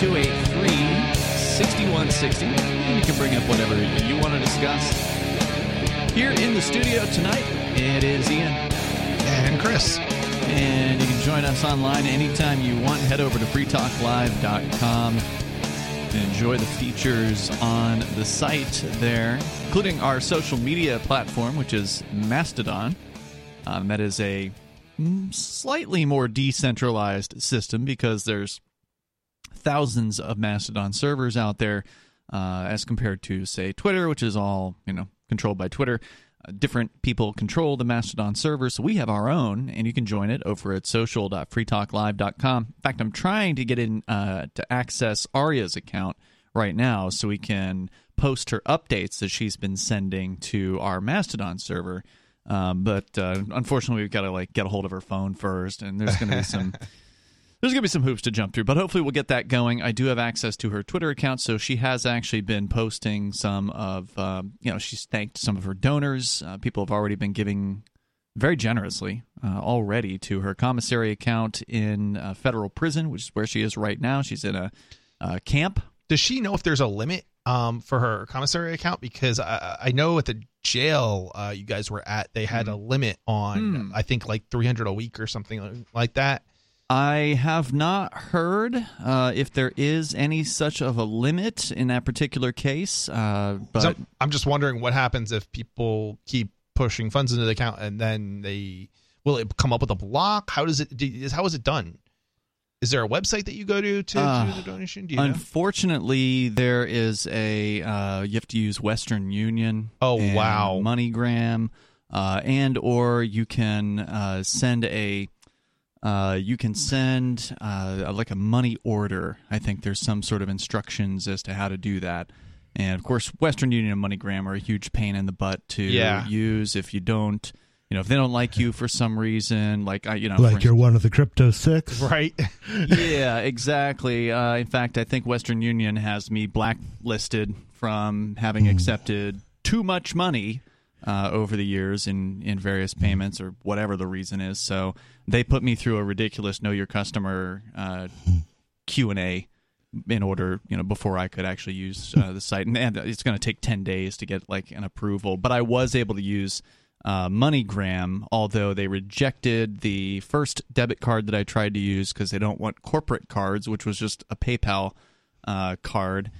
283 6160. And you can bring up whatever you want to discuss. Here in the studio tonight, it is Ian. And Chris. And you can join us online anytime you want. Head over to freetalklive.com and enjoy the features on the site there, including our social media platform, which is Mastodon. Um, that is a mm, slightly more decentralized system because there's thousands of Mastodon servers out there uh, as compared to, say, Twitter, which is all you know controlled by Twitter. Uh, different people control the Mastodon server, so we have our own, and you can join it over at social.freetalklive.com. In fact, I'm trying to get in uh, to access Aria's account right now so we can post her updates that she's been sending to our Mastodon server. Um, but uh, unfortunately, we've got to like get a hold of her phone first, and there's going to be some there's going to be some hoops to jump through. But hopefully, we'll get that going. I do have access to her Twitter account, so she has actually been posting some of um, you know she's thanked some of her donors. Uh, people have already been giving very generously uh, already to her commissary account in uh, federal prison, which is where she is right now. She's in a uh, camp. Does she know if there's a limit um, for her commissary account? Because I, I know at the jail uh, you guys were at, they had a limit on, Hmm. I think, like 300 a week or something like that. I have not heard uh, if there is any such of a limit in that particular case, uh, but So I'm just wondering what happens if people keep pushing funds into the account and then they will it come up with a block? How does it? How is it done? Is there a website that you go to to Uh, do the donation? Do you know? Unfortunately, there is a uh, you have to use Western Union. Oh, wow. MoneyGram, uh, and or you can uh, send a uh, you can send uh, like a money order. I think there's some sort of instructions as to how to do that. And of course, Western Union and MoneyGram are a huge pain in the butt to Yeah. use if you don't. You know, if they don't like you for some reason, like I, you know, like for you're one of the crypto six. right. yeah, exactly. Uh, in fact, I think Western Union has me blacklisted from having accepted too much money uh, over the years in, in various payments or whatever the reason is. So they put me through a ridiculous know your customer uh, Q and A in order, you know, before I could actually use uh, the site, and, and it's going to take ten days to get like an approval. But I was able to use uh, MoneyGram, although they rejected the first debit card that I tried to use because they don't want corporate cards, which was just a PayPal uh, card.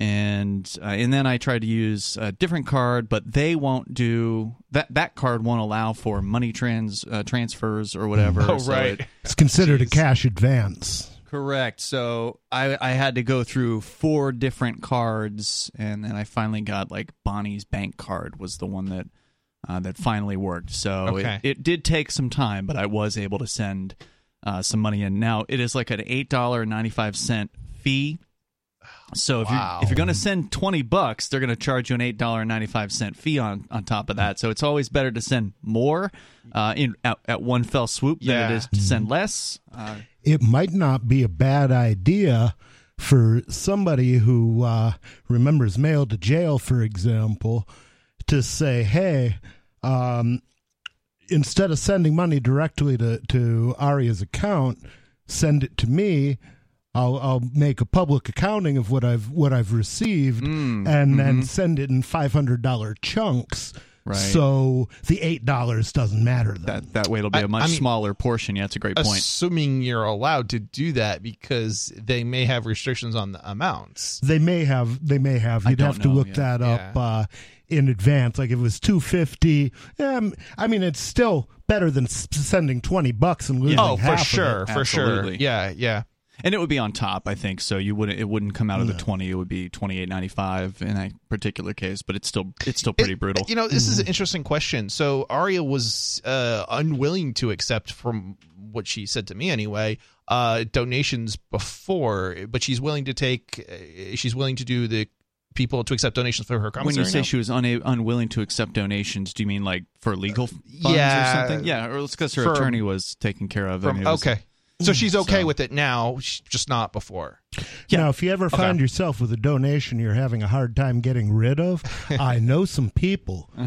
And uh, and then I tried to use a different card, but they won't do that. That card won't allow for money trans uh, transfers or whatever. Oh, so right. it- It's considered Jeez. a cash advance. Correct. So I, I had to go through four different cards, and then I finally got like Bonnie's bank card was the one that uh, that finally worked. So Okay. it, it did take some time, but I was able to send uh, some money in. Now it is like an eight dollar ninety five cent fee. So if Wow. you're if you're going to send twenty bucks, they're going to charge you an eight dollar ninety five cent fee on on top of that. So it's always better to send more uh, in at, at one fell swoop than it is to send less. Uh, It might not be a bad idea for somebody who uh, remembers mail to jail, for example, to say, "Hey, um, instead of sending money directly to to Aria's account, send it to me." I'll, I'll make a public accounting of what I've what I've received, Mm, and then mhm. send it in five hundred dollar chunks. Right. So the eight dollars doesn't matter then. that that way it'll be I- a much I mean- smaller portion. Yeah, that's a great point. Assuming you're allowed to do that because they may have restrictions on the amounts. They may have. They may have. You'd have don't to look yeah. that up Yeah. uh, in advance. Like if it was two fifty. Um, I mean, it's still better than sending twenty bucks and losing. Oh, for half of sure, it. for sure. Yeah, yeah. And it would be on top, I think. So you wouldn't it wouldn't come out of the twenty. It would be twenty eight ninety five in that particular case. But it's still it's still pretty It- brutal. You know, this is an interesting question. So Aria was uh, unwilling to accept, from what she said to me anyway, uh, donations before, but she's willing to take. Uh, she's willing to do the people to accept donations for her when you say now. she was una- unwilling to accept donations, do you mean like for legal funds yeah, or something? Yeah, or it's because her for- attorney was taken care of. I from mean, it was- okay, So she's okay So- with it now, sh- just not before. Yeah. Now, if you ever find yourself with a donation you're having a hard time getting rid of, I know some people.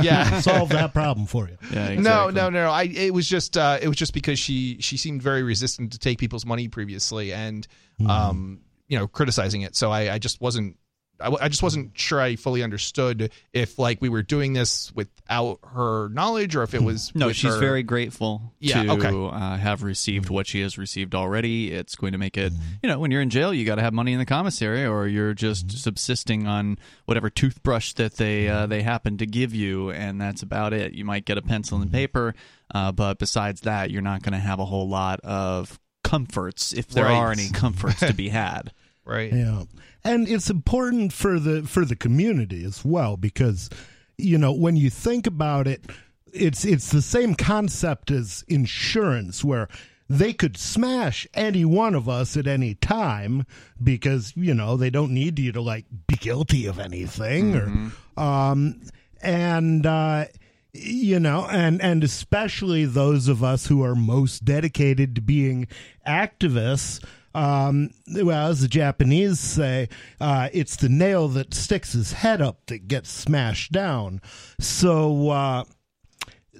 Yeah. Solve that problem for you. Yeah, exactly. No, no, no. I it was just uh, it was just because she she seemed very resistant to take people's money previously and um you know criticizing it. So I I just wasn't I, w- I just wasn't sure I fully understood if like we were doing this without her knowledge or if it was No, she's her- very grateful Yeah, to okay. uh, have received what she has received already. It's going to make it, Mm-hmm. you know, when you're in jail, you got to have money in the commissary, or you're just Mm-hmm. subsisting on whatever toothbrush that they uh, they happen to give you, and that's about it. You might get a pencil Mm-hmm. and paper, uh, but besides that, you're not going to have a whole lot of comforts, if there Right. are any comforts to be had. right. Yeah. And it's important for the for the community as well because you know, when you think about it, it's it's the same concept as insurance where they could smash any one of us at any time because, you know, they don't need you to like be guilty of anything or um and uh you know and and especially those of us who are most dedicated to being activists um well as the japanese say uh it's the nail that sticks his head up that gets smashed down so uh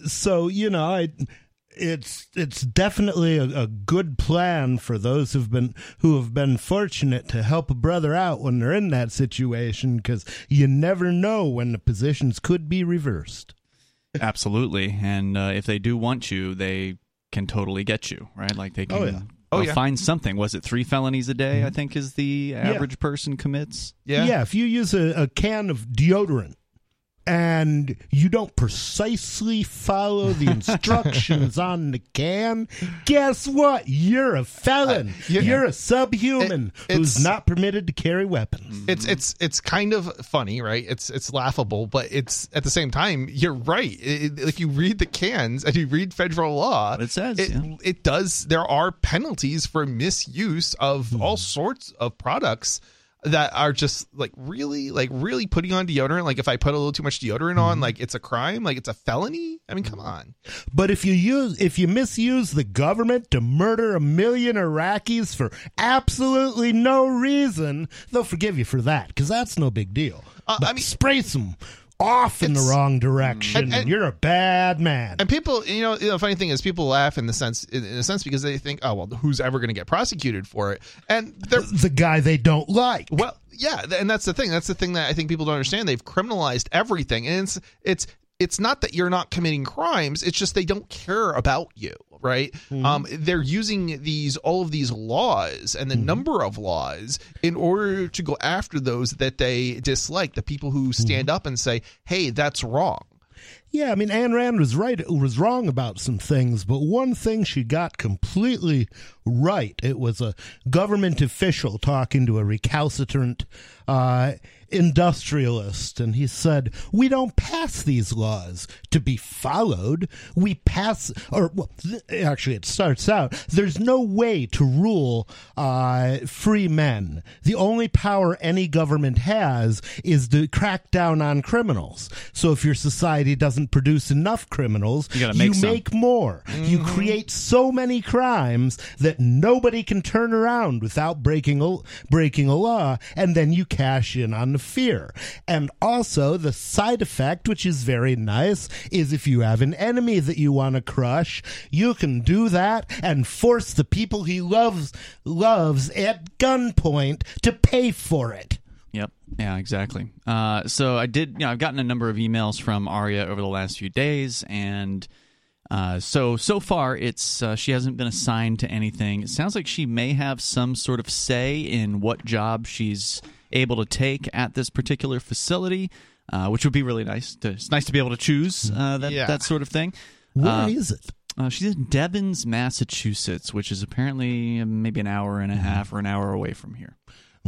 so you know I, it's it's definitely a, a good plan for those who've been who have been fortunate to help a brother out when they're in that situation because you never know when the positions could be reversed Absolutely, and uh, if they do want you, they can totally get you, right? Like they can Oh, yeah. Oh, yeah. find something. Was it three felonies a day? Mm-hmm. I think is the average person commits. Yeah. if you use a, a can of deodorant and you don't precisely follow the instructions on the can, guess what? You're a felon. Uh, yeah. You're a subhuman It- who's not permitted to carry weapons. Mm-hmm. It's it's it's kind of funny, right? It's it's laughable, but it's at the same time you're right. It, it- if you read the cans and you read federal law, What it says, it, yeah. it does. There are penalties for misuse of mm-hmm. all sorts of products that are just like really like really putting on deodorant. Like if I put a little too much deodorant on, like it's a crime. Like it's a felony. I mean, come on. But if you use if you misuse the government to murder a million Iraqis for absolutely no reason, they'll forgive you for that because that's no big deal. Uh, but I mean- spray some off in the wrong direction, And- and- you're a bad man. And people, you know, the funny thing is, people laugh in the sense, in a sense, because they think, oh well, who's ever going to get prosecuted for it? And they're the guy they don't like. Well, yeah, and that's the thing. That's the thing that I think people don't understand. They've criminalized everything, and it's it's it's not that you're not committing crimes. It's just they don't care about you, right? Um, they're using these all of these laws and the number of laws in order to go after those that they dislike. The people who stand up and say, "Hey, that's wrong." Yeah, I mean, Ayn Rand was right, was wrong about some things, but one thing she got completely right. It was a government official talking to a recalcitrant uh, industrialist, and he said, "We don't pass these laws to be followed. We pass, or well, th- actually, it starts out. There's no way to rule uh, free men. The only power any government has is to crack down on criminals. So if your society doesn't produce enough criminals, You make some. make more. You create so many crimes that nobody can turn around without breaking a, breaking a law, and then you cash in on fear. And also, the side effect, which is very nice, is if you have an enemy that you want to crush, you can do that and force the people he loves loves at gunpoint to pay for it. Yep. Yeah, exactly. Uh, so I did. You know, I've gotten a number of emails from Aria over the last few days, and uh, so so far, it's uh, she hasn't been assigned to anything. It sounds like she may have some sort of say in what job she's able to take at this particular facility, uh, which would be really nice. To, it's nice to be able to choose uh, that Yeah. that sort of thing. Where is Uh, it? Uh, she's in Devens, Massachusetts, which is apparently uh, maybe an hour and a half or an hour away from here.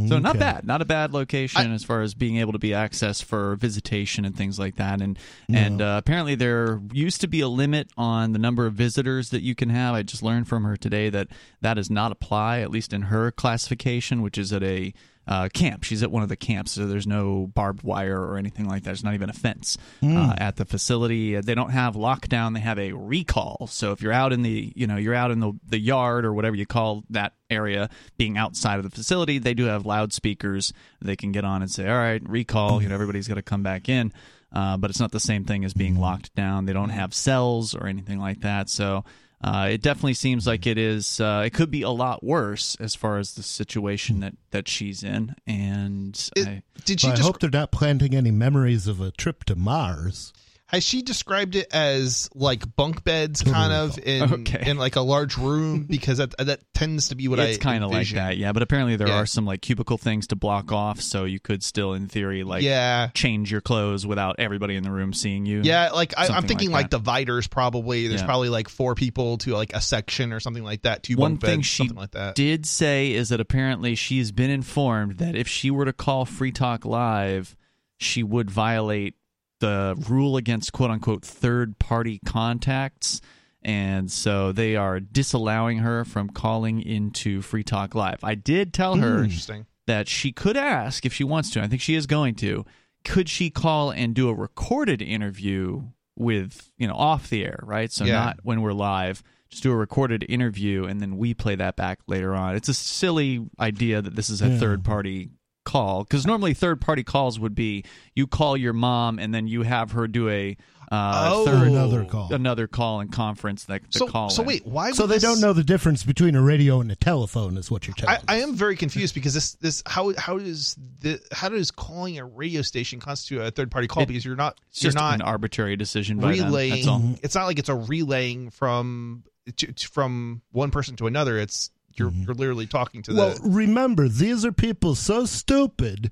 So not bad, not a bad location as far as being able to be accessed for visitation and things like that. And and uh, apparently there used to be a limit on the number of visitors that you can have. I just learned from her today that that does not apply, at least in her classification, which is at a uh, camp. She's at one of the camps, so there's no barbed wire or anything like that. There's not even a fence uh, at the facility. They don't have lockdown. They have a recall. So if you're out in the you know you're out in the the yard or whatever you call that area, being outside of the facility, they do have loudspeakers. They can get on and say, "All right, recall." You know, everybody's got to come back in. Uh, but it's not the same thing as being locked down. They don't have cells or anything like that. So uh, it definitely seems like it is. Uh, it could be a lot worse as far as the situation that, that she's in. And It- I, did she Well, I hope they're not planting any memories of a trip to Mars. Has she described it as like bunk beds kind of in Okay. in like a large room because that that tends to be what I it's kind of like that, yeah. But apparently there Yeah. are some like cubicle things to block off, so you could still, in theory, like yeah. change your clothes without everybody in the room seeing you. Yeah, like I, I'm thinking like like, dividers. Probably there's Yeah. probably like four people to like a section or something like that. Two One bunk thing beds, she something like that. did say is that apparently she's been informed that if she were to call Free Talk Live, she would violate the rule against quote unquote third party contacts. And so they are disallowing her from calling into Free Talk Live. I did tell her hmm. Interesting. that she could ask if she wants to. I think she is going to. Could she call and do a recorded interview with, you know, off the air, right? So Yeah. not when we're live. Just do a recorded interview and then we play that back later on. It's a silly idea that this is a Yeah. third party call because normally third party calls would be you call your mom and then you have her do a uh, Oh. third Another call. another call and conference that the So call so in. wait, why? So they this- don't know the difference between a radio and a telephone, is what you're telling I. I am very confused because this this how how does the how does calling a radio station constitute a third party call? It- because you're not it's you're just not an arbitrary decision by them. relaying. That's all. It's not like it's a relaying from to, to- from one person to another. It's you're you're literally talking to them. Well, the remember, these are people so stupid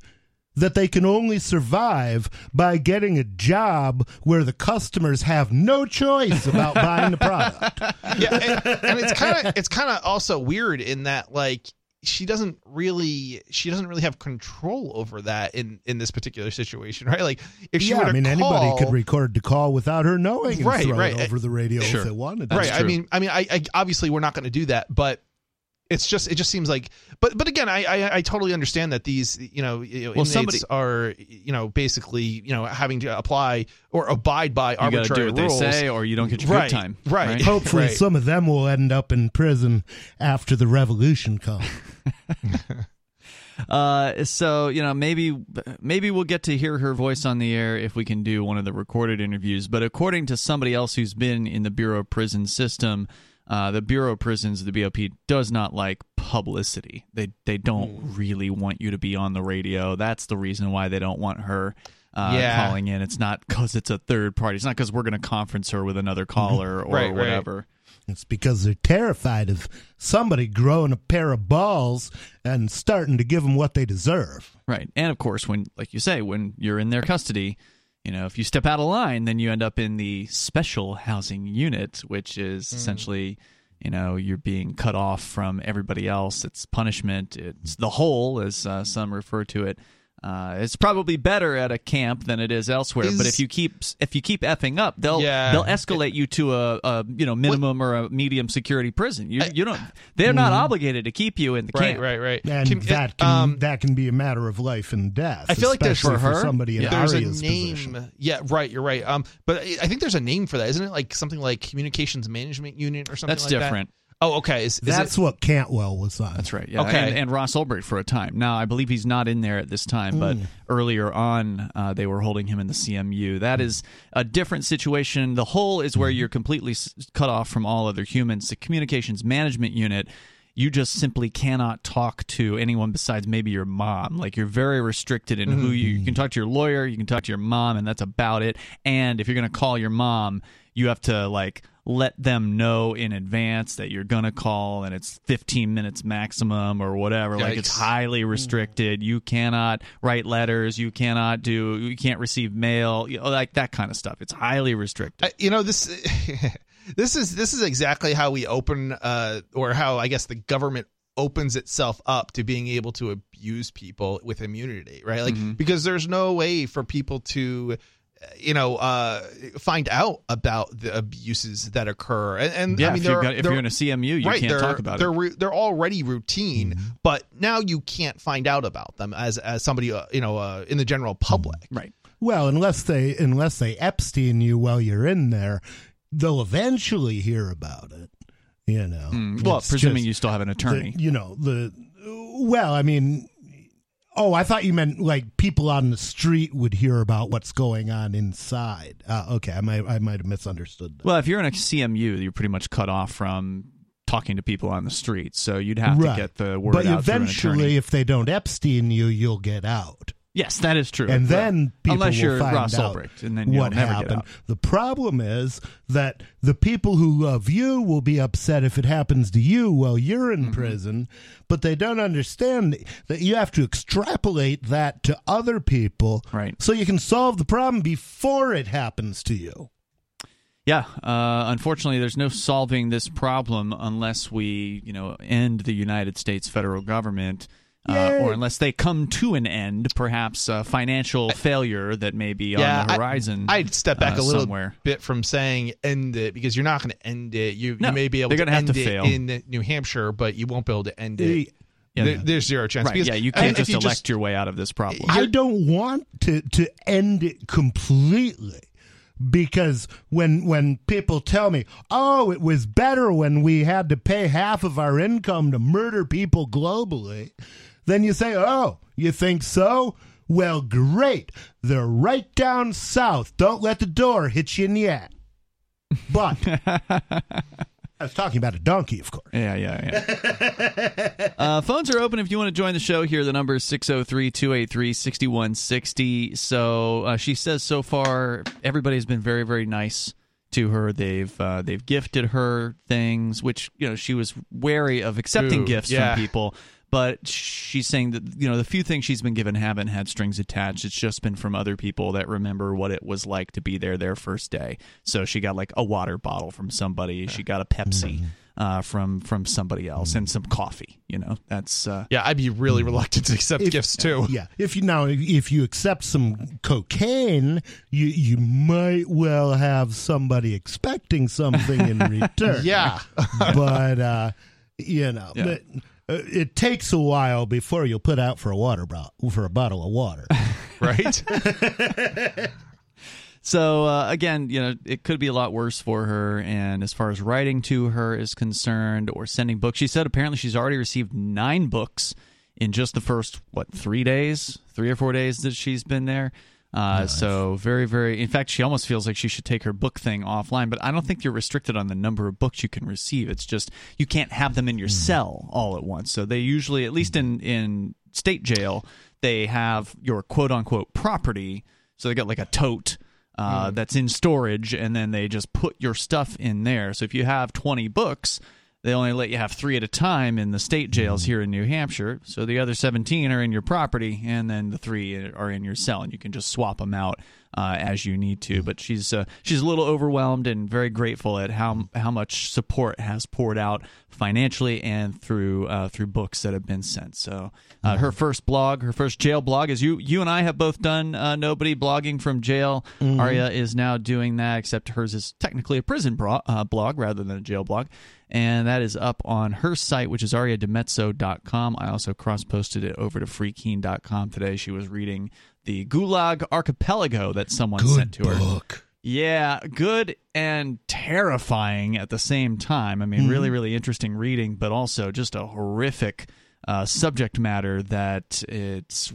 that they can only survive by getting a job where the customers have no choice about buying the product. yeah, and, and it's kind of it's kind of also weird in that like she doesn't really she doesn't really have control over that in in this particular situation, right? Like if she yeah, were to I mean, call, anybody could record the call without her knowing and Right, throw right. it over the radio Sure. if they wanted. That's right. I mean, I mean, I, I obviously we're not going to do that, but it's just it just seems like but but again I, I I totally understand that these you know, you know Well, inmates somebody- are you know basically you know having to apply or abide by You arbitrary do what rules they say, or you don't get your Right, good time. right. Hopefully, Right. some of them will end up in prison after the revolution comes. Uh, so you know, maybe maybe we'll get to hear her voice on the air if we can do one of the recorded interviews. But according to somebody else who's been in the Bureau of Prison system, uh, the Bureau of Prisons, the BOP, does not like publicity. They they don't really want you to be on the radio. That's the reason why they don't want her. Uh, Yeah. calling in. It's not because it's a third party. It's not because we're going to conference her with another caller or Right, right. whatever. It's because they're terrified of somebody growing a pair of balls and starting to give them what they deserve. Right. And of course, when, like you say, when you're in their custody, you know, if you step out of line, then you end up in the special housing unit, which is essentially, you know, you're being cut off from everybody else. It's punishment. It's the hole, as uh, some refer to it. Uh, it's probably better at a camp than it is elsewhere. but if you keep if you keep effing up, they'll Yeah. they'll escalate you to a, a you know minimum or a medium security prison. You you don't they're not obligated to keep you in the right camp. right right right. And Can- that can, um, that can be a matter of life and death. I feel like there's- especially For her? somebody in Yeah. there's a Aria's name position. yeah right you're right um but i I think there's a name for that isn't it like something like communications management unit or something That's like that? Different. oh okay is, is That's it, what Cantwell was on. That's right. Yeah. Okay. And, and Ross Ulbricht for a time. Now, I believe he's not in there at this time, but hmm. earlier on, uh, they were holding him in the CMU. That is a different situation. The hole is where hmm. you're completely s- cut off from all other humans. The communications management unit. You just simply cannot talk to anyone besides maybe your mom. Like you're very restricted in who you, you can hmm. talk to your lawyer, you can talk to your mom, and that's about it. And if you're going to call your mom, you have to like let them know in advance that you're gonna call and it's 15 minutes maximum or whatever. Like it's highly hmm. restricted. You cannot write letters. You cannot do you can't receive mail. You know, like that kind of stuff. It's highly restricted. I- you know this this is this is exactly how we open uh or how i guess the government opens itself up to being able to abuse people with immunity right? Like mm-hmm. because there's no way for people to you know, uh, find out about the abuses that occur. And, and Yeah, I mean, if, you're, gonna- if you're in a CMU, you right, can't talk about they're it. They're already routine, Mm-hmm. but now you can't find out about them as as somebody, uh, you know, uh, in the general public. Right. Well, unless they unless they Epstein you while you're in there, they'll eventually hear about it. You know. Mm, well, It's presuming just you still have an the- attorney. you know the. Well, I mean, oh, I thought you meant like people on the street would hear about what's going on inside. Uh, okay, I might I might have misunderstood. That. Well, if you're in a CMU, you're pretty much cut off from talking to people on the street. So you'd have Right. to get the word but out through an eventually, if they don't Epstein you, you'll get out. Yes, that is true. and then people unless will you're find Ross out Ulbricht, and then what never happened. The problem is that the people who love you will be upset if it happens to you while you're Mm-hmm. in prison, but they don't understand that you have to extrapolate that to other people, Right. So you can solve the problem before it happens to you. Yeah, uh, unfortunately, there's no solving this problem unless we, you know, end the United States federal government, uh, or unless they come to an end, perhaps a financial failure that may be Yeah, on the horizon. I'd step back uh, a little somewhere. bit from saying end it because you're not going to end it. You No, you may be able to gonna have end to it fail. in New Hampshire, but you won't be able to end it. Yeah. There- there's zero chance. Right? Because- Yeah, you can't if just you elect your way out of this problem. I don't want to to end it completely because when when people tell me, "Oh, it was better when we had to pay half of our income to murder people globally," then you say, "Oh, you think so?" Well, great. They're right down south. Don't let the door hit you in the ass. But I was talking about a donkey, of course. Yeah, yeah, yeah. uh, phones are open if you want to join the show here. The number is 603 283 6160. So uh, she says so far, everybody's been very, very nice to her. They've uh, they've gifted her things, which, you know, she was wary of accepting Ooh, gifts yeah. from people. But she's saying that, you know, the few things she's been given haven't had strings attached. It's just been from other people that remember what it was like to be there their first day. So she got like a water bottle from somebody. She got a Pepsi uh, from from somebody else and some coffee. You know, that's uh, yeah, I'd be really reluctant to accept If- gifts too. Yeah, if you now if you accept some cocaine, you you might well have somebody expecting something in return. Yeah. but uh, you know, Yeah. but, it takes a while before you'll put out for a water bottle for a bottle of water. right? So uh, again, you know, it could be a lot worse for her. And as far as writing to her is concerned, or sending books, she said apparently she's already received nine books in just the first what three days, three or four days that she's been there. Uh, So very, very. In fact, she almost feels like she should take her book thing offline. But I don't think you're restricted on the number of books you can receive. It's just you can't have them in your cell all at once. So they usually, at least in in state jail, they have your quote unquote property. So they got like a tote uh, that's in storage, and then they just put your stuff in there. So if you have 20 books, they only let you have three at a time in the state jails here in New Hampshire. So the other 17 are in your property, and then the three are in your cell, and you can just swap them out uh, as you need to. But she's uh, she's a little overwhelmed and very grateful at how how much support has poured out financially and through uh, through books that have been sent. So uh, her first blog, her first jail blog, is you you and I have both done uh, nobody blogging from jail. Aria is now doing that, except hers is technically a prison bro- uh, blog rather than a jail blog. And that is up on her site, which is ariadimezzo.com. I also cross posted it over to freekeen.com today. She was reading the Gulag Archipelago that someone sent to her. book. Yeah, good and terrifying at the same time. I mean, really, really interesting reading, but also just a horrific uh, subject matter that it's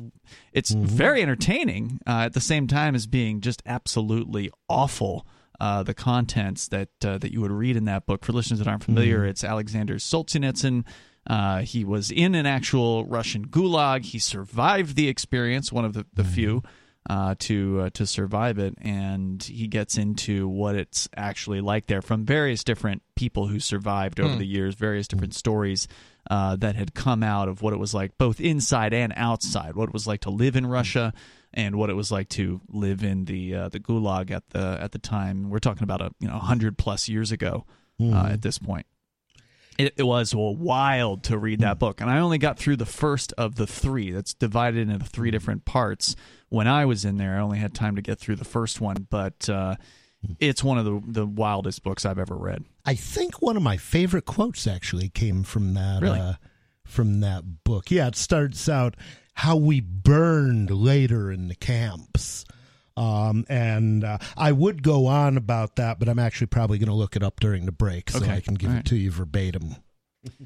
it's very entertaining uh, at the same time as being just absolutely awful. Uh, the contents that uh, that you would read in that book. For listeners that aren't familiar, it's Alexander Solzhenitsyn. Uh, he was in an actual Russian gulag. He survived the experience, one of the, the few uh, to uh, to survive it, and he gets into what it's actually like there from various different people who survived over the years, various different stories uh, that had come out of what it was like, both inside and outside, what it was like to live in Russia, and what it was like to live in the uh, the gulag at the at the time. We're talking about a you know hundred plus years ago uh, at this point. It, it was wild to read that book, and I only got through the first of the three. That's divided into three different parts. When I was in there, I only had time to get through the first one, but uh, it's one of the the wildest books I've ever read. I think one of my favorite quotes actually came from that Really? uh, from that book. Yeah, it starts out how we burned later in the camps. Um, and uh, I would go on about that, but I'm actually probably going to look it up during the break so Okay. I can give All it right. to you verbatim.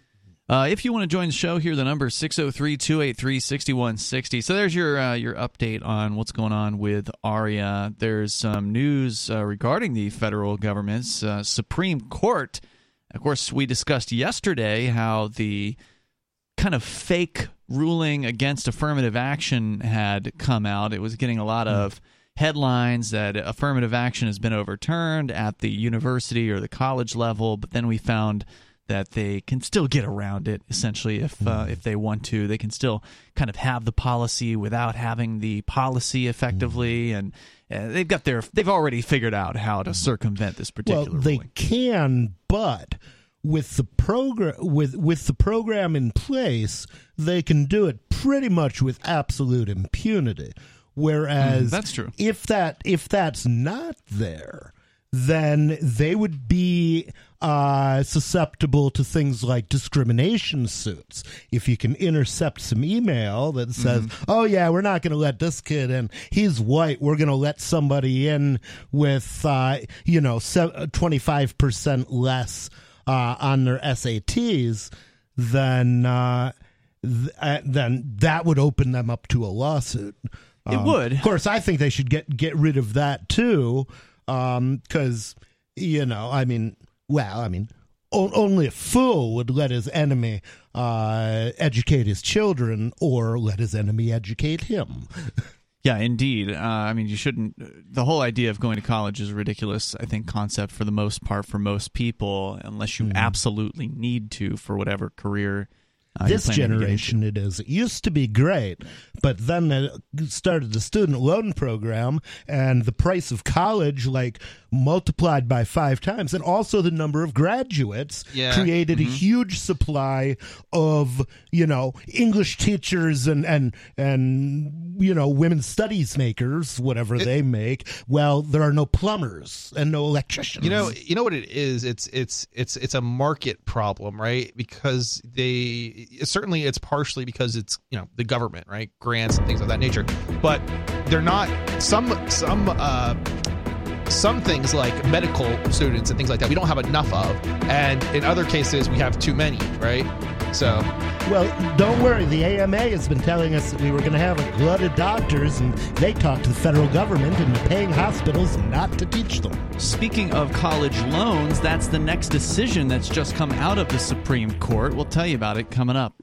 Uh, if you want to join the show, here the number 603-283-6160. So there's your uh, your update on what's going on with ARIA. There's some news uh, regarding the federal government's uh, Supreme Court. Of course, we discussed yesterday how the kind of fake ruling against affirmative action had come out. It was getting a lot of headlines that affirmative action has been overturned at the university or the college level, but then we found that they can still get around it essentially if uh, if they want to. They can still kind of have the policy without having the policy effectively and uh, they've got their they've already figured out how to circumvent this particular well, they ruling. can, but with the program with with the program in place, they can do it pretty much with absolute impunity. Whereas Mm, that's true. If that if that's not there, then they would be uh, susceptible to things like discrimination suits. If you can intercept some email that says, Mm-hmm. "Oh yeah, we're not going to let this kid in. He's white. We're going to let somebody in with uh, you know twenty five percent less uh, on their SATs," then uh, th- uh, then that would open them up to a lawsuit. It would. Of course, I think they should get get rid of that too, because you know, I mean, well, I mean, o- only a fool would let his enemy uh, educate his children, or let his enemy educate him. Yeah, indeed. Uh, I mean, you shouldn't. The whole idea of going to college is a ridiculous, I think, concept for the most part for most people, unless you absolutely need to for whatever career. Uh, this planning to get into. generation it is. It used to be great, but then they started the student loan program, and the price of college like multiplied by five times, and also the number of graduates Yeah. created Mm-hmm. a huge supply of you know English teachers and and and you know women's studies makers, whatever they make. Well, there are no plumbers and no electricians. You know, you know what it is. It's it's it's it's a market problem, right? Because they certainly it's partially because it's you know the government, right? Grants and things of that nature. But they're not some some uh some things like medical students and things like that we don't have enough of and in other cases we have too many right so Well, don't worry. The AMA has been telling us that we were going to have a glut of doctors, and they talked to the federal government and the paying hospitals not to teach them. Speaking of college loans, that's the next decision that's just come out of the Supreme Court. We'll tell you about it coming up.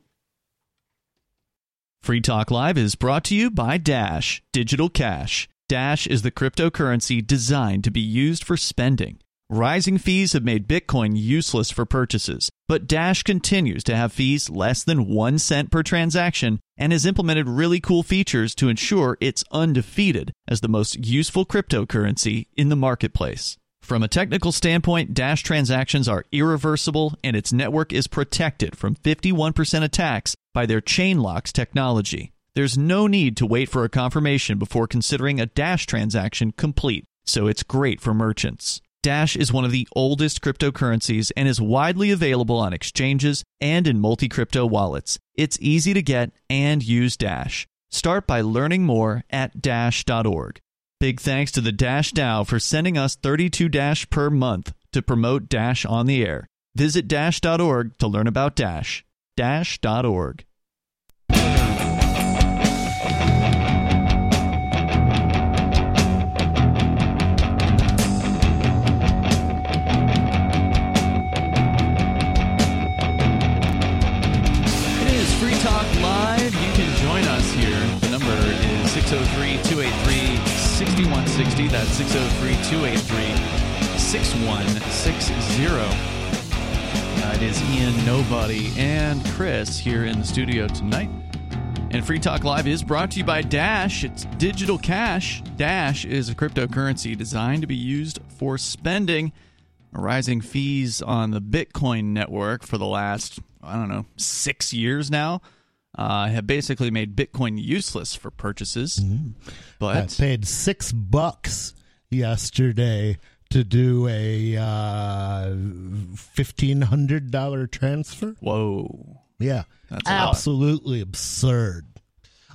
Free Talk Live is brought to you by Dash Digital Cash. Dash is the cryptocurrency designed to be used for spending. Rising fees have made Bitcoin useless for purchases, but Dash continues to have fees less than 1 cent per transaction and has implemented really cool features to ensure it's undefeated as the most useful cryptocurrency in the marketplace. From a technical standpoint, Dash transactions are irreversible and its network is protected from 51% attacks by their chain locks technology. There's no need to wait for a confirmation before considering a Dash transaction complete, so it's great for merchants. Dash is one of the oldest cryptocurrencies and is widely available on exchanges and in multi crypto wallets. It's easy to get and use Dash. Start by learning more at Dash.org. Big thanks to the Dash DAO for sending us 32 Dash per month to promote Dash on the air. Visit Dash.org to learn about Dash. Dash.org. 283 6160. That's 603 283 6160. Uh, It is Ian, Nobody, and Chris here in the studio tonight. And Free Talk Live is brought to you by Dash. It's digital cash. Dash is a cryptocurrency designed to be used for spending. rising fees on the Bitcoin network for the last, I don't know, six years now uh, have basically made Bitcoin useless for purchases. Mm-hmm. I But paid six bucks yesterday to do a uh, fifteen hundred dollar transfer. whoa, Yeah, That's a lot. absolutely absurd.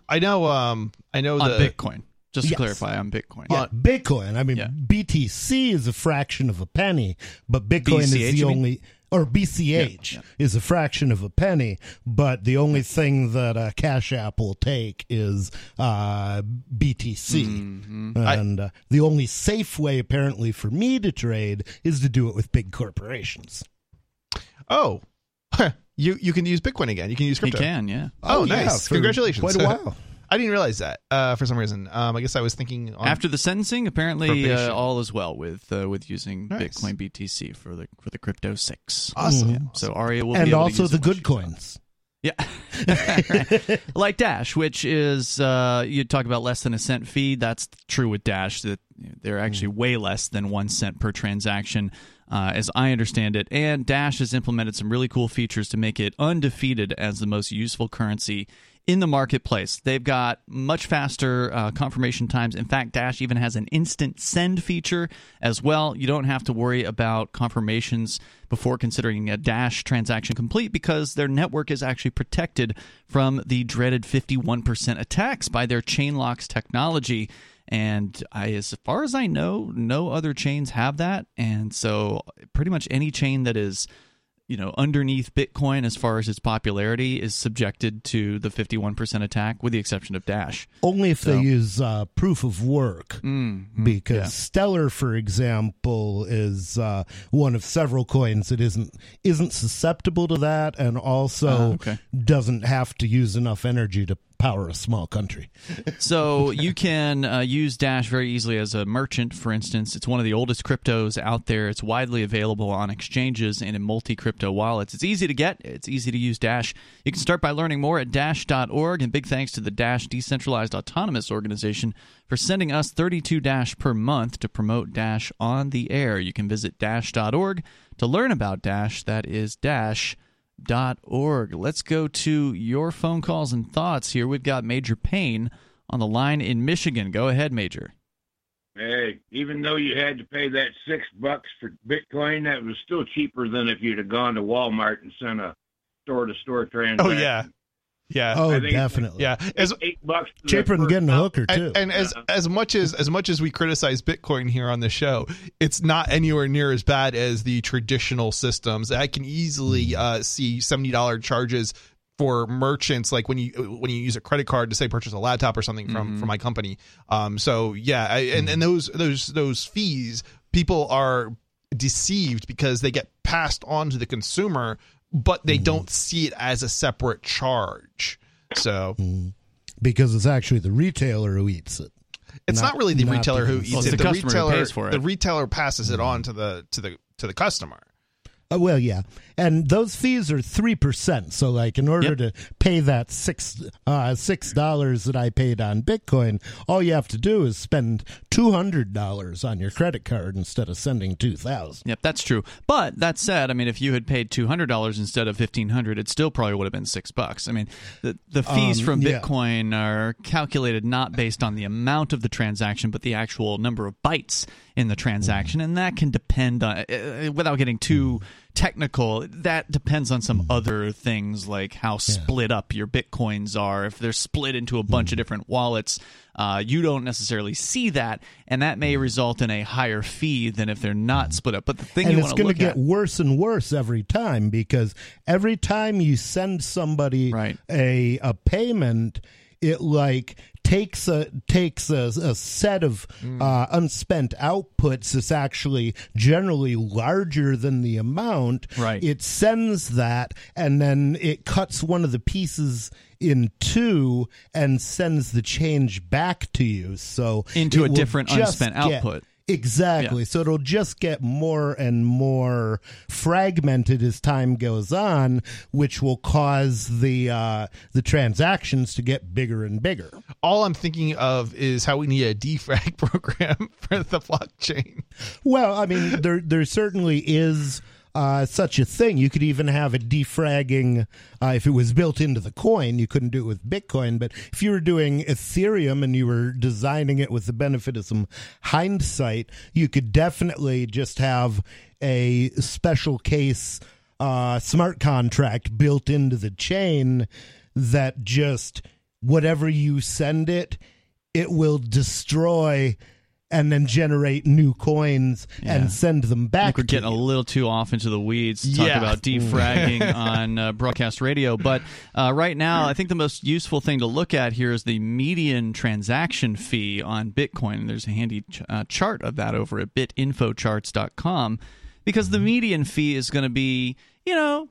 I know. Um, I know on the Bitcoin. Just to Yes. clarify, on Bitcoin. Yeah, Bitcoin. I mean, Yeah. BTC is a fraction of a penny, but Bitcoin is the only. mean? Only, or BCH Yeah, is a fraction of a penny. But the only thing that uh, Cash App will take is uh, BTC, Mm-hmm. and uh, the only safe way, apparently, for me to trade is to do it with big corporations. oh, you you can use Bitcoin again. You can use He crypto. can, yeah. Oh, yeah, nice! for Congratulations. Quite a while. I didn't realize that uh, for some reason. Um, I guess I was thinking on, After the sentencing, apparently uh, all is well with uh, with using Nice. Bitcoin BTC for the for the crypto six. awesome. So Aria will be and able to also use the good she's coins. Yeah. like Dash, which is uh, you talk about less than a cent fee. That's true with Dash. That they're actually way less than one cent per transaction, uh, as I understand it. And Dash has implemented some really cool features to make it undefeated as the most useful currency in the marketplace. They've got much faster uh, confirmation times. In fact, Dash even has an instant send feature as well. You don't have to worry about confirmations before considering a Dash transaction complete because their network is actually protected from the dreaded 51% attacks by their chain locks technology. And I, as far as I know, no other chains have that. And so, pretty much any chain that is you know underneath bitcoin as far as its popularity is subjected to the 51% attack with the exception of dash Only if So- they use uh, proof of work. mm, because yeah. Stellar, for example, is uh, one of several coins that isn't isn't susceptible to that, and also Ah, okay. doesn't have to use enough energy to power a small country. so you can uh, use dash very easily as a merchant for instance. It's one of the oldest cryptos out there. It's widely available on exchanges and in multi-crypto wallets. It's easy to get. It's easy to use dash. You can start by learning more at dash.org and big thanks to the dash decentralized autonomous organization for sending us 32 dash per month to promote dash on the air. You can visit dash.org to learn about dash. That is dash dot org. Let's go to your phone calls and thoughts here. We've got Major Payne on the line in Michigan. Go ahead, Major. Hey, even though you had to pay that six bucks for Bitcoin, that was still cheaper than if you'd have gone to Walmart and sent a store to store transaction. Oh yeah, yeah, Oh, I think it's- definitely. yeah. As Eight bucks. for Cheaper than getting a hooker too. and, and as as much as as much as we criticize Bitcoin here on the show, it's not anywhere near as bad as the traditional systems. I can easily uh, see seventy dollar charges for merchants, like when you when you use a credit card to say purchase a laptop or something from from my company. Um, so yeah, I, and and those those those fees, people are deceived because they get passed on to the consumer, but they don't see it as a separate charge. So because it's actually the retailer who eats it. it's not, Not- really the not retailer who eats Well, it. the The, retailer pays for it. The retailer passes it on to the to the to the customer. Uh, well, yeah, and those fees are three percent. So, like, in order Yep. to pay that six uh, six dollars that I paid on Bitcoin, all you have to do is spend two hundred dollars on your credit card instead of sending two thousand. Yep, that's true. But that said, I mean, if you had paid two hundred dollars instead of fifteen hundred, it still probably would have been six bucks. I mean, the the fees Um, from yeah. Bitcoin are calculated not based on the amount of the transaction, but the actual number of bytes in the transaction, and that can depend on. Uh, without getting too technical, that depends on some mm-hmm. other things like how split up your bitcoins are. If they're split into a bunch of mm-hmm. different wallets, uh, you don't necessarily see that, and that may mm-hmm. result in a higher fee than if they're not split up. But the thing and you it's want to going to get at, worse and worse every time because every time you send somebody Right. a a payment it like takes a takes a, a set of Mm. uh, unspent outputs that's actually generally larger than the amount Right. it sends that and then it cuts one of the pieces in two and sends the change back to you so Into a different unspent get- output. Exactly. Yeah. So it'll just get more and more fragmented as time goes on, which will cause the uh, the transactions to get bigger and bigger. All I'm thinking of is how we need a defrag program for the blockchain. Well, I mean, there there certainly is uh, such a thing. You could even have a defragging uh, if it was built into the coin. You couldn't do it with Bitcoin, but if you were doing Ethereum and you were designing it with the benefit of some hindsight, you could definitely just have a special case uh, smart contract built into the chain that just whatever you send it, it will destroy and then generate new coins Yeah. and send them back. we're to getting a little too off into the weeds to talk about defragging on uh, broadcast radio. But uh, right now, I think the most useful thing to look at here is the median transaction fee on Bitcoin. There's a handy ch- uh, chart of that over at bitinfocharts.com because the median fee is going to be, you know,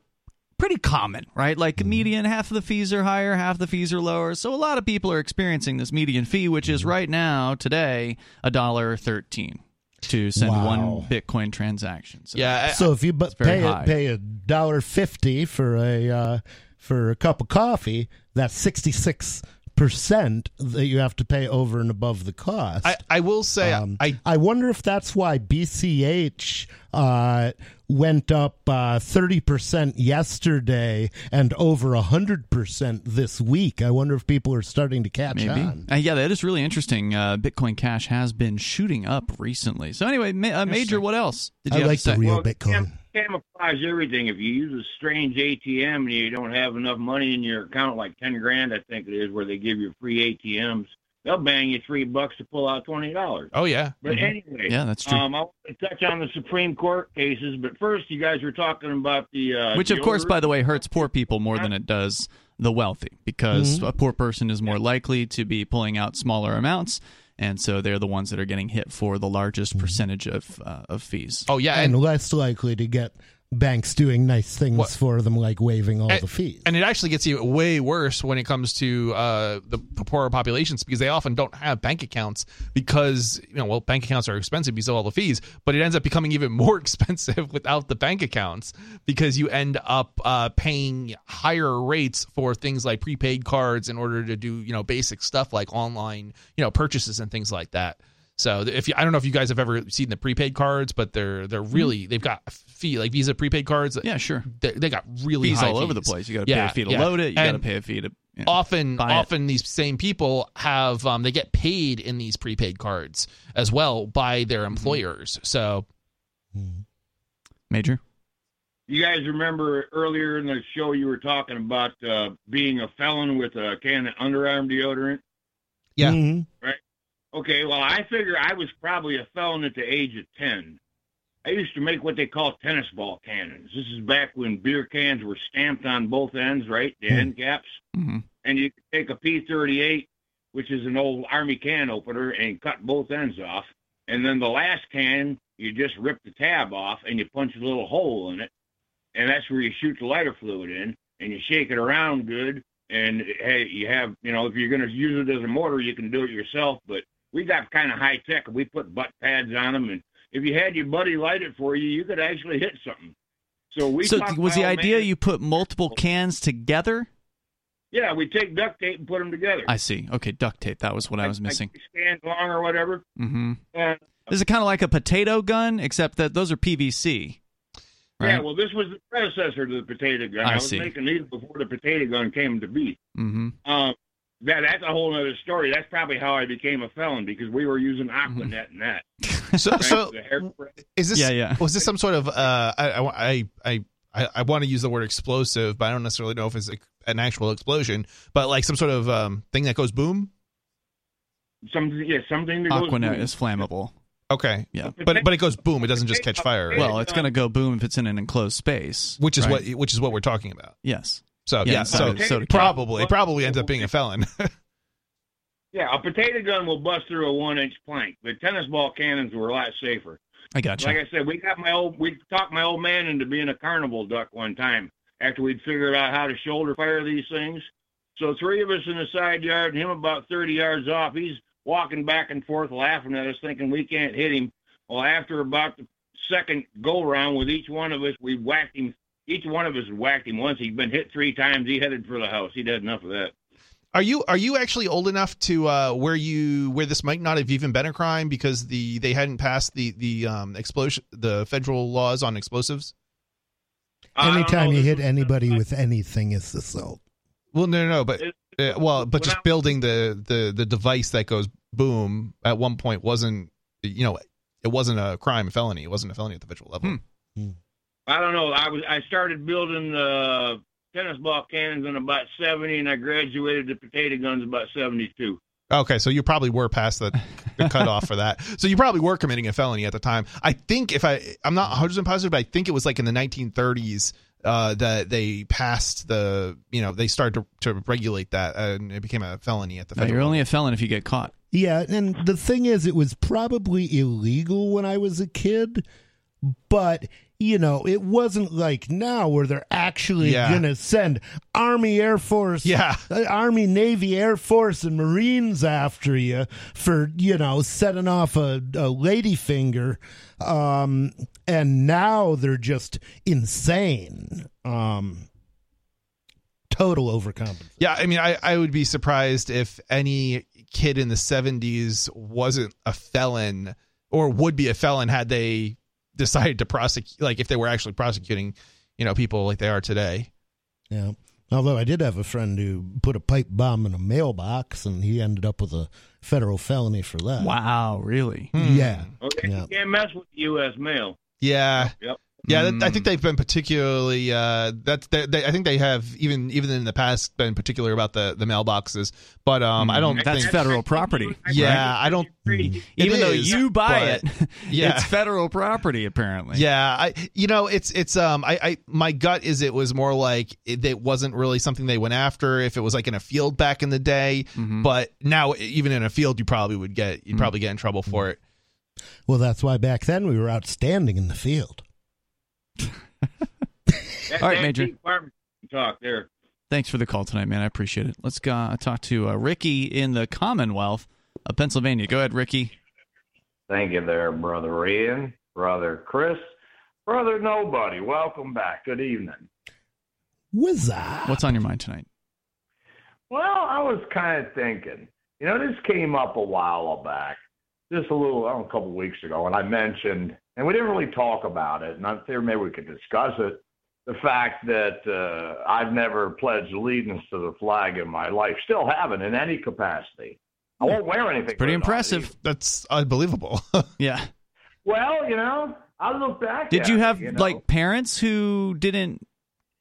pretty common, right? Like median, half of the fees are higher, half the fees are lower. So a lot of people are experiencing this median fee, which is right now today a dollar thirteen to send Wow. one Bitcoin transaction. So Yeah, I- So if you bu- very pay high. pay a dollar fifty for a uh, for a cup of coffee, that's sixty six percent that you have to pay over and above the cost. I, I will say Um, I I wonder if that's why BCH uh, went up uh, thirty percent yesterday and over hundred percent this week. I wonder if people are starting to catch Maybe. on. Uh, yeah, that is really interesting. Uh, Bitcoin Cash has been shooting up recently. So anyway, ma- uh, Major, what else did you I have like to say? the real Well, Bitcoin. cam- camouflage everything. If you use a strange ATM and you don't have enough money in your account, like ten grand, I think it is, where they give you free ATMs, they'll bang you three bucks to pull out twenty dollars. oh yeah. But Mhm. anyway, Yeah, that's true. Um, I want to touch on the Supreme Court cases, but first, you guys were talking about the uh, Which, of course, by the way, hurts poor people more than it does the wealthy because Mm-hmm. a poor person is more likely to be pulling out smaller amounts. And so they're the ones that are getting hit for the largest Mm-hmm. percentage of uh, of fees. Oh yeah, and and, less likely to get banks doing nice things What- for them, like waiving all and- the fees. and it actually gets you way worse when it comes to uh, the poorer populations because they often don't have bank accounts because you know well bank accounts are expensive because of all the fees, but it ends up becoming even more expensive without the bank accounts because you end up uh, paying higher rates for things like prepaid cards in order to do you know basic stuff like online you know purchases and things like that. So if you, I don't know if you guys have ever seen the prepaid cards, but they're they're really they've got a fee like Visa prepaid cards. Yeah, sure. they, they got really Fees high all over the place. You got to Yeah, pay a fee to yeah. load it. You got to pay a fee to. yeah. often Buy it. often these same people have um, they get paid in these prepaid cards as well by their Mm-hmm. employers so Major. You guys remember earlier in the show you were talking about uh, being a felon with a can of underarm deodorant? Yeah. Mhm. Okay, well, I figure I was probably a felon at the age of 10. I used to make what they call tennis ball cannons. This is back when beer cans were stamped on both ends, right? The Hmm. end caps. hmm And you could take a P38, which is an old Army can opener, and cut both ends off. And then the last can, you just rip the tab off and you punch a little hole in it. And that's where you shoot the lighter fluid in and you shake it around good. And hey, you have, you know, if you're going to use it as a mortar, you can do it yourself. But we got kind of high tech. We put butt pads on them. And if you had your buddy light it for you, you could actually hit something. So we So was the idea you put multiple cans together? Yeah, we take duct tape and put them together. I see. Okay, duct tape. That was what I was missing. Like stand long or whatever. hmm And Is it kind of like a potato gun, except that those are PVC? Right. Yeah, well, this was the predecessor to the potato gun. I I, was see. making these before the potato gun came to be. hmm Um, that that's a whole other story. That's probably how I became a felon because we were using Aquanet and that. so Right? so is this Yeah, yeah. was this some sort of uh I I I I, I want to use the word explosive but I don't necessarily know if it's a, an actual explosion but like some sort of um thing that goes boom something, yeah, something that goes. Aquanet boom. is flammable. okay Yeah. but but it goes boom it doesn't just catch fire? Well, it's going to go boom if it's in an enclosed space. which is right? what which is what we're talking about Yes. So Yeah, yeah, so- so, so probably it probably ends up being a felon Yeah, a potato gun will bust through a one-inch plank, but tennis ball cannons were a lot safer. I got you. Like I said, we got my old, we talked my old man into being a carnival duck one time after we'd figured out how to shoulder fire these things. So three of us in the side yard, and him about 30 yards off. He's walking back and forth, laughing at us, thinking we can't hit him. Well, after about the second go round with each one of us, we whacked him. Each one of us whacked him once. He'd been hit three times. He headed for the house. He'd had enough of that. Are you are you actually old enough to uh, where you where this might not have even been a crime because the they hadn't passed the the um, explosion the federal laws on explosives? I don't Anytime you hit anybody with anything, it's assault. Well, no, no, no but uh, well, but just building the the the device that goes boom at one point wasn't you know it wasn't a crime, a felony. It wasn't a felony at the federal level. Hmm. I don't know. I was I started building the tennis ball cannons in about seventy, and I graduated to potato guns about seventy-two. Okay, so you probably were past the, the cutoff for that. So you probably were committing a felony at the time. I think if I, I'm not 100 percent positive, but I think it was like in the 1930s uh, that they passed the, you know, they started to, to regulate that, and it became a felony at the No, federal. you're only a felon if you get caught. Yeah, and the thing is, it was probably illegal when I was a kid, but you know, it wasn't like now where they're actually Yeah. going to send Army, Air Force, Yeah. uh, Army, Navy, Air Force, and Marines after you for you know setting off a, a lady finger, um, and now they're just insane. Um, total overcompensation. Yeah, I mean, I, I would be surprised if any kid in the 70s wasn't a felon or would be a felon had they decided to prosecute, like if they were actually prosecuting, you know, people like they are today. Yeah. Although I did have a friend who put a pipe bomb in a mailbox and he ended up with a federal felony for that. Wow, really? Hmm. Yeah. Okay, Yeah. you can't mess with the U.S. mail. Yeah. Yep. Yeah, that, I Mm. think they've been particularly. Uh, that's they, they, I think they have even even in the past been particular about the the mailboxes, but um, I don't Mm, That's think. federal property. Yeah, I don't- It Even though you buy but- it, Yeah. it's federal property apparently. Yeah, I you know it's it's um I, I my gut is it was more like it, it wasn't really something they went after if it was like in a field back in the day, Mhm. but now even in a field you probably would get you'd Mm. probably get in trouble for it. Well, that's why back then we were outstanding in the field. That, All right, Major. Talk there. Thanks for the call tonight, man. I appreciate it. Let's go uh, talk to uh, Ricky in the Commonwealth of Pennsylvania. Go ahead, Ricky. Thank you there, Brother Ian, Brother Chris, Brother Nobody. Welcome back. Good evening. Wizard. What's on your mind tonight? Well, I was kind of thinking, you know, this came up a while back, just a little, I don't know, a couple of weeks ago, and I mentioned, and we didn't really talk about it, and I figured maybe we could discuss it. The fact that uh, I've never pledged allegiance to the flag in my life, still haven't in any capacity. I won't wear anything. Pretty impressive. either. That's unbelievable. Yeah. Well, you know, I look back. Did at you it, have know. like parents who didn't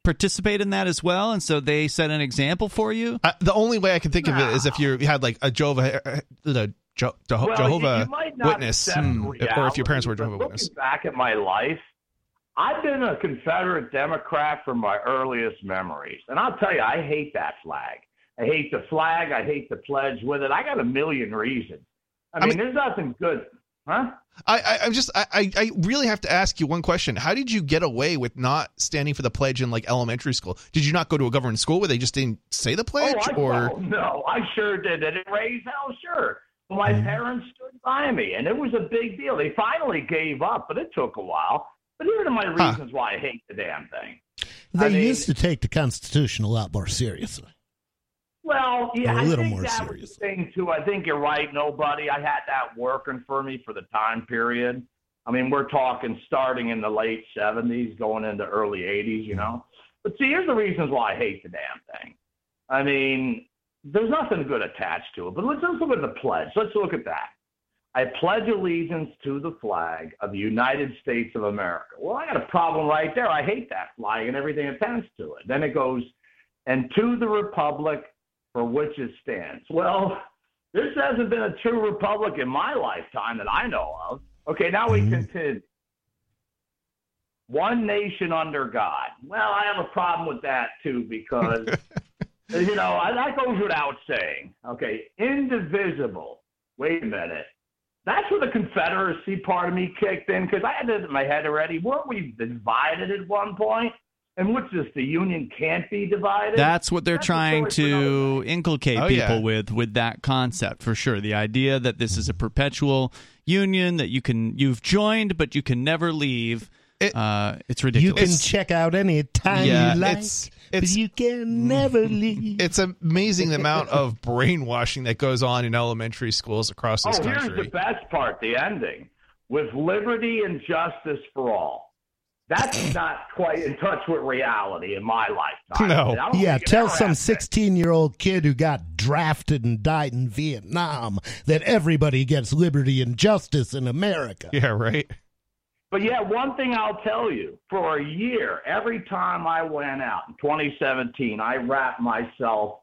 participate in that as well, and so they set an example for you? I, the only way I can think of it is if you had like a Jehovah uh, Jo- Jeho- Well, Jehovah you might not Witness, hmm, or if your parents were Jehovah Witness. Looking back at my life, I've been a Confederate Democrat from my earliest memories, and I'll tell you, I hate that flag. I hate the flag. I hate the pledge with it. I got a million reasons. I I mean, mean- there's nothing good, huh? I, I I'm just I, I really have to ask you one question. How did you get away with not standing for the pledge in like elementary school? Did you not go to a government school where they just didn't say the pledge? oh, I, or oh, no, I sure did. Did it raise hell? Sure. My Mm-hmm. parents stood by me, and it was a big deal. They finally gave up, but it took a while. But here are my Huh. reasons why I hate the damn thing. They I mean- used to take the Constitution a lot more seriously. Well, yeah, A I little think more that serious. was the thing too. I think you're right. Nobody. I had that working for me for the time period. I mean, we're talking starting in the late '70s, going into early '80s. You know. But see, here's the reasons why I hate the damn thing. I mean, there's nothing good attached to it. But let's, let's look at the pledge. Let's look at that. I pledge allegiance to the flag of the United States of America. Well, I got a problem right there. I hate that flag and everything attached to it. Then it goes, and to the republic for which it stands. Well, this hasn't been a true republic in my lifetime that I know of. Okay, now we Mhm. continue. One nation under God. Well, I have a problem with that too because, you know, that goes without saying. Okay, indivisible. Wait a minute. That's where the Confederacy part of me kicked in because I had it in my head already. Weren't we divided at one point? And what's this? The union can't be divided. That's what they're That's trying story for another to inculcate Oh, people yeah. with with that concept for sure. The idea that this is a perpetual union that you can you've joined but you can never leave. It- uh, it's ridiculous. You can check out any time Yeah, you like, it's- but you can never leave. It's amazing the amount of brainwashing that goes on in elementary schools across this country. oh, here's the best part: the ending with liberty and justice for all. That's not quite in touch with reality in my lifetime. No. Yeah, tell some 16 year old kid who got drafted and died in Vietnam that everybody gets liberty and justice in America. yeah, right. But yeah, one thing I'll tell you: for a year, every time I went out in 2017, I wrapped myself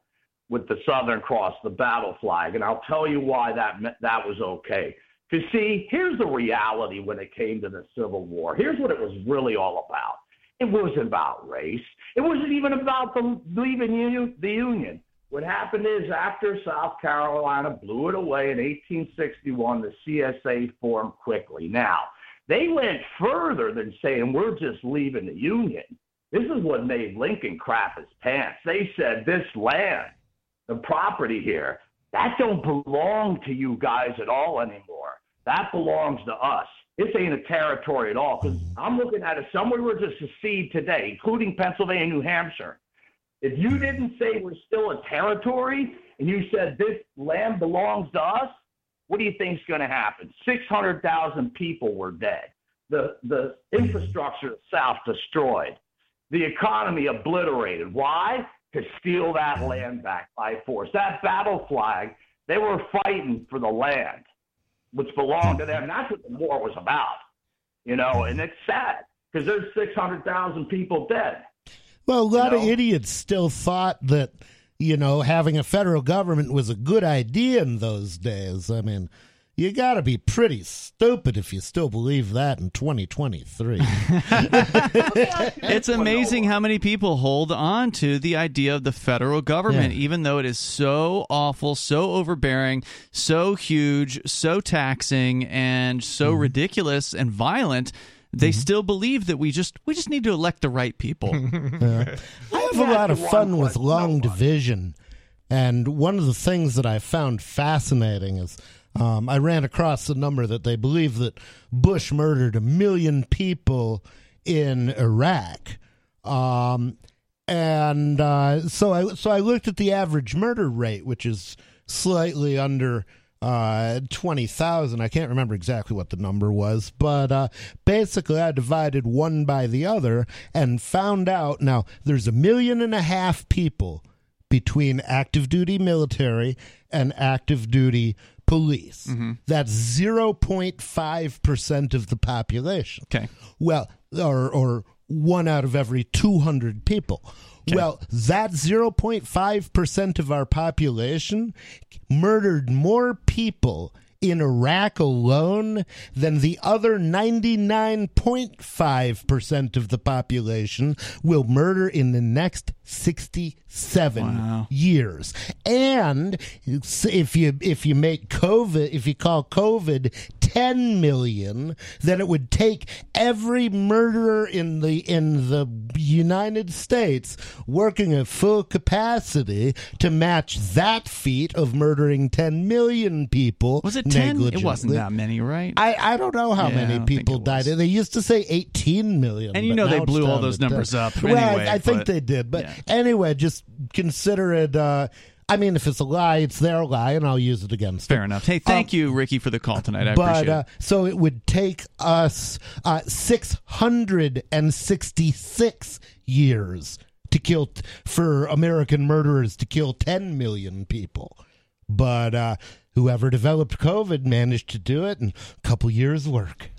with the Southern Cross, the battle flag, and I'll tell you why that that was okay. Because see, here's the reality when it came to the Civil War. Here's what it was really all about. It wasn't about race. It wasn't even about the leaving uni- the Union. What happened is after South Carolina blew it away in 1861, the CSA formed quickly. Now, they went further than saying we're just leaving the Union. This is what made Lincoln crap his pants. They said this land, the property here, that don't belong to you guys at all anymore. That belongs to us. This ain't a territory at all. Because I'm looking at it, somewhere were to secede today, including Pennsylvania, New Hampshire. If you didn't say we're still a territory and you said this land belongs to us, what do you think is going to happen? 600,000 people were dead. The, the infrastructure of the South destroyed. The economy obliterated. Why? To steal that land back by force. That battle flag, they were fighting for the land, which belonged to them. That's what the war was about, you know, and it's sad because there's 600,000 people dead. Well, a lot You of idiots still thought that, you know, having a federal government was a good idea in those days. I mean, you got to be pretty stupid if you still believe that in 2023. it's amazing how many people hold on to the idea of the federal government, Yeah. even though it is so awful, so overbearing, so huge, so taxing, and so Mm-hmm. ridiculous and violent. They still believe that we just we just need to elect the right people. I have a lot of fun with long division. And one of the things that I found fascinating is um, I ran across the number that they believe that Bush murdered a million people in Iraq. Um, and uh, so I so I looked at the average murder rate, which is slightly under uh, twenty thousand. I can't remember exactly what the number was, but uh, basically I divided one by the other and found out now there's a million and a half people between active duty military and active duty police. That's zero point five percent of the population. Okay. Well, or or one out of every 200 people. Well, that 0.5% of our population murdered more people in Iraq alone than the other 99.5% of the population will murder in the next 67 Wow. years. And if you if you make COVID, if you call COVID 10 million, then it would take every murderer in the in the United States working at full capacity to match that feat of murdering 10 million people. Was it ten? It wasn't that many, right? I, I don't know how Yeah, many people died. They used to say 18 million. And you know they blew all those to 10. numbers up Well, I- I, think but- they did. But yeah. anyway, just consider it. Uh, I mean, if it's a lie, it's their lie, and I'll use it against them. Fair enough. Hey, thank you, Ricky, for the call tonight. I But appreciate uh, it. so it would take us uh, 666 years to kill for American murderers to kill 10 million people. But uh, whoever developed COVID managed to do it in a couple years' work.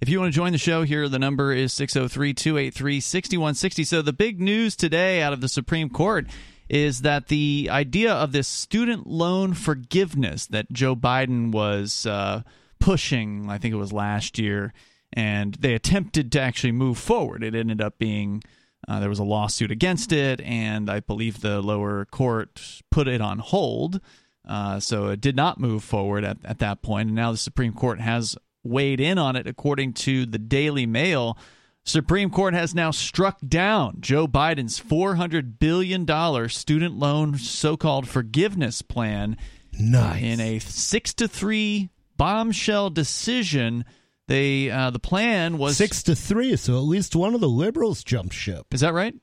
If you want to join the show here, the number is 603 283 6160. So, the big news today out of the Supreme Court is that the idea of this student loan forgiveness that Joe Biden was uh, pushing, I think it was last year, and they attempted to actually move forward. It ended up being. Uh, there was a lawsuit against it, and I believe the lower court put it on hold. Uh, so it did not move forward at, at that point. And now the Supreme Court has weighed in on it, according to the Daily Mail. Supreme Court has now struck down Joe Biden's $400 billion student loan so called forgiveness plan Nice. in a six to three bombshell decision. They uh, the plan was Six to three, so at least one of the liberals jumped ship. Is that right?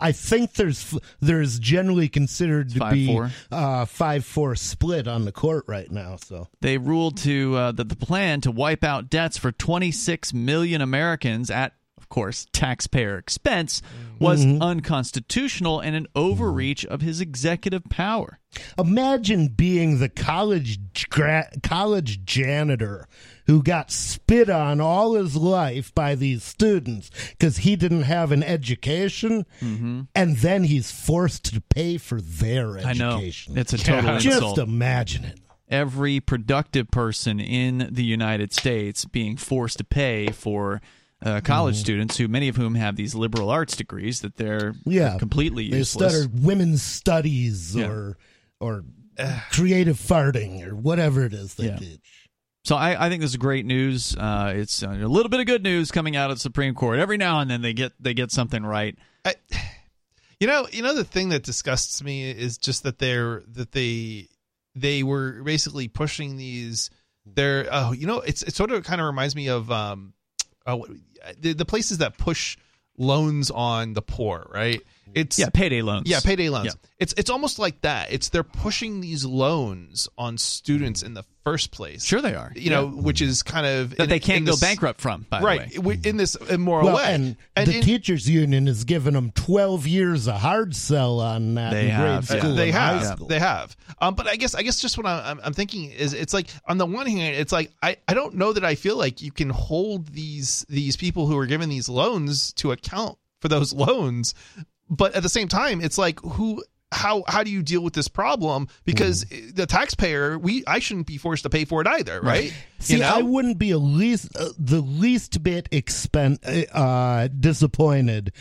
I think there's there's generally considered to Five, be four. uh five four split on the court right now. So They ruled to uh, that the plan to wipe out debts for 26 million Americans at, course, taxpayer expense was mm-hmm. unconstitutional and an overreach of his executive power. imagine being the college gra- college janitor who got spit on all his life by these students because he didn't have an education, mm-hmm. and then he's forced to pay for their I know education. it's a total Just insult. imagine it. Every productive person in the United States being forced to pay for. Uh, college students, who many of whom have these liberal arts degrees, that they're Yeah, completely They useless. stutter women's studies Yeah. or or creative farting or whatever it is they Yeah. teach. So I, I think this is great news. Uh, it's uh, a little bit of good news coming out of the Supreme Court. Every now and then they get they get something right. I, you know, you know the thing that disgusts me is just that they're that they they were basically pushing these. They're oh, you know, it's it sort of kind of reminds me of um, uh, the, the places that push loans on the poor, right? It's Yeah, payday loans. yeah, payday loans. Yeah. It's it's almost like that. It's they're pushing these loans on students in the first place. Sure, they are. You know, which is kind of that in- they can't go this- bankrupt from. By right the way, in this immoral Well, way. and, And the in- teachers union has given them twelve years of hard sell on that They in have, grade yeah. they and have high school. they have um but i guess i guess just what I'm, I'm thinking is it's like on the one hand it's like i i don't know that i feel like you can hold these these people who are given these loans to account for those loans but at the same time it's like who how how do you deal with this problem? Because Mm. the taxpayer we i shouldn't be forced to pay for it either right, See, you know I wouldn't be a least uh, the least bit expen- uh, disappointed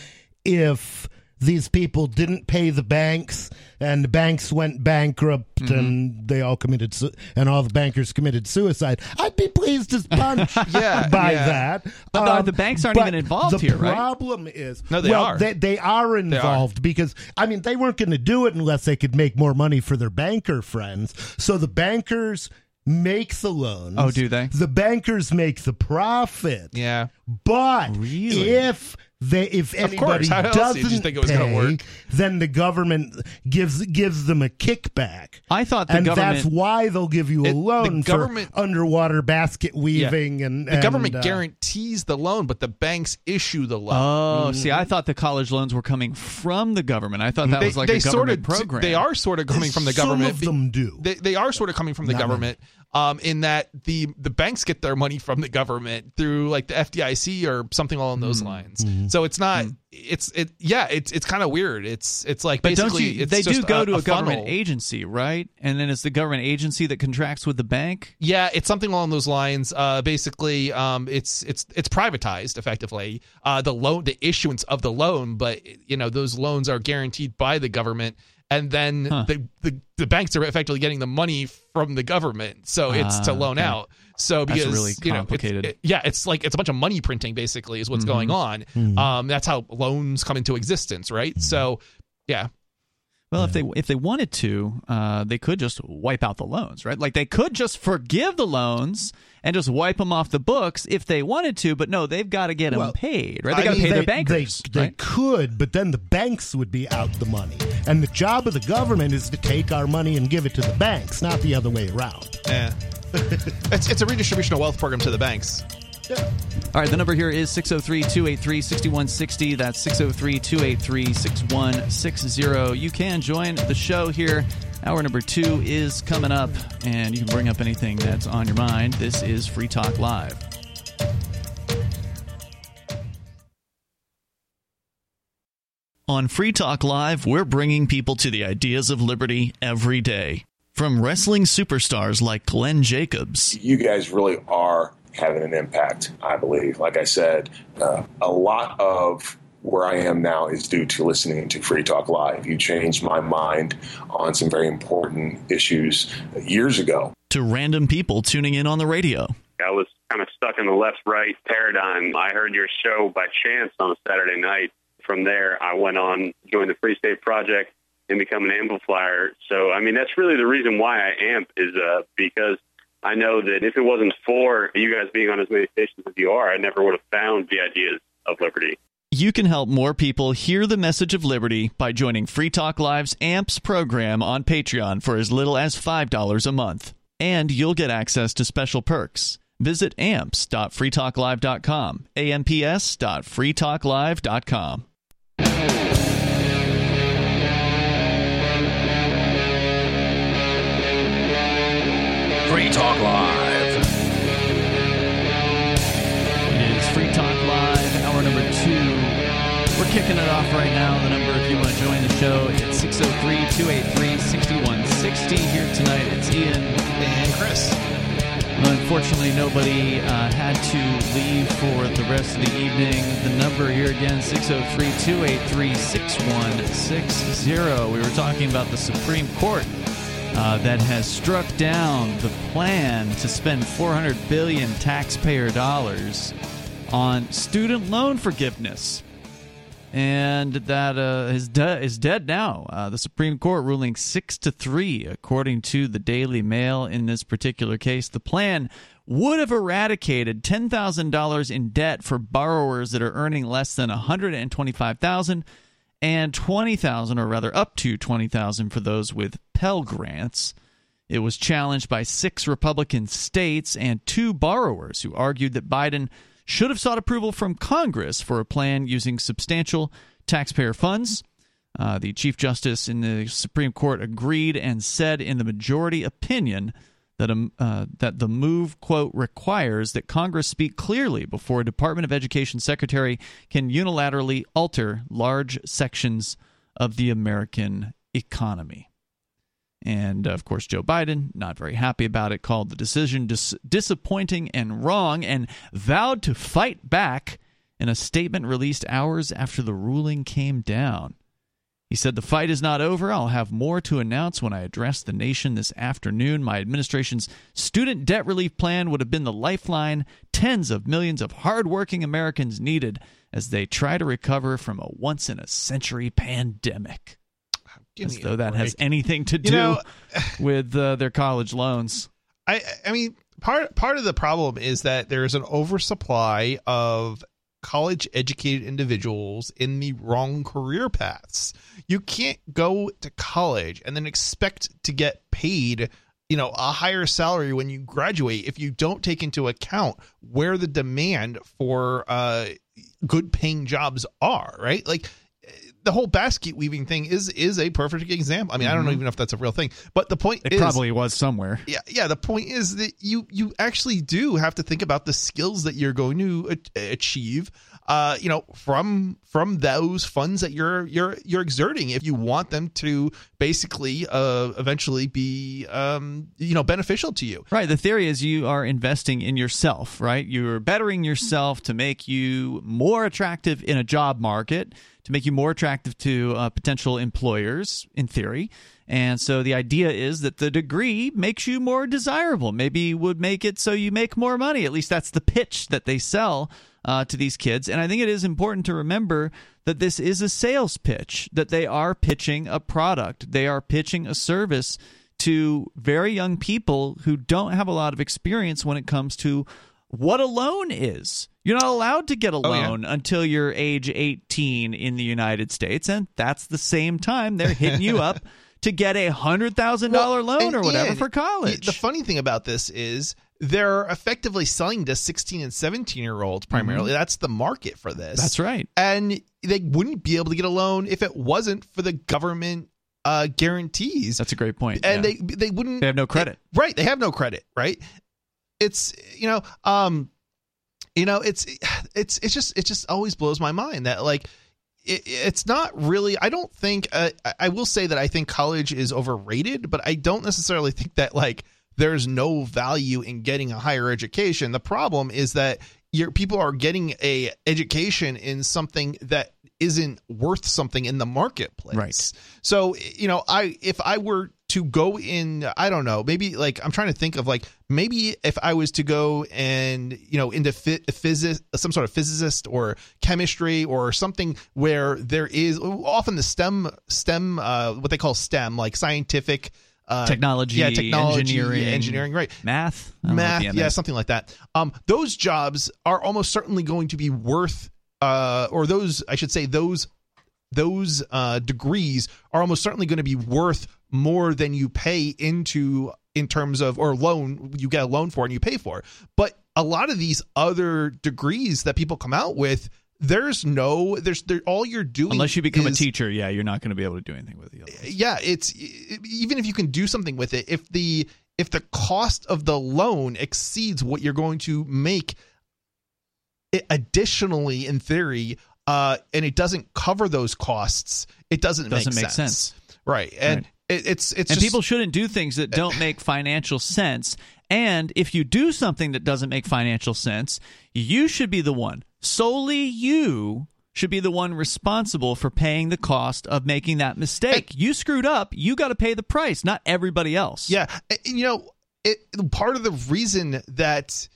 if these people didn't pay the banks and the banks went bankrupt Mm-hmm. and they all committed su- and all the bankers committed suicide. I'd be pleased as punch Yeah, by yeah. that. Um, But the- the banks aren't even involved the here, right? The problem is No, they well, are. They, they are involved because I mean they weren't going to do it unless they could make more money for their banker friends. So the bankers make the loans. Oh, do they? The bankers make the profit. yeah But Really? if they if anybody course. Doesn't think it was pay, work? then the government gives gives them a kickback. I thought the and government. that's why they'll give you a It- the loan government- for underwater basket weaving and the government uh, guarantees the loan but the banks issue the loan Oh, see, I thought the college loans were coming from the government. I thought that they, was like they a sort government of program. they are sort of coming from the Some government of them do. they, they are sort of coming from the Not government um, in that the the banks get their money from the government through like the FDIC or something along those Hmm. lines. So it's not it's it yeah it's it's kind of weird. It's it's like But don't basically you? it's They do just go a, to a, government funnel. agency, right? And then it's the government agency that contracts with the bank. Yeah, it's something along those lines. Uh, basically, um, it's it's it's privatized effectively. Uh, the loan, the issuance of the loan, but you know those loans are guaranteed by the government, and then Huh. the, the the banks are effectively getting the money from the government. So it's to Ah, loan okay. out. So That's because really you know, it's- it- yeah, it's like it's a bunch of money printing basically is what's going on. Um, that's how loans come into existence, right? So yeah, Well, if they if they wanted to, uh, they could just wipe out the loans, right? Like they could just forgive the loans and just wipe them off the books if they wanted to. But no, they've got to get them paid, right? They got to mean, pay their they, bankers. They, they could, but then the banks would be out the money. And the job of the government is to take our money and give it to the banks, not the other way around. yeah. it's it's a redistribution of wealth program to the banks. All right, the number here is 603 283 6160. That's 603 283 6160. You can join the show here. Hour number two is coming up, and you can bring up anything that's on your mind. This is Free Talk Live. On Free Talk Live, we're bringing people to the ideas of liberty every day. From wrestling superstars like Glenn Jacobs. you guys really are having an impact, I believe. Like I said, uh, a lot of where I am now is due to listening to Free Talk Live. You changed my mind on some very important issues years ago. to random people tuning in on the radio. I was kind of stuck in the left right paradigm. I heard your show by chance on a Saturday night. From there, I went on, joined the Free State Project, and become an amplifier. So, I mean, that's really the reason why I amp is uh, because I know that if it wasn't for you guys being on as many stations as you are, I never would have found the ideas of liberty. You can help more people hear the message of liberty by joining Free Talk Live's AMPS program on Patreon for as little as $5 a month. And you'll get access to special perks. Visit amps.freetalklive.com, amps.freetalklive.com. Free Talk Live. It is Free Talk Live, hour number two. We're kicking it off right now. The number, if you want to join the show, it's 603 283 6160. Here tonight, it's Ian and Chris. Unfortunately, nobody uh, had to leave for the rest of the evening. The number here again, 603 283 6160. We were talking about the Supreme Court uh, that has struck down the plan to spend 400 billion taxpayer dollars on student loan forgiveness. And that uh, is, de- is dead now. Uh, the Supreme Court ruling six to three, according to the Daily Mail. In this particular case, the plan would have eradicated ten thousand dollars in debt for borrowers that are earning less than one hundred and twenty-five thousand and 20,000 or rather up to 20,000 for those with Pell grants. It was challenged by six Republican states and two borrowers who argued that Biden should have sought approval from Congress for a plan using substantial taxpayer funds. Uh, the Chief Justice in the Supreme Court agreed and said in the majority opinion that um, uh, that the move quote requires that Congress speak clearly before a Department of Education secretary can unilaterally alter large sections of the American economy. And of course, Joe Biden, not very happy about it, called the decision dis- disappointing and wrong and vowed to fight back in a statement released hours after the ruling came down. He said, The fight is not over. I'll have more to announce when I address the nation this afternoon. My administration's student debt relief plan would have been the lifeline tens of millions of hardworking Americans needed as they try to recover from a once in a century pandemic. Give as though that break. has anything to do You know- with uh, their college loans. I I mean part part of the problem is that there's an oversupply of college educated individuals in the wrong career paths. You can't go to college and then expect to get paid, you know, a higher salary when you graduate if you don't take into account where the demand for uh good paying jobs are, right? Like the whole basket weaving thing is is a perfect example. I mean, I don't Mhm. even know if that's a real thing, but the point It is probably was somewhere. yeah yeah the point is that you you actually do have to think about the skills that you're going to achieve uh you know from from those funds that you're you're you're exerting if you want them to basically uh eventually be um you know beneficial to you Right. The theory is you are investing in yourself, right? You're bettering yourself to make you more attractive in a job market, to make you more attractive to uh, potential employers, in theory. And so the idea is that the degree makes you more desirable. Maybe would make it so you make more money. At least that's the pitch that they sell uh, to these kids. And I think it is important to remember that this is a sales pitch, that they are pitching a product, they are pitching a service to very young people who don't have a lot of experience when it comes to what a loan is. You're not allowed to get a Oh, yeah. loan until you're age 18 in the United States, and that's the same time they're hitting you up to get a hundred thousand dollar Well, loan or whatever for college. The funny thing about this is they're effectively selling to 16 and 17 year olds primarily. That's the market for this. Mm-hmm. That's right. And they wouldn't be able to get a loan if it wasn't for the government uh, guarantees. That's a great point. and yeah. they they wouldn't They have no credit. right they have no credit right it's you know um you know it's it's it's just it just always blows my mind that like it, it's not really i don't think uh, I- i will say that i think college is overrated but i don't necessarily think that like there's no value in getting a higher education the problem is that your people are getting a education in something that isn't worth something in the marketplace Right. so you know i if i were to go in, I don't know, maybe like I'm trying to think of like maybe if I was to go and you know into physics, some sort of physicist or chemistry or something where there is often the STEM STEM uh, what they call STEM like scientific. Uh, technology, yeah, technology, engineering, engineering, right? Math, math, yeah, something like that. Um, those jobs are almost certainly going to be worth, uh, or those, I should say, those those uh, degrees are almost certainly going to be worth more than you pay into in terms of or loan you get a loan for and you pay for. But a lot of these other degrees that people come out with there's no there's there all you're doing unless you become is, a teacher yeah you're not going to be able to do anything with it yeah it's even if you can do something with it if the if the cost of the loan exceeds what you're going to make it additionally in theory uh, and it doesn't cover those costs, it doesn't, doesn't make, make sense. sense. Right. And right. It, it's it's and just, people shouldn't do things that don't make financial sense. And if you do something that doesn't make financial sense, you should be the one solely you should be the one responsible for paying the cost of making that mistake. And, you screwed up, you got to pay the price, not everybody else. Yeah, you know, it, part of the reason that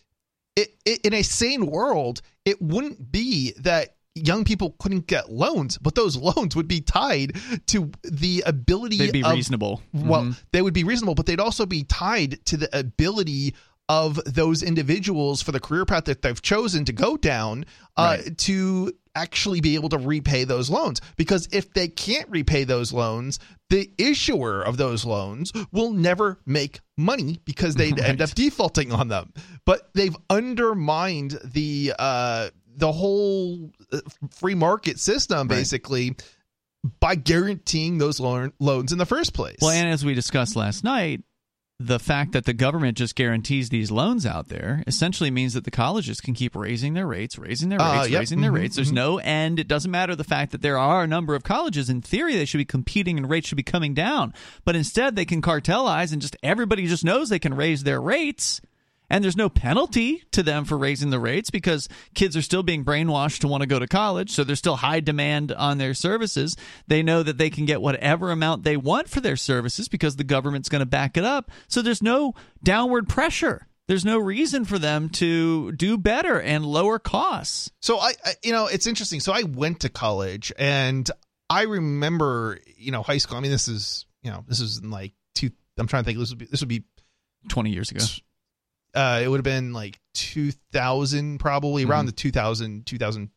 it, it, in a sane world, it wouldn't be that young people couldn't get loans, but those loans would be tied to the ability. They'd be of, reasonable. Well, mm-hmm. they would be reasonable, but they'd also be tied to the ability of those individuals for the career path that they've chosen to go down uh, right. to actually be able to repay those loans. Because if they can't repay those loans, the issuer of those loans will never make money because they'd right. end up defaulting on them. But they've undermined the uh, the whole uh, free market system basically by guaranteeing those loan, loans in the first place. Well, and as we discussed last night, the fact that the government just guarantees these loans out there essentially means that the colleges can keep raising their rates, raising their uh, rates, uh, yep. raising their mm-hmm, rates. There's mm-hmm. no end. It doesn't matter the fact that there are a number of colleges. In theory, they should be competing and rates should be coming down. But instead, they can cartelize and just everybody just knows they can raise their rates and there's no penalty to them for raising the rates because kids are still being brainwashed to want to go to college. So there's still high demand on their services. They know that they can get whatever amount they want for their services because the government's going to back it up. So there's no downward pressure. There's no reason for them to do better and lower costs. So I, I you know, it's interesting. So I went to college and I remember, you know, high school. I mean, this is, you know, this is in like two. I'm trying to think. This would be this would be 20 years ago uh, it would have been like 2000 probably mm-hmm. around the 2000 2000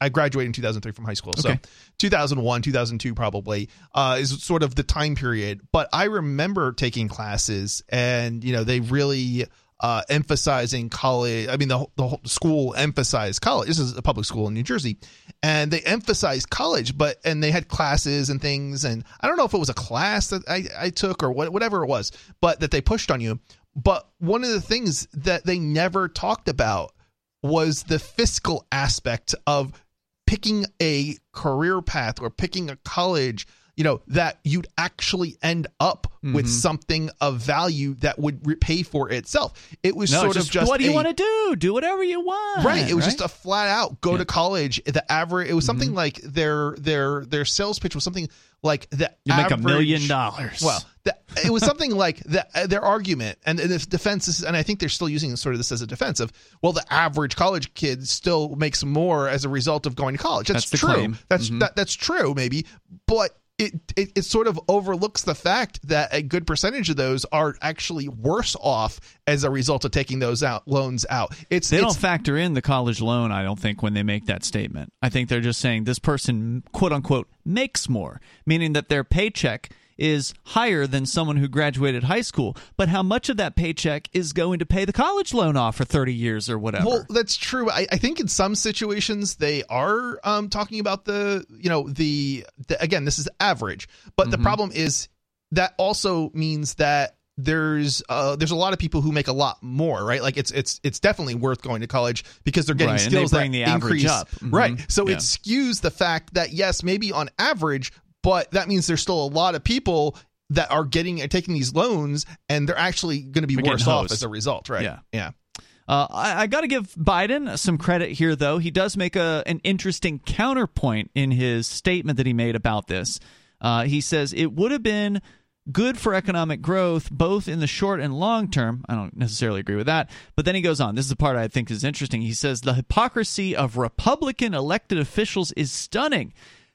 I graduated in 2003 from high school. So okay. 2001, 2002 probably uh, is sort of the time period. But I remember taking classes and, you know, they really uh, emphasizing college. I mean, the, the whole school emphasized college. This is a public school in New Jersey. And they emphasized college, but, and they had classes and things. And I don't know if it was a class that I, I took or what, whatever it was, but that they pushed on you. But one of the things that they never talked about was the fiscal aspect of picking a career path or picking a college you know that you'd actually end up mm-hmm. with something of value that would repay for itself it was no, sort just, of just what do you want to do do whatever you want right it was right? just a flat out go yeah. to college the average it was something mm-hmm. like their their their sales pitch was something like the you average, make a million dollars well the, it was something like the, their argument and, and the defense is, and i think they're still using sort of this as a defense of well the average college kid still makes more as a result of going to college that's, that's true that's mm-hmm. that, that's true maybe but it, it, it sort of overlooks the fact that a good percentage of those are actually worse off as a result of taking those out loans out. It's they it's, don't factor in the college loan. I don't think when they make that statement. I think they're just saying this person quote unquote makes more, meaning that their paycheck is higher than someone who graduated high school. But how much of that paycheck is going to pay the college loan off for 30 years or whatever? Well, that's true. I, I think in some situations they are um, talking about the, you know, the, the again, this is average. But mm-hmm. the problem is that also means that there's uh, there's a lot of people who make a lot more, right? Like it's it's it's definitely worth going to college because they're getting right, skills that the increase, up, mm-hmm. right? So yeah. it skews the fact that yes, maybe on average but that means there's still a lot of people that are getting taking these loans and they're actually going to be worse off as a result, right? Yeah. Yeah. Uh, I, I got to give Biden some credit here, though. He does make a an interesting counterpoint in his statement that he made about this. Uh, he says it would have been good for economic growth, both in the short and long term. I don't necessarily agree with that. But then he goes on. This is the part I think is interesting. He says the hypocrisy of Republican elected officials is stunning.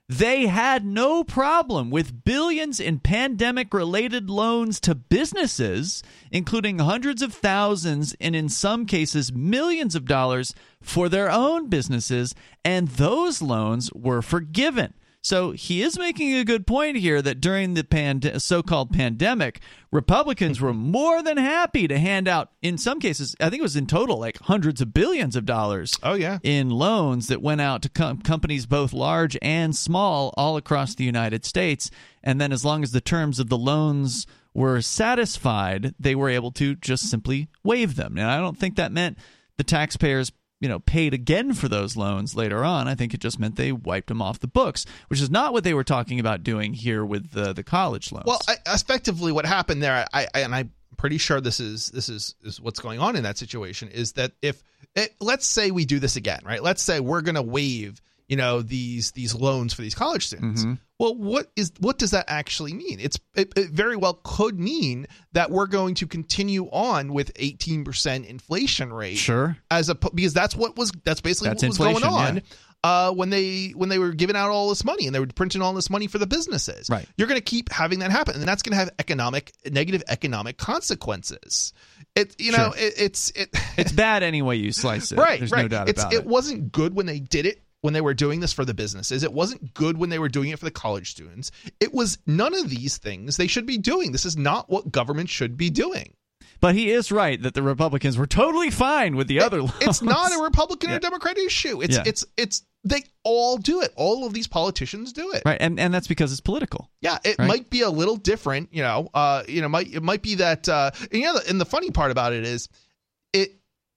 They had no problem with billions in pandemic related loans to businesses, including hundreds of thousands and in some cases millions of dollars for their own businesses, and those loans were forgiven. So he is making a good point here that during the pand- so-called pandemic, Republicans were more than happy to hand out, in some cases, I think it was in total like hundreds of billions of dollars. Oh yeah, in loans that went out to com- companies both large and small all across the United States. And then, as long as the terms of the loans were satisfied, they were able to just simply waive them. And I don't think that meant the taxpayers you know paid again for those loans later on. I think it just meant they wiped them off the books, which is not what they were talking about doing here with the the college loans. Well, I, effectively, what happened there, I, I and I'm pretty sure this is this is is what's going on in that situation is that if it, let's say we do this again, right? Let's say we're going to waive you know these these loans for these college students mm-hmm. well what is what does that actually mean it's it, it, very well could mean that we're going to continue on with 18% inflation rate sure as a because that's what was that's basically that's what was going on yeah. Uh, when they when they were giving out all this money and they were printing all this money for the businesses, right? You're going to keep having that happen, and that's going to have economic negative economic consequences. It you know sure. it, it's it, it's bad any way you slice it, right? There's right. no doubt it's, about it. it. It wasn't good when they did it when they were doing this for the businesses. It wasn't good when they were doing it for the college students. It was none of these things they should be doing. This is not what government should be doing. But he is right that the Republicans were totally fine with the it, other. It's not a Republican yeah. or Democrat issue. It's yeah. it's it's they all do it. All of these politicians do it. Right. And and that's because it's political. Yeah, it right? might be a little different, you know. Uh, you know, might it might be that uh and you know, and the funny part about it is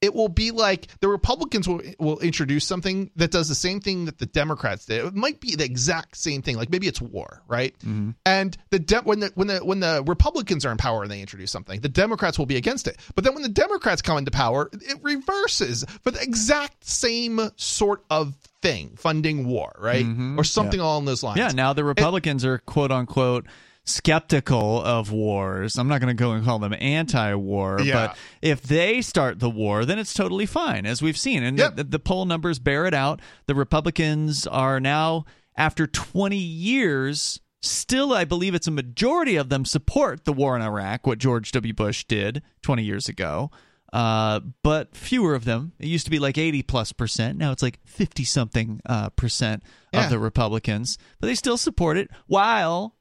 it will be like the Republicans will will introduce something that does the same thing that the Democrats did. It might be the exact same thing. Like maybe it's war, right? Mm-hmm. And the de- when the when the when the Republicans are in power and they introduce something, the Democrats will be against it. But then when the Democrats come into power, it reverses for the exact same sort of thing, funding war, right, mm-hmm. or something yeah. along those lines. Yeah. Now the Republicans it, are quote unquote skeptical of wars. I'm not going to go and call them anti-war, yeah. but if they start the war, then it's totally fine, as we've seen, and yep. the, the poll numbers bear it out. The Republicans are now, after 20 years, still, I believe it's a majority of them support the war in Iraq, what George W. Bush did 20 years ago. Uh, but fewer of them. It used to be like 80 plus percent. Now it's like 50 something uh, percent yeah. of the Republicans, but they still support it while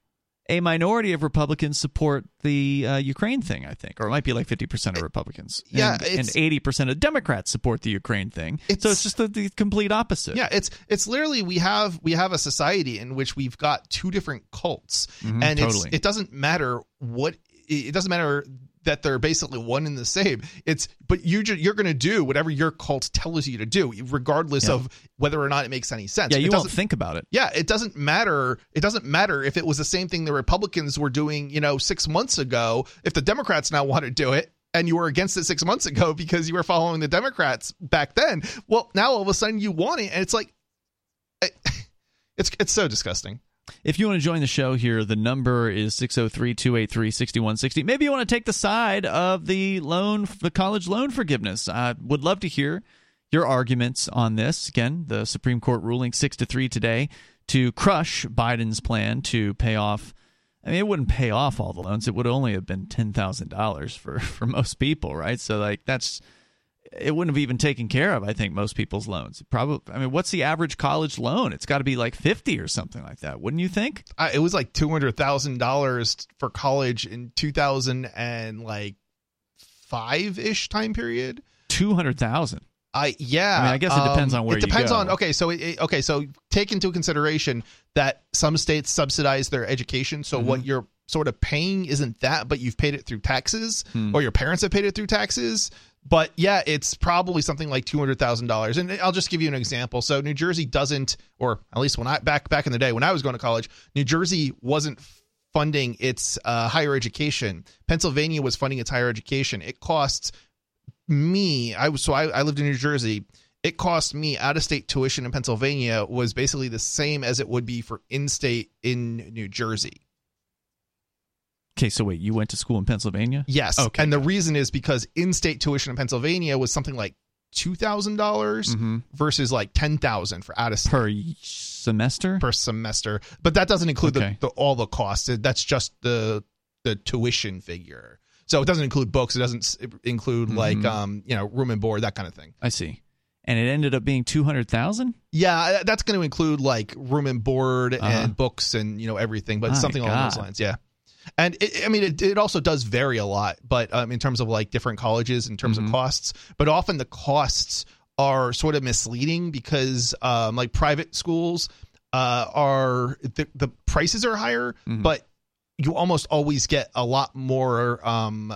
a minority of Republicans support the uh, Ukraine thing, I think, or it might be like 50% of Republicans. Yeah, and, and 80% of Democrats support the Ukraine thing. It's, so it's just the, the, complete opposite. Yeah, it's it's literally we have we have a society in which we've got two different cults, mm-hmm, and totally. it doesn't matter what it doesn't matter that they're basically one and the same. It's but you ju- you're going to do whatever your cult tells you to do, regardless yeah. of whether or not it makes any sense. Yeah, you it won't think about it. Yeah, it doesn't matter. It doesn't matter if it was the same thing the Republicans were doing, you know, six months ago. If the Democrats now want to do it, and you were against it six months ago because you were following the Democrats back then. Well, now all of a sudden you want it, and it's like, eh, it's it's so disgusting. If you want to join the show here, the number is 603 283 6160. Maybe you want to take the side of the loan, the college loan forgiveness. I would love to hear your arguments on this. Again, the Supreme Court ruling 6 to 3 today to crush Biden's plan to pay off. I mean, it wouldn't pay off all the loans. It would only have been $10,000 for, for most people, right? So, like, that's it wouldn't have even taken care of, I think, most people's loans. Probably, I mean, what's the average college loan? It's got to be like fifty or something like that, wouldn't you think? Uh, it was like two hundred thousand dollars for college in two thousand and like five ish time period. Two hundred thousand. I yeah. I mean, I guess it depends um, on where it depends on. Okay, so it, it, okay, so take into consideration that some states subsidize their education, so Mm-hmm. what you're sort of paying isn't that, but you've paid it through taxes, Hmm. or your parents have paid it through taxes. But yeah, it's probably something like two hundred thousand dollars. And I'll just give you an example. So New Jersey doesn't, or at least when I back back in the day when I was going to college, New Jersey wasn't funding its uh, higher education. Pennsylvania was funding its higher education. It costs me. I was so I, I lived in New Jersey. It cost me out of state tuition in Pennsylvania was basically the same as it would be for in state in New Jersey. Okay, so wait, you went to school in Pennsylvania? Yes. Okay. And the reason is because in-state tuition in Pennsylvania was something like two dollars Mhm. versus like ten thousand for out of state Per semester? per semester. But that doesn't include Okay. the, the all the costs. That's just the the tuition figure. So it doesn't include books. It doesn't include like Mhm. um you know room and board that kind of thing. I see. And it ended up being 200,000? Yeah, that's going to include like room and board Uh-huh. and books and you know everything, but My something along those lines. Yeah. And it, I mean, it, it also does vary a lot, but um, in terms of like different colleges, in terms Mhm. of costs, but often the costs are sort of misleading because um, like private schools uh, are the, the prices are higher, Mhm. but you almost always get a lot more um,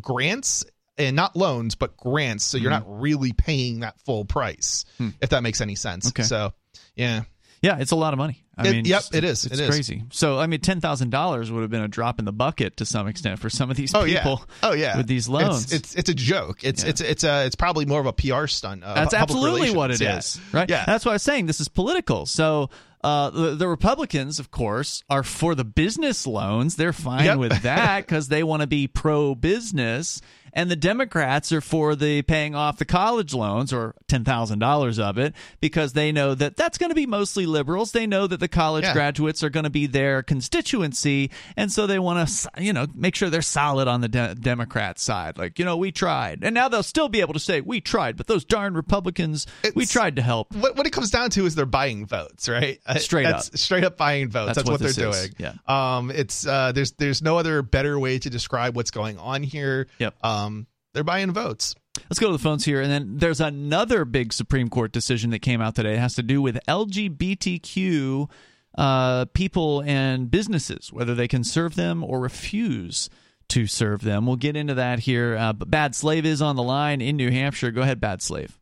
grants and not loans, but grants. So you're Mhm. not really paying that full price, Hmm. if that makes any sense. Okay. So, yeah. Yeah, it's a lot of money. I It- mean, yep, it is. It's It is. crazy. So, I mean, ten thousand dollars would have been a drop in the bucket to some extent for some of these Oh people. yeah. Oh yeah. with these loans. It's it's, it's a joke. It's Yeah. it's it's a it's probably more of a PR stunt. Uh, That's absolutely what it relations. is, right? Yeah. That's why I was saying this is political. So uh, the, the Republicans, of course, are for the business loans. They're fine Yep. with that because they want to be pro business. And the Democrats are for the paying off the college loans or $10,000 of it because they know that that's going to be mostly liberals. They know that the college Yeah. graduates are going to be their constituency. And so they want to, you know, make sure they're solid on the de- Democrat side. Like, you know, we tried. And now they'll still be able to say, we tried, but those darn Republicans, we tried to help. What, what it comes down to is they're buying votes, right? Uh, Straight That's up. straight up buying votes. That's That's, what what, they're is. doing. Yeah. Um, it's uh, there's there's no other better way to describe what's going on here. Yep. Um, they're buying votes. Let's go to the phones here. And then there's another big Supreme Court decision that came out today. It has to do with LGBTQ uh, people and businesses, whether they can serve them or refuse to serve them. We'll get into that here. Uh, but Bad Slave is on the line in New Hampshire. Go ahead, Bad Slave.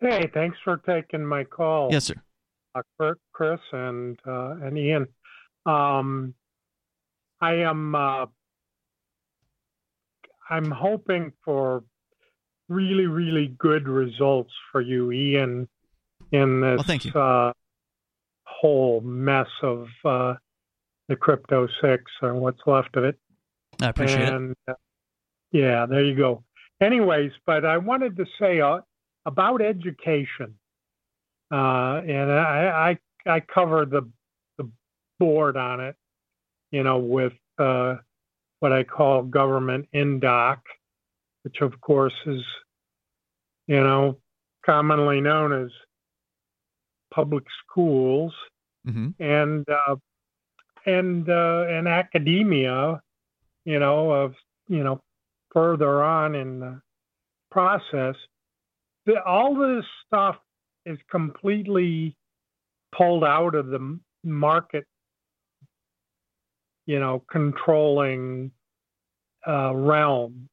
Hey, thanks for taking my call. Yes, sir. uh, Chris and uh, and Ian. Um, I am uh, I'm hoping for really really good results for you, Ian, in this Well. Uh, whole mess of uh, the crypto six and what's left of it. I appreciate it. uh, yeah, there you go. Anyways, but I wanted to say uh, about education, uh, and I, I I cover the the board on it, you know, with uh, what I call government indoc, which of course is, you know, commonly known as public schools hmm and uh, and uh, and academia, you know, of you know further on in the process, the, all this stuff is completely pulled out of the market, you know, controlling uh, realm,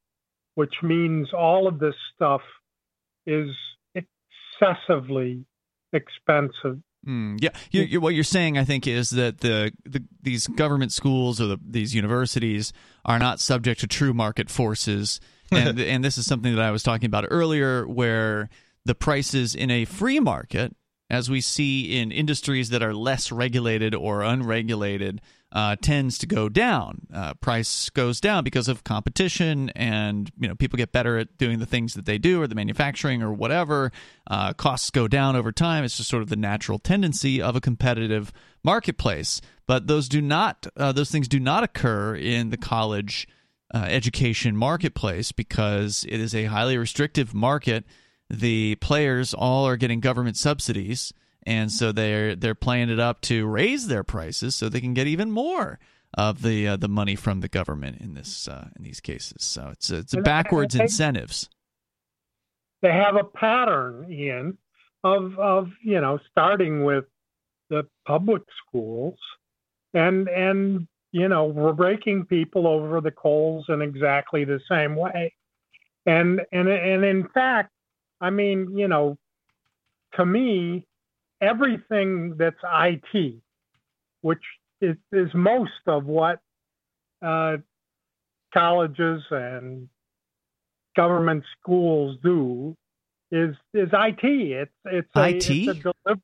which means all of this stuff is excessively expensive. Mm, yeah, you, you, what you're saying, I think, is that the, the these government schools or the, these universities are not subject to true market forces, and and this is something that I was talking about earlier, where the prices in a free market, as we see in industries that are less regulated or unregulated, uh, tends to go down. Uh, price goes down because of competition, and you know people get better at doing the things that they do, or the manufacturing, or whatever. Uh, costs go down over time. It's just sort of the natural tendency of a competitive marketplace. But those do not; uh, those things do not occur in the college uh, education marketplace because it is a highly restrictive market. The players all are getting government subsidies and so they're they're playing it up to raise their prices so they can get even more of the uh, the money from the government in this uh, in these cases. So it's a, it's a backwards incentives. they have a pattern Ian, of of you know starting with the public schools and and you know we're breaking people over the coals in exactly the same way and and and in fact i mean you know to me everything that's it which is, is most of what uh, colleges and government schools do is is IT. It's it's a, IT? It's a deli-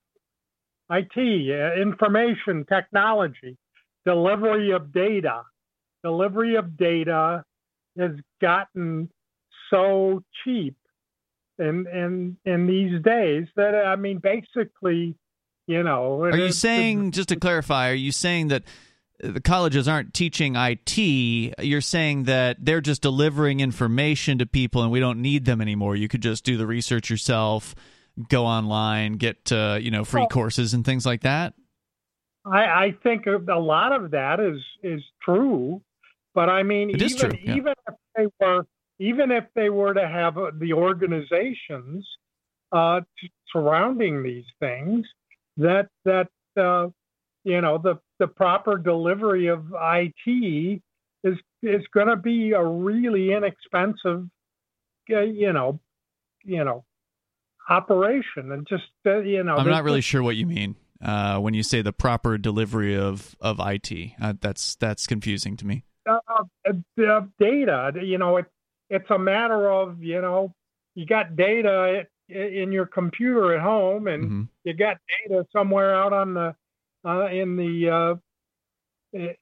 IT, uh, information technology, delivery of data, delivery of data has gotten so cheap in in in these days that I mean, basically, you know. Are you saying, just to clarify, are you saying that the colleges aren't teaching IT? You're saying that they're just delivering information to people, and we don't need them anymore. You could just do the research yourself, go online, get uh, you know free Well- courses and things like that. I, I think a lot of that is is true, but I mean, It even true, yeah. even if they were even if they were to have uh, the organizations uh, t- surrounding these things, that that uh, you know the the proper delivery of IT is is going to be a really inexpensive, uh, you know, you know, operation, and just uh, you know, I'm not really sure what you mean uh, when you say the proper delivery of of IT. Uh, that's that's confusing to me. uh, uh, uh, data. You know, it, it's a matter of you know, you got data in your computer at home, and hmm you got data somewhere out on the uh, in the uh,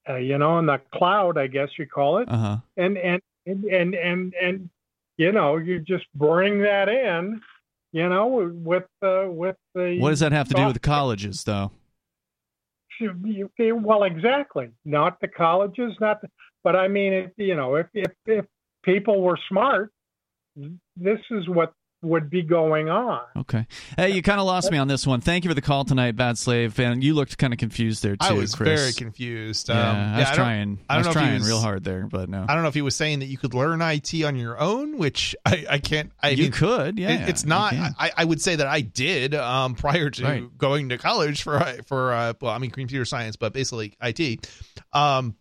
uh, you know in the cloud, I guess you call it, Uh huh. and and and and and, and you know, you just bring that in. You know, with uh, with the What does that have to do with the colleges, though? Well, exactly. Not the colleges, not. The, but I mean, if, you know, if if if people were smart, this is what would be going on. Okay. Hey, you kind of lost me on this one. Thank you for the call tonight, Bad Slave. And you looked kind of confused there too, I was Chris. very confused. Yeah, Um, I was don't- trying. I I, don't was know if he trying was- real hard there, but no. I don't know if he was saying that you could learn IT on your own, which I, I can't. I you mean, could, yeah. it- it's not. I, I would say that I did um, prior to Right. going to college for for uh, well, I mean computer science, but basically IT. Um,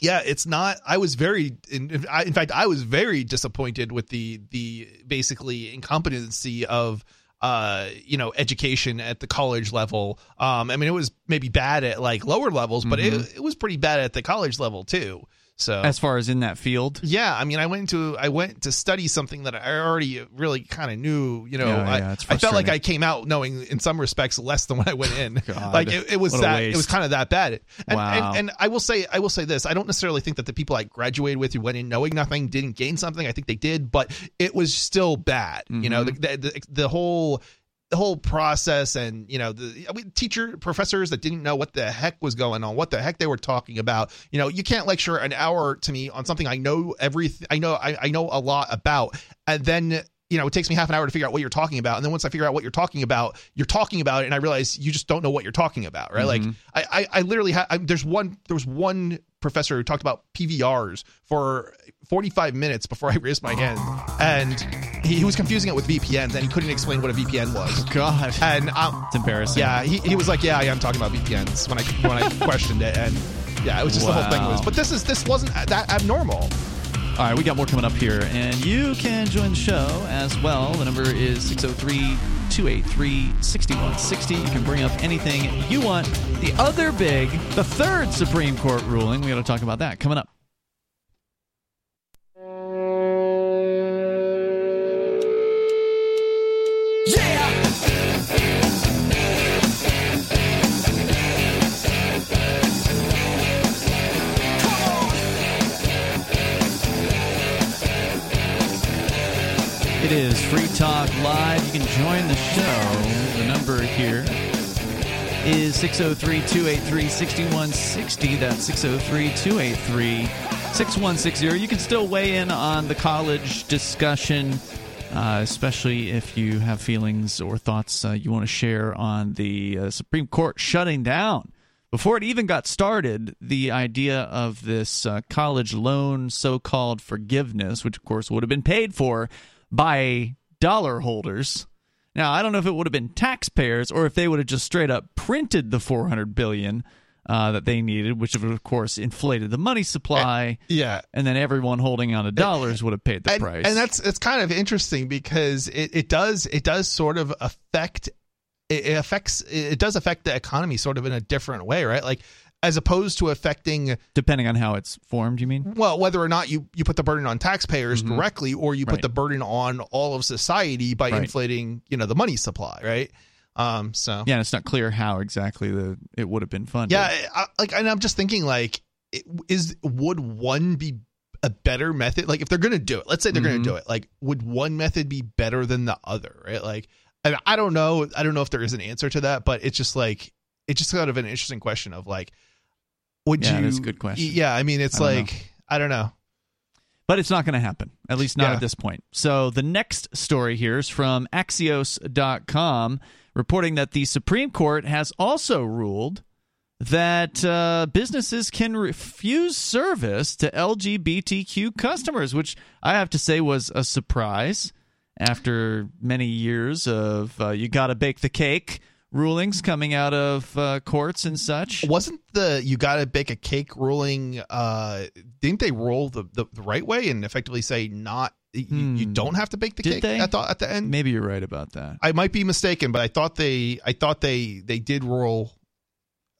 yeah, it's not. I was very, in, in fact, I was very disappointed with the the basically incompetency of uh you know education at the college level um i mean it was maybe bad at like lower levels but it, it was pretty bad at the college level too so Mm-hmm. As far as in that field, yeah, I mean, I went to I went to study something that I already really kind of knew. You know, Yeah, I, yeah, I felt like. I came out knowing in some respects less than when I went in. Like it, it was what that it was kind of that bad. And, Wow. and and I will say I will say this: I don't necessarily think that the people I graduated with who went in knowing nothing didn't gain something. I think they did, but it was still bad. You know, the, Mm-hmm. the, the the whole the whole process and you know the I mean, teacher professors that didn't know what the heck was going on what the heck they were talking about. You know you can't lecture an hour to me on something i know everything i know I, I know a lot about. And then you know it takes me half an hour to figure out what you're talking about. And then once i figure out what you're talking about you're talking about it and i realize you just don't know what you're talking about right? Like i i, I literally ha- I, there's one there was one professor who talked about pvrs for 45 minutes before i raised my hand. And he, he was confusing it with vpns and he couldn't explain what a vpn was. God, and um, it's embarrassing. yeah, he, he was like, yeah, yeah, I'm talking about VPNs when I when I questioned it, and yeah, it was just the whole thing was. But this is this wasn't that abnormal. All right, we got more coming up here, and you can join the show as well. The number is 603 283 6160. You can bring up anything you want. The other big, the third Supreme Court ruling, we got to talk about that coming up. It is Free Talk Live. You can join the show. The number here is 603 283 6160. That's 603 283 6160. You can still weigh in on the college discussion, uh, especially if you have feelings or thoughts uh, you want to share on the uh, Supreme Court shutting down. Before it even got started, the idea of this uh, college loan so called forgiveness, which of course would have been paid for by dollar holders. Now, I don't know if it would have been taxpayers or if they would have just straight up printed the 400 billion uh, that they needed, which would, of course inflated the money supply, Yeah. and then everyone holding on to dollars would have paid the And, price. and that's it's kind of interesting because it, it does it does sort of affect it affects it does affect the economy sort of in a different way, right? Like as opposed to affecting depending on how it's formed. You mean? well whether or not you you put the burden on taxpayers directly or you put Mm-hmm. Right. the burden on all of society by Right. inflating you know the money supply, right? Um. So Yeah, and it's not clear how exactly the it would have been funded. Yeah, I, like, and I'm just thinking, like, it- is would one be a better method? Like if they're going to do it, let's say they're going Mhm. to do it. Like would one method be better than the other? Right? Like and I don't know. I don't know if there is an answer to that, but it's just like it's just kind of an interesting question of like would Yeah, you? that's a good question. Yeah, I mean, it's I don't know. like I don't know. But it's not going to happen, at least not Yeah. at this point. So the next story here is from Axios.com reporting that the Supreme Court has also ruled that uh, businesses can refuse service to LGBTQ customers, which I have to say was a surprise after many years of uh, you got to bake the cake rulings coming out of uh, courts and such. Wasn't the you got to bake a cake ruling? uh Didn't they roll the, the, the right way and effectively say not you, you Hmm. don't have to bake the Did cake? they? I thought at the end. Maybe you're right about that. I might be mistaken, but I thought they I thought they they did roll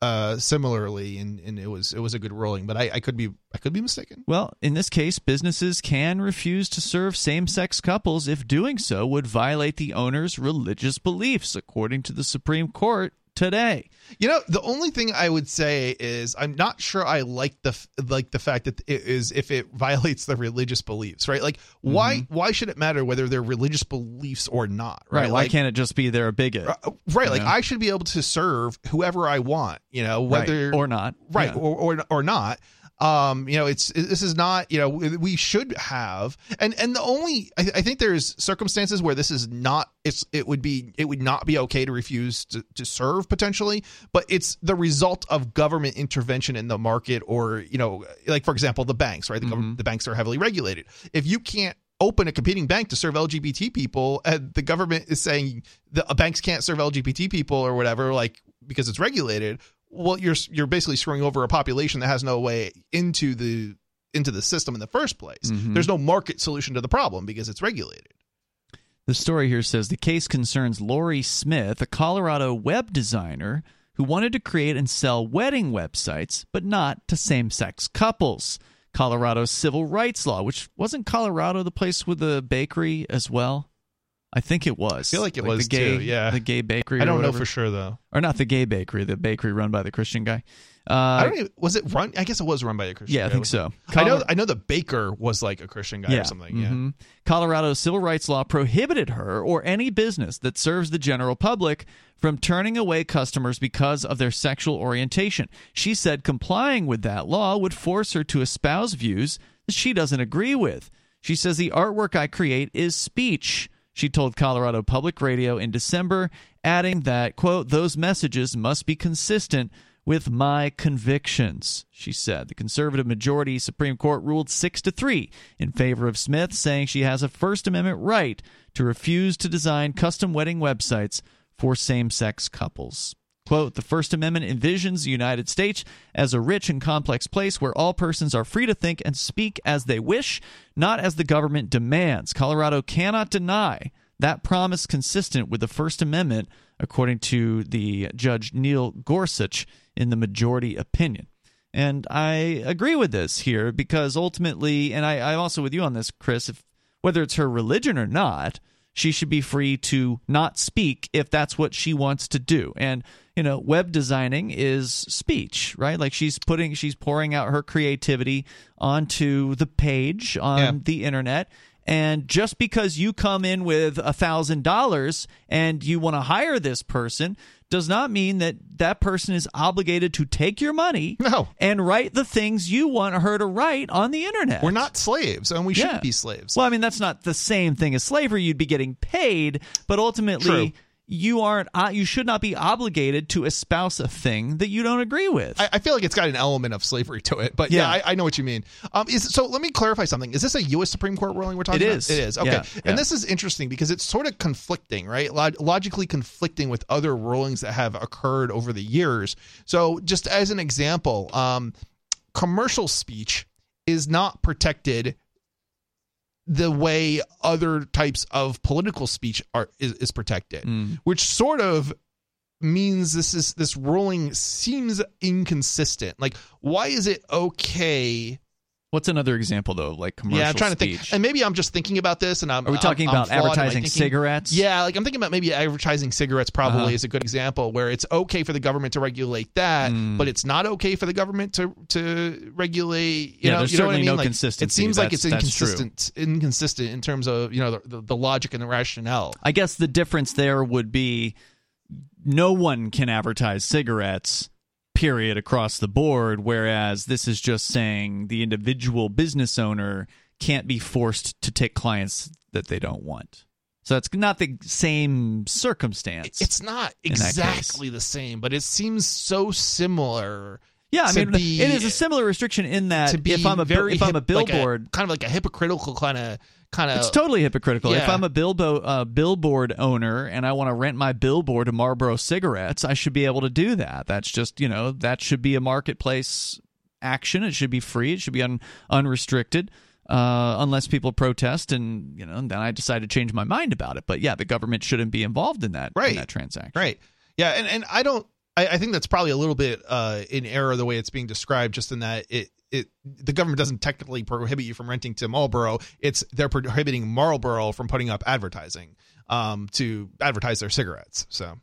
uh similarly and, and it was it was a good ruling but I, I could be I could be mistaken. Well, in this case, businesses can refuse to serve same sex couples if doing so would violate the owner's religious beliefs, according to the Supreme Court today. You know, the only thing I would say is I'm not sure I like the like the fact that it is if it violates the religious beliefs, right? Like why why should it matter whether they're religious beliefs or not, right? Right. Why Like, can't it just be they're a bigot? uh, right, like know? I should be able to serve whoever I want, you know, whether right. Or not. right Yeah. or, or or not um you know it's this is not you know we should have and and the only I, I think there's circumstances where this is not it's it would be it would not be okay to refuse to, to serve potentially but it's the result of government intervention in the market or you know like for example the banks right? The, government, the banks are heavily regulated. If you can't open a competing bank to serve LGBT people and the government is saying the uh, banks can't serve LGBT people or whatever like because it's regulated well you're you're basically screwing over a population that has no way into the into the system in the first place Mhm. there's no market solution to the problem because it's regulated The story here says the case concerns Lorie Smith, a Colorado web designer who wanted to create and sell wedding websites, but not to same sex couples. Colorado's civil rights law, which wasn't Colorado the place with the bakery as well? I think it was. I feel like it was the gay, too, yeah. the gay bakery. i don't know for sure though or not the gay bakery, the bakery run by the Christian guy. Uh, i don't even, was it run i guess it was run by a christian yeah, I think so. it? i know i know the baker was like a christian guy or something yeah mhm. Colorado's civil rights law prohibited her or any business that serves the general public from turning away customers because of their sexual orientation. She said complying with that law would force her to espouse views that she doesn't agree with. She says the artwork I create is speech. She told Colorado Public Radio in December, adding that, quote, those messages must be consistent with my convictions, she said. The conservative majority Supreme Court ruled 6 to 3 in favor of Smith, saying she has a First Amendment right to refuse to design custom wedding websites for same sex couples. Quote, the First Amendment envisions the United States as a rich and complex place where all persons are free to think and speak as they wish, not as the government demands. Colorado cannot deny that promise consistent with the First Amendment, according to the Judge Neil Gorsuch in the majority opinion. And I agree with this here because ultimately, and I, I'm also with you on this, Chris, if, whether it's her religion or not, she should be free to not speak if that's what she wants to do. And, you know, web designing is speech, right? Like she's putting, she's pouring out her creativity onto the page on Yeah. the internet. And just because you come in with a thousand dollars and you want to hire this person does not mean that that person is obligated to take your money No. and write the things you want her to write on the internet. we're not slaves and we Yeah. shouldn't be slaves Well, I mean, that's not the same thing as slavery. You'd be getting paid, but ultimately, True. You aren't. Uh, you should not be obligated to espouse a thing that you don't agree with. I, I feel like it's got an element of slavery to it, but yeah, Yeah. I, I know what you mean. Um, is so let me clarify something. Is this a U.S. Supreme Court ruling we're talking It about? is. It is. Okay, Yeah, and yeah. this is interesting because it's sort of conflicting, right? Log- logically conflicting with other rulings that have occurred over the years. So, just as an example, um, commercial speech is not protected the way other types of political speech are is, is protected, Mm. which sort of means this is this ruling seems inconsistent. Like, why is it okay What's another example though, like commercial yeah, I'm trying speech? to think, and maybe I'm just thinking about this, and I'm. Are we talking I'm- I'm about my advertising thinking. cigarettes? Yeah, like I'm thinking about maybe advertising cigarettes. Probably Uh-huh. is a good example where it's okay for the government to regulate that, Mm. but it's not okay for the government to to regulate. You Yeah, know, there's you know what I certainly mean? no like, It consistency. seems like it's That's- that's true. inconsistent, inconsistent in terms of you know the, the, the logic and the rationale. I guess the difference there would be no one can advertise cigarettes period across the board whereas this is just saying the individual business owner can't be forced to take clients that they don't want. So it's not the same circumstance. It's not in that case. exactly the same, but it seems so similar. yeah, I mean be- it is a similar restriction in that to be if I'm a if I'm a hip- like billboard kind of like a hypocritical kind of kind of It's totally hypocritical. If I'm a bilbo, uh, billboard owner and I want to rent my billboard to Marlboro cigarettes, I should be able to do that. That's just, you know, that should be a marketplace action. It should be free. It should be un- unrestricted. Uh, unless people protest and you know, then I decide to change my mind about it. But yeah, the government shouldn't be involved in that in Right. that transaction. Right. Yeah, and, and I don't I, I think that's probably a little bit uh in error the way it's being described, just in that it it the government doesn't technically prohibit you from renting to Marlboro. It's they're prohibiting Marlboro from putting up advertising um to advertise their cigarettes. So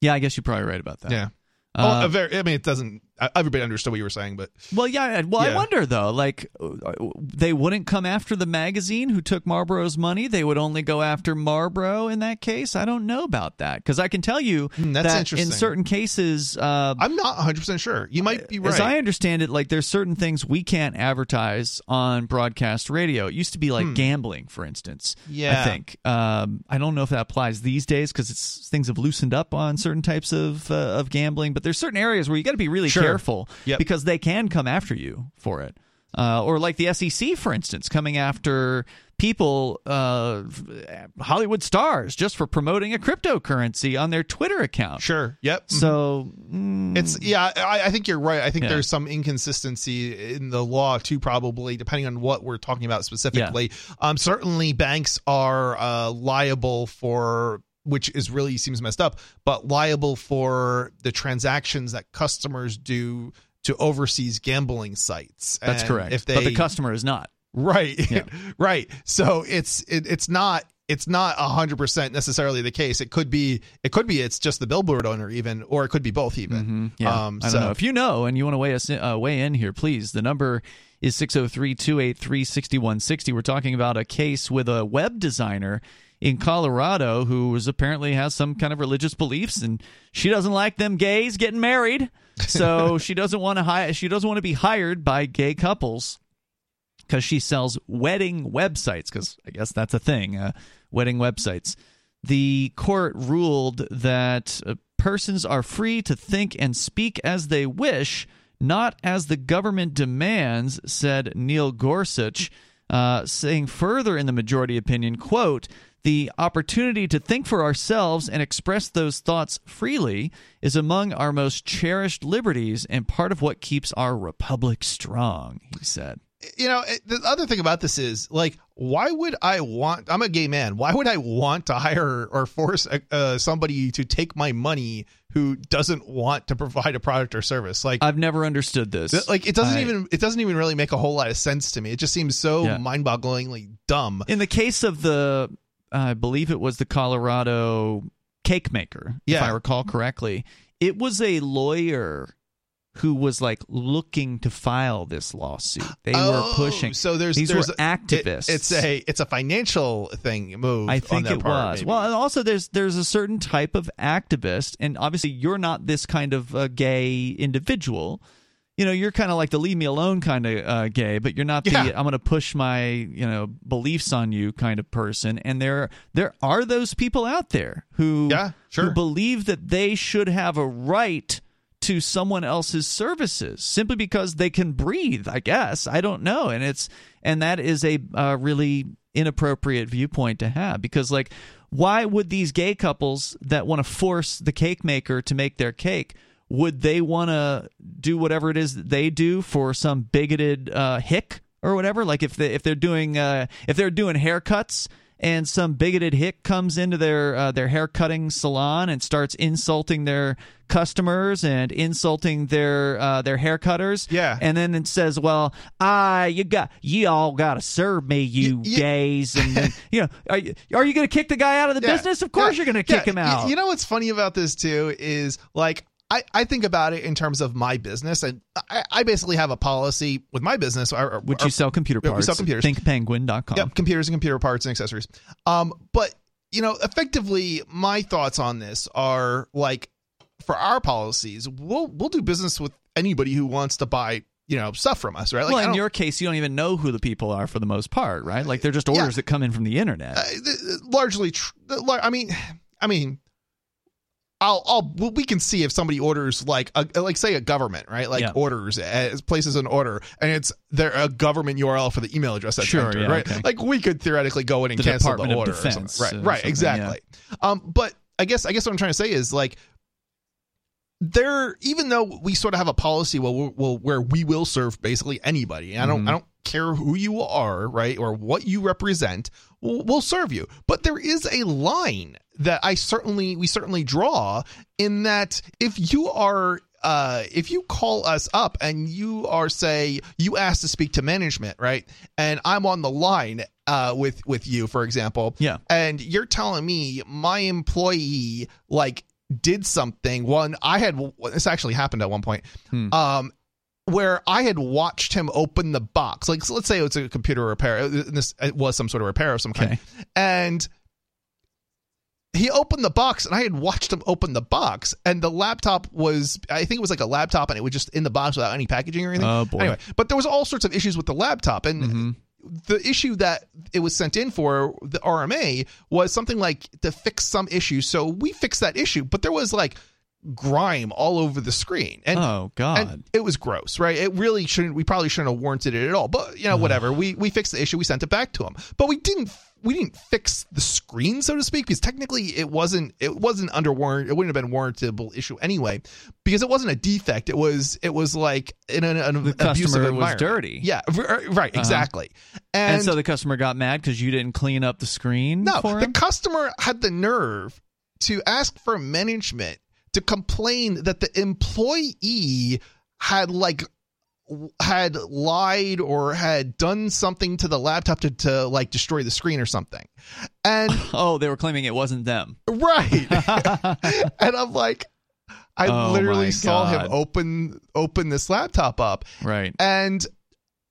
Yeah, I guess you're probably right about that. yeah. Uh, well, very, I mean, it doesn't. Everybody understood what you were saying, but Well, yeah. Well, I wonder though. Like, uh, they wouldn't come after the magazine who took Marlboro's money. They would only go after Marlboro in that case. I don't know about that because I can tell you that's that in certain cases, uh, I'm not 100 percent sure. You might be right. as I understand it, like there's certain things we can't advertise on broadcast radio. It used to be like Hmm. gambling, for instance. Yeah. I think. Um, I don't know if that applies these days because it's things have loosened up on certain types of uh, of gambling. But there's certain areas where you got to be really Sure. careful Yep. because they can come after you for it. Uh, or like the SEC, for instance, coming after people, uh, Hollywood stars, just for promoting a cryptocurrency on their Twitter account. Sure. Yep. So mm, It's yeah, I, I think you're right. I think Yeah. there's some inconsistency in the law too, probably depending on what we're talking about specifically. Um, certainly banks are uh, liable for which is really seems messed up, but liable for the transactions that customers do to overseas gambling sites. that's And correct. If they but the customer is not. Right. Yeah. right. So it's it, it's not it's not hundred percent necessarily the case. It could be it could be it's just the billboard owner even, or it could be both even. Mhm. Yeah. Um, I so don't know. If you know and you want to weigh us in, uh, weigh in here, please. The number is 603-283-6160. We're talking about a case with a web designer in Colorado who is apparently has some kind of religious beliefs and she doesn't like them gays getting married. So she doesn't want to hire she doesn't want to be hired by gay couples because she sells wedding websites because i guess that's a thing uh, wedding websites the court ruled that uh, persons are free to think and speak as they wish not as the government demands said neil gorsuch uh, saying further in the majority opinion quote the opportunity to think for ourselves and express those thoughts freely is among our most cherished liberties and part of what keeps our republic strong he said you know the other thing about this is like why would I want? I'm a gay man. Why would I want to hire or force uh, somebody to take my money who doesn't want to provide a product or service? Like I've never understood this. like it doesn't I- even it doesn't even really make a whole lot of sense to me. It just seems so Yeah. mind-bogglingly dumb. In the case of the, I believe it was the Colorado cake maker, yeah. if I recall correctly, it was a lawyer who was like looking to file this lawsuit. They were Oh, pushing. So there's these there's were it- activists. it's a it's a financial thing move. I on think their it part, was. maybe. Well, and also there's there's a certain type of activist, and obviously you're not this kind of uh, gay individual. You know, you're kind of like the leave me alone kind of uh, gay, but you're not the Yeah. I'm going to push my you know beliefs on you kind of person. And there there are those people out there who Yeah, sure. who believe that they should have a right to someone else's services simply because they can breathe i guess. I don't know. And it's and that is a uh, really inappropriate viewpoint to have because like why would these gay couples that want to force the cake maker to make their cake would they want to do whatever it is that they do for some bigoted uh, hick or whatever? Like if they if they're doing uh, if they're doing haircuts and some bigoted hick comes into their uh, their hair cutting salon and starts insulting their customers and insulting their uh, their hair cutters. Yeah. and then it says, "Well, I you got you all got to serve me, you gays." And then, you know, are you, are you going to kick the guy out of the Yeah. business? Of course, Yeah. you're going to Yeah. kick him Y- out. You know what's funny about this too is like I, I think about it in terms of my business, and I, I basically have a policy with my business. Or, or- Which you sell computer Yeah, we parts. sell computers. ThinkPenguin.com. Yep, computers and computer parts and accessories. Um, but you know, effectively, my thoughts on this are like for our policies, we'll we'll do business with anybody who wants to buy you know stuff from us, right? Like, well, in your case, you don't even know who the people are for the most part, right? Like they're just orders that come in from the internet. uh, largely, tr- I mean, I mean. I'll, I'll, we can see if somebody orders like, a, like say a government, right? Like Yeah. orders, as places an order, and it's there a government URL for the email address that's Sure, entered, yeah, right? okay. Like we could theoretically go in and The cancel Department the order, or something. or right? Right, something, exactly. Um, but I guess, I guess what I'm trying to say is like, there, even though we sort of have a policy where we'll, we'll, where we will serve basically anybody, I don't, Mhm. I don't care who you are, right, or what you represent, we'll, we'll serve you. But there is a line that I certainly, we certainly draw in that if you are uh, if you call us up and you are say you asked to speak to management, right? And I'm on the line uh, with with you, for example, Yeah. and you're telling me my employee like did something. One, I had this actually happened at one point. Hmm. Um, where I had watched him open the box, like so let's say it's a computer repair. This it was some sort of repair of some kind, Okay. and he opened the box and I had watched him open the box and the laptop was I think it was like a laptop and it was just in the box without any packaging or anything. Oh, boy. Anyway, but there was all sorts of issues with the laptop and Mhm. the issue that it was sent in for the RMA was something like to fix some issue. So we fixed that issue, but there was like grime all over the screen. And oh God. and it was gross, right? It really shouldn't. We probably shouldn't have warranted it at all. But you know, whatever. We we fixed the issue. We sent it back to him. But we didn't. We didn't fix the screen, so to speak, because technically it wasn't. It wasn't under warrant. It wouldn't have been warrantable issue anyway, because it wasn't a defect. It was. It was like in an, an The customer was dirty. Yeah. Er, right. Uh-huh. Exactly. and, And, so the customer got mad because you didn't clean up the screen no, the customer had the nerve to ask for management to complain that the employee had like had lied or had done something to the laptop to, to like destroy the screen or something. And oh, they were claiming it wasn't them. right. and I'm like I Oh literally saw him open open this laptop up Right. and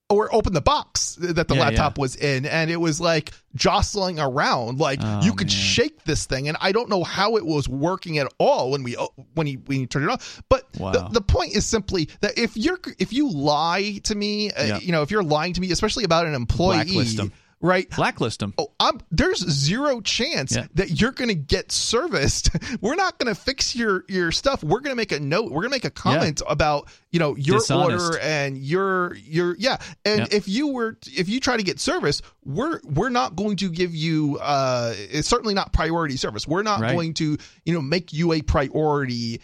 or open the box that the Yeah, laptop was in and it was like jostling around like Oh, you could man. shake this thing and i don't know how it was working at all when we when he when he turned it on but Wow. the, the point is simply that if you're if you lie to me uh, you know if you're lying to me especially about an employee. Right Blacklist them. Oh, I'm, there's zero chance Yeah. that you're going to get serviced. We're not going to fix your your stuff. We're going to make a note. We're going to make a comment about you know your Dishonest. order and your your yeah. And Yep. if you were if you try to get service, we're we're not going to give you. uh It's certainly not priority service. We're not Right. going to you know make you a priority.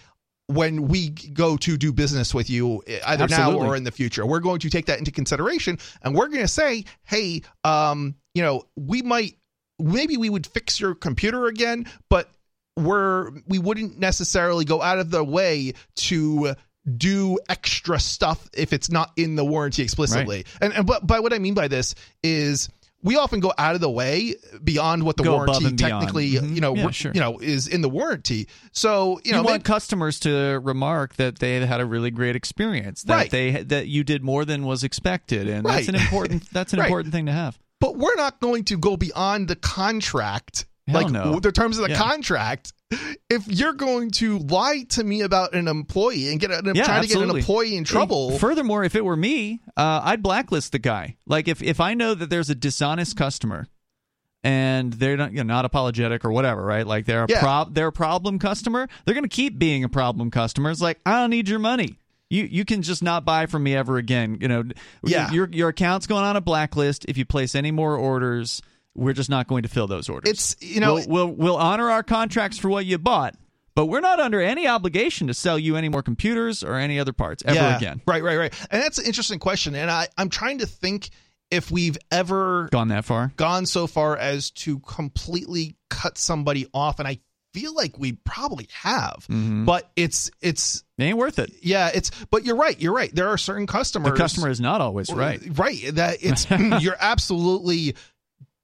When we go to do business with you, either now or in the future, we're going to take that into consideration, and we're going to say, "Hey, um, you know, we might maybe we would fix your computer again, but we're we wouldn't necessarily go out of the way to do extra stuff if it's not in the warranty explicitly. And, and but by what I mean by this is we often go out of the way beyond what the Go warranty technically you mm-hmm. know Yeah, sure. you know is in the warranty. So you You, know want maybe- customers to remark that they had a really great experience, that Right. they that you did more than was expected, and that's an important that's an Right. important thing to have. but we're not going to go beyond the contract Hell like no. the terms of the Yeah. contract if you're going to lie to me about an employee and get an, Yeah, try to get an employee in trouble Furthermore, if it were me, uh, I'd blacklist the guy. Like if if I know that there's a dishonest customer and they're not you know, not apologetic or whatever, right? Like they're a Yeah. prob they're a problem customer. They're going to keep being a problem customer. It's like I don't need your money. You you can just not buy from me ever again. You know, Yeah. your your account's going on a blacklist. If you place any more orders, we're just not going to fill those orders. It's you know we'll, we'll we'll honor our contracts for what you bought, but we're not under any obligation to sell you any more computers or any other parts ever yeah, again. Right, right, right. And that's an interesting question. And I, I'm trying to think if we've ever Gone that far? gone so far as to completely cut somebody off, and I feel like we probably have. Mhm. But it's it's It ain't worth it. yeah, it's but you're right. You're right. There are certain customers. The customer is not always right. Right. That it's you're absolutely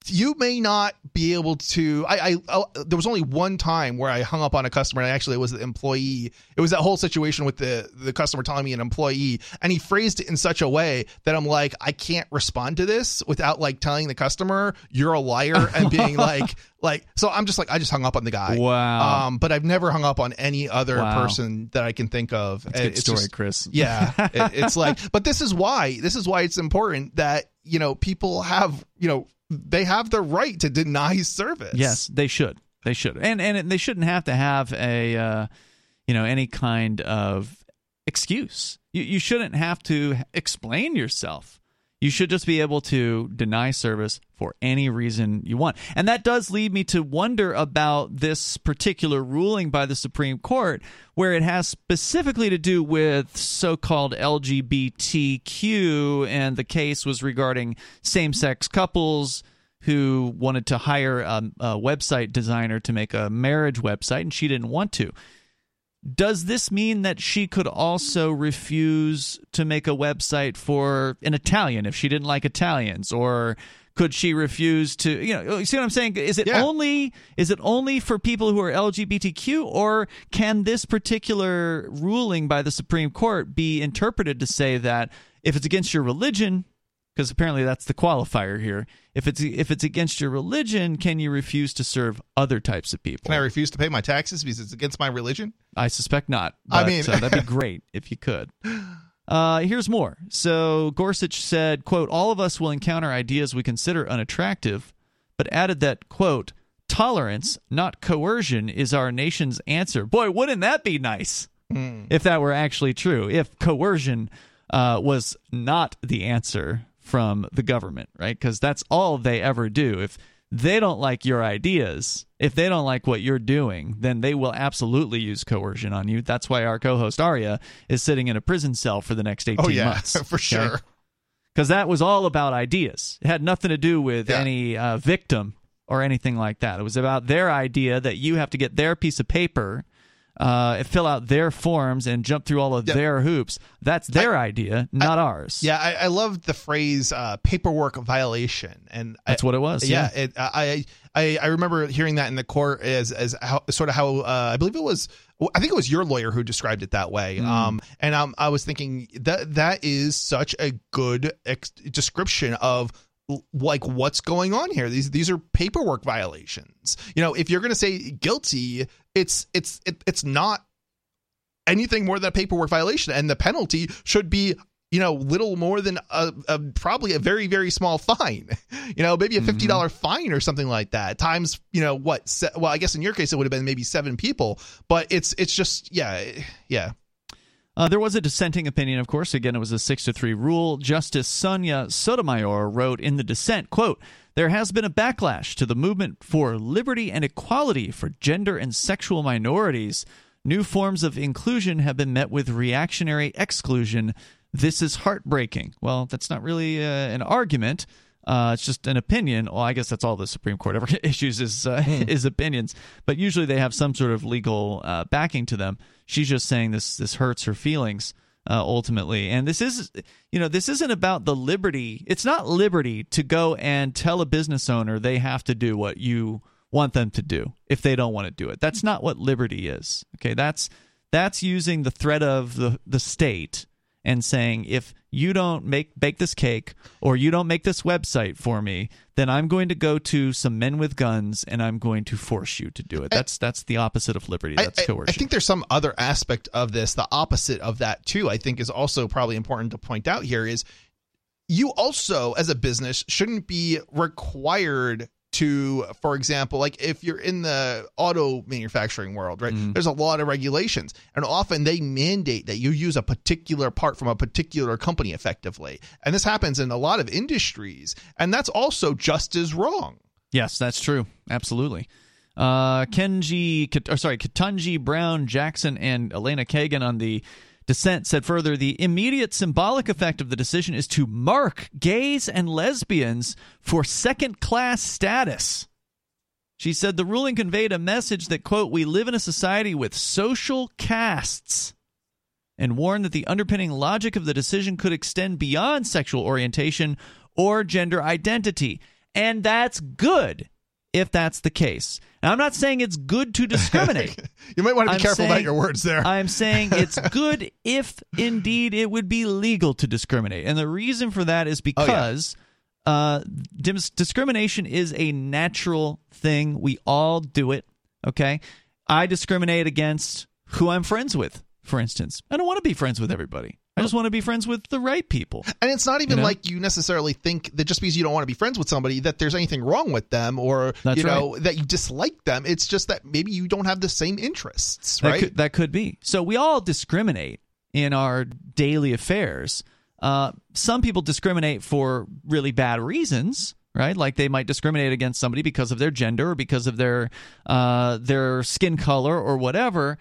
you may not be able to I, I I there was only one time where I hung up on a customer and actually it was the employee it was that whole situation with the the customer telling me an employee and he phrased it in such a way that I'm like I can't respond to this without like telling the customer you're a liar and being like like so I'm just like I just hung up on the guy Wow. um but I've never hung up on any other Wow. person that I can think of That's a good It's story, just- Chris. yeah it- it's like but this is why this is why it's important that you know people have you know they have the right to deny service Yes, they should. They should, and and they shouldn't have to have a, uh, you know, any kind of excuse. You you shouldn't have to explain yourself. You should just be able to deny service for any reason you want. And that does lead me to wonder about this particular ruling by the Supreme Court, where it has specifically to do with so called LGBTQ, and the case was regarding same sex couples who wanted to hire a, a website designer to make a marriage website, and she didn't want to. Does this mean that she could also refuse to make a website for an Italian if she didn't like Italians or could she refuse to you know you see what I'm saying is it Yeah. only is it only for people who are LGBTQ or can this particular ruling by the Supreme Court be interpreted to say that if it's against your religion because apparently that's the qualifier here. If it's if it's against your religion, can you refuse to serve other types of people? can I refuse to pay my taxes because it's against my religion I suspect not. I mean- uh, that'd be great if you could. Uh, here's more. So Gorsuch said, "quote All of us will encounter ideas we consider unattractive, but added that quote tolerance, not coercion, is our nation's answer." Boy, wouldn't that be nice if that were actually true? If coercion uh, was not the answer from the government, right? Because that's all they ever do. If they don't like your ideas, if they don't like what you're doing, then they will absolutely use coercion on you. That's why our co-host Aria is sitting in a prison cell for the next 18 oh yeah months. for sure Because that was all about ideas. It had nothing to do with Yeah. any uh, victim or anything like that. It was about their idea that you have to get their piece of paper, uh, fill out their forms, and jump through all of Yeah. their hoops. That's their idea, not ours. yeah I, I love the phrase uh, paperwork violation and I- That's what it was. yeah, it, I, I I remember hearing that in the court as as how, sort of how uh, I believe it was I think it was your lawyer who described it that way. Um, and um, I was thinking that that is such a good ex- description of like what's going on here. These these are paperwork violations. You know, if you're going to say guilty, it's it's it, it's not anything more than a paperwork violation, and the penalty should be you know little more than a, a probably a very very small fine. You know maybe a fifty dollars mm-hmm. fine or something like that times you know what se- well i guess in your case it would have been maybe seven people but it's it's just yeah yeah Uh, there was a dissenting opinion, of course. Again, it was a six to three rule. Justice Sonia Sotomayor wrote in the dissent, "quote There has been a backlash to the movement for liberty and equality for gender and sexual minorities. New forms of inclusion have been met with reactionary exclusion. This is heartbreaking." Well, that's not really uh, an argument. Uh, it's just an opinion. Well, I guess that's all the Supreme Court ever issues is uh, is opinions. But usually they have some sort of legal uh, backing to them. She's just saying this this hurts her feelings uh, ultimately, and this is you know this isn't about the liberty. It's not liberty to go and tell a business owner they have to do what you want them to do if they don't want to do it. That's not what liberty is. Okay, that's that's using the threat of the the state and saying if you don't make bake this cake or you don't make this website for me then i'm going to go to some men with guns and i'm going to force you to do it. That's that's the opposite of liberty. That's I- coercion. I think there's some other aspect of this. The opposite of that too i think is also probably important to point out here is you also as a business shouldn't be required to for example like if you're in the auto manufacturing world right there's a lot of regulations and often they mandate that you use a particular part from a particular company effectively and this happens in a lot of industries and that's also just as wrong Yes, that's true. Absolutely. Uh, Kenji, sorry, Ketanji Brown Jackson and Elena Kagan on the Dissent said further the immediate symbolic effect of the decision is to mark gays and lesbians for second class status. She said the ruling conveyed a message that, quote, we live in a society with social castes and warned that the underpinning logic of the decision could extend beyond sexual orientation or gender identity. And that's good if that's the case. Now, I'm not saying it's good to discriminate. you might want to be I'm careful about your words there. I'm saying it's good if indeed it would be legal to discriminate. And the reason for that is Oh, yeah. because uh, dis- discrimination is a natural thing. We all do it. Okay. I discriminate against who I'm friends with, for instance. I don't want to be friends with everybody. I just want to be friends with the right people. And it's not even You know? like you necessarily think that just because you don't want to be friends with somebody that there's anything wrong with them or That's you know that you dislike them. It's just that maybe you don't have the same interests, That right? could, that could be. So we all discriminate in our daily affairs. Uh, some people discriminate for really bad reasons, right? Like they might discriminate against somebody because of their gender or because of their uh, their skin color or whatever.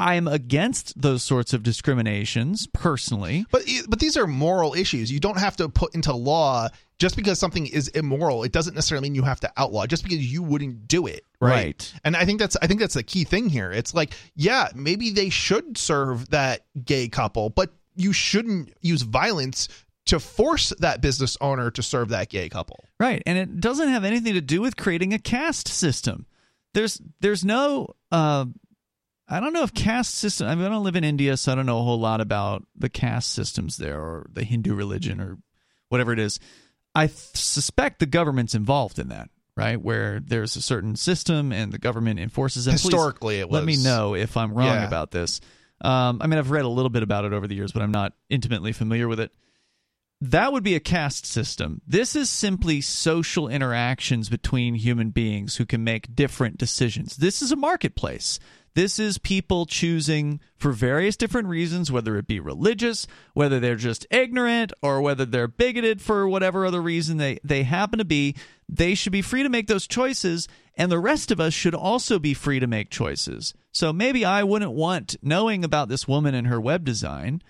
I'm against those sorts of discriminations personally. But but these are moral issues. You don't have to put into law just because something is immoral. It doesn't necessarily mean you have to outlaw it just because you wouldn't do it. Right. Right. And I think that's I think that's the key thing here. It's like, yeah, maybe they should serve that gay couple, but you shouldn't use violence to force that business owner to serve that gay couple. Right, and it doesn't have anything to do with creating a caste system. There's there's no uh, I don't know if caste system. I mean, I don't live in India, so I don't know a whole lot about the caste systems there or the Hindu religion or whatever it is. I th- suspect the government's involved in that, right? Where there's a certain system and the government enforces it. Please Historically, it was Let me know if I'm wrong Yeah. about this. Um, I mean, I've read a little bit about it over the years, but I'm not intimately familiar with it that would be a caste system. This is simply social interactions between human beings who can make different decisions. This is a marketplace. This is people choosing for various different reasons, whether it be religious, whether they're just ignorant, or whether they're bigoted for whatever other reason they, they happen to be. They should be free to make those choices, and the rest of us should also be free to make choices. So maybe I wouldn't want knowing about this woman and her web design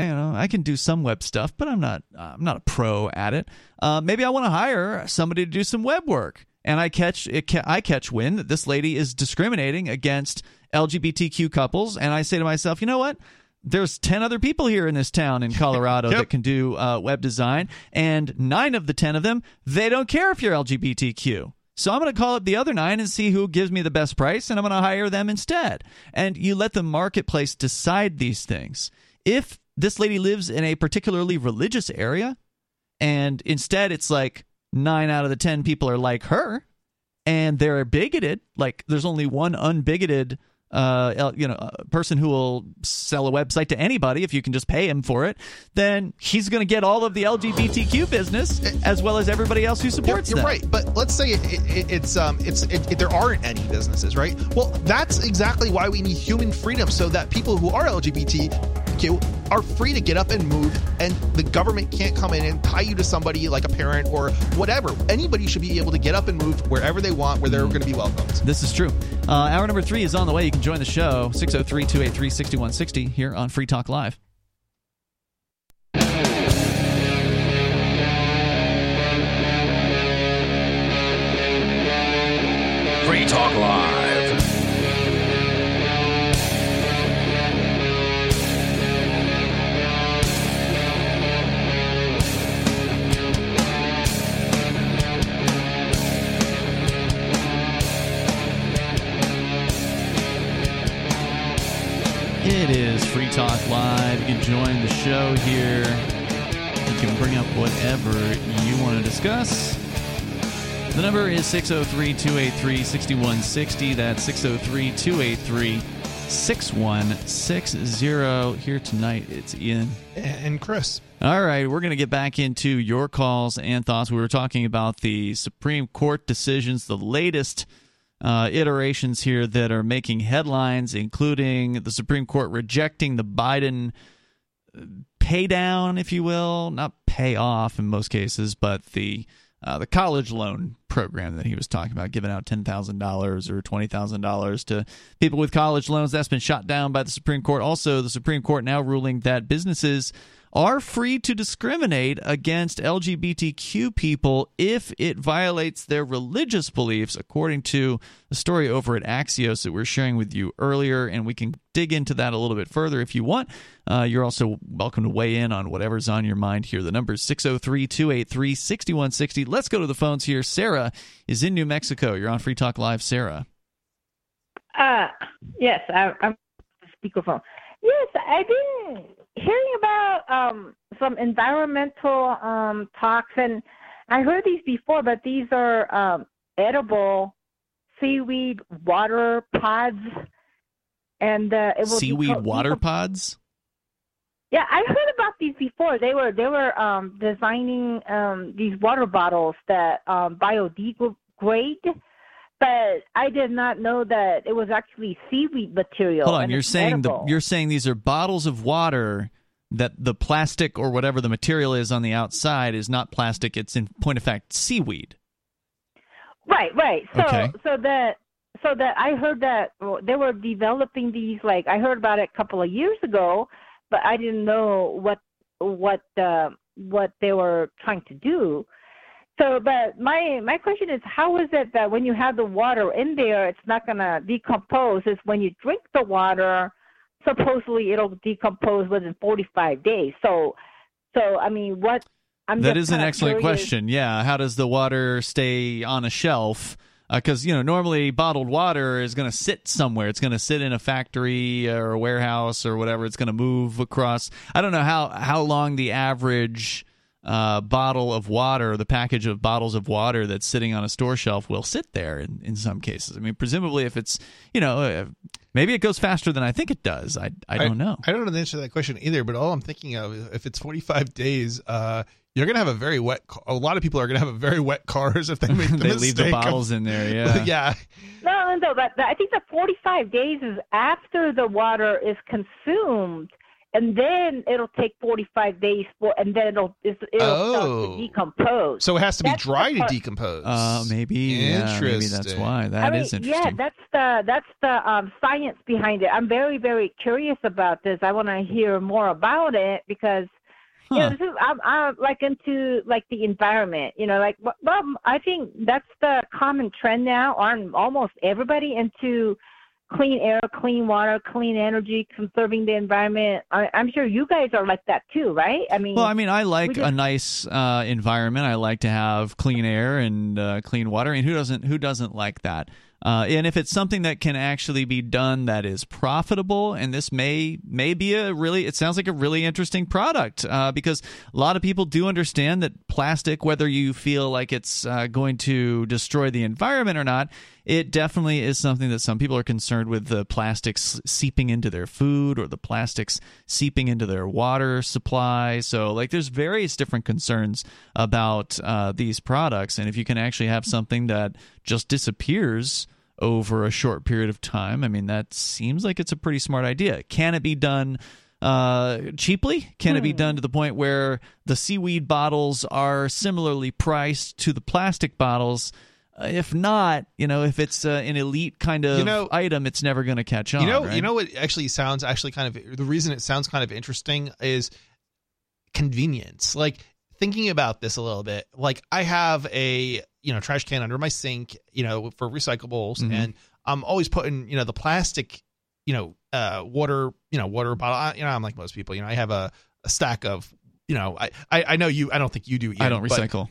you know i can do some web stuff but i'm not i'm not a pro at it uh, maybe i want to hire somebody to do some web work and i catch it ca- i catch wind that this lady is discriminating against lgbtq couples and i say to myself you know what there's 10 other people here in this town in colorado Yep. that can do uh, web design and nine of the 10 of them they don't care if you're lgbtq so I'm going to call up the other nine and see who gives me the best price, and I'm going to hire them instead. And you let the marketplace decide these things. If this lady lives in a particularly religious area, and instead it's like nine out of the ten people are like her, and they're bigoted, like there's only one unbigoted. Uh, you know, uh, person who will sell a website to anybody if you can just pay him for it, then he's going to get all of the LGBTQ business as well as everybody else who You're, supports you're them. right, but let's say it, it, it- it's um it's it, it- there aren't any businesses, right? Well, that's exactly why we need human freedom, so that people who are LGBTQ are free to get up and move, and the government can't come in and tie you to somebody like a parent or whatever. Anybody should be able to get up and move wherever they want, where they're going to be welcomed. This is true. Uh, hour number three is on the way. Can join the show 603 283 6160 here on Free Talk Live. Free Talk Live. It is Free Talk Live. You can join the show here. You can bring up whatever you want to discuss. The number is 603 283 6160. That's 603 283 6160. Here tonight, it's Ian. And Chris, All right, we're going to get back into your calls and thoughts. We were talking about the Supreme Court decisions, the latest uh, iterations here that are making headlines, including the Supreme Court rejecting the Biden uh, pay down, if you will, not pay off in most cases, but the uh, the college loan program that he was talking about, giving out ten thousand dollars or twenty thousand dollars to people with college loans. That's been shot down by the Supreme Court. Also, the Supreme Court now ruling that businesses are free to discriminate against LGBTQ people if it violates their religious beliefs, according to the story over at Axios that we are sharing with you earlier. And we can dig into that a little bit further if you want. Uh, you're also welcome to weigh in on whatever's on your mind here. The number is 603 283 6160. Let's go to the phones here. Sarah is in New Mexico. You're on Free Talk Live, Sarah. Uh, yes, I, I'm speakerphone. Yes, I've been hearing about um, some environmental um, talks, and I heard these before, but these are um, edible seaweed water pods, and uh, it will seaweed deco- water pods. Yeah, I heard about these before. They were they were um, designing um, these water bottles that um, biodegrade, but I did not know that it was actually seaweed material. Hold on, you're saying the, you're saying these are bottles of water that the plastic or whatever the material is on the outside is not plastic. It's in point of fact seaweed. Right, right. So Okay. so that so that I heard that they were developing these like I heard about it a couple of years ago, but I didn't know what what uh, what they were trying to do. So, but my my question is, how is it that when you have the water in there, it's not gonna decompose? Is when you drink the water, supposedly it'll decompose within 45 days. So, so I mean, what? I'm That is an excellent curious. question. Yeah, how does the water stay on a shelf? Uh, because you know, normally bottled water is going to sit somewhere. It's going to sit in a factory or a warehouse or whatever. It's going to move across. I don't know how how long the average uh, bottle of water, the package of bottles of water that's sitting on a store shelf, will sit there. In, in some cases, I mean, presumably, if it's you know, uh, maybe it goes faster than I think it does. I I don't know. I don't know the answer to that question either. But all I'm thinking of is if it's 45 days, uh, you're gonna have a very wet. A lot of people are gonna have a very wet cars if they make the they leave the mistake of- bottles in there. Yeah. yeah. No, no, but but I think the 45 days is after the water is consumed, and then it'll take 45 days for, and then it'll it's- it'll start Oh. to decompose. So it has to be That's dry to decompose. Uh, maybe. Yeah, maybe that's why. That is I mean, interesting. Yeah, that's the that's the um, science behind it. I'm very very curious about this. I want to hear more about it because you know this is I'm, I'm like into like the environment. You know, like well, well, I think that's the common trend now. On almost everybody into clean air, clean water, clean energy, conserving the environment. I, I'm sure you guys are like that too, right? I mean, Well, I mean, I like just- a nice uh, environment. I like to have clean air and uh, clean water. I mean, who doesn't? Who doesn't like that? Uh, and if it's something that can actually be done that is profitable, and this may may be a really, it sounds like a really interesting product uh, because a lot of people do understand that plastic, whether you feel like it's uh, going to destroy the environment or not, it definitely is something that some people are concerned with the plastics seeping into their food or the plastics seeping into their water supply. So, like, there's various different concerns about uh, these products. And if you can actually have something that just disappears over a short period of time, I mean, that seems like it's a pretty smart idea. Can it be done? Uh, cheaply? Can it be done to the point where the seaweed bottles are similarly priced to the plastic bottles? Uh, if not, you know, if it's uh, an elite kind of You know- item, it's never going to catch on. You know, right? you know what actually sounds actually kind of the reason it sounds kind of interesting is convenience. Like thinking about this a little bit. Like I have a you know trash can under my sink, you know, for recyclables, Mhm. and I'm always putting you know the plastic, you know, uh, water, you know, water bottle. I, you know, I'm like most people. You know, I have a, a stack of. You know, I, I I know you. I don't think you do. I don't recycle.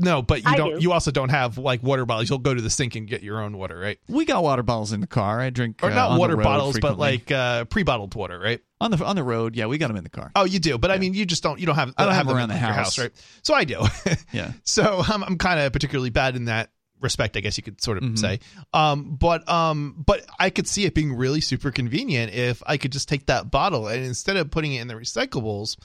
No, but you I don't. do. You also don't have like water bottles. You'll go to the sink and get your own water, right? We got water bottles in the car. I drink Or uh, not on the water road bottles, but like uh, pre-bottled water, right? on the on the road. Yeah, we got them in the car. Oh, you do, but I mean, you just don't. You don't have. I don't have them around the in your house. right? So I do. Yeah. so I'm, I'm kind of particularly bad in that respect, I guess you could sort of Mhm. say. Um, but um, but I could see it being really super convenient if I could just take that bottle and instead of putting it in the recyclables,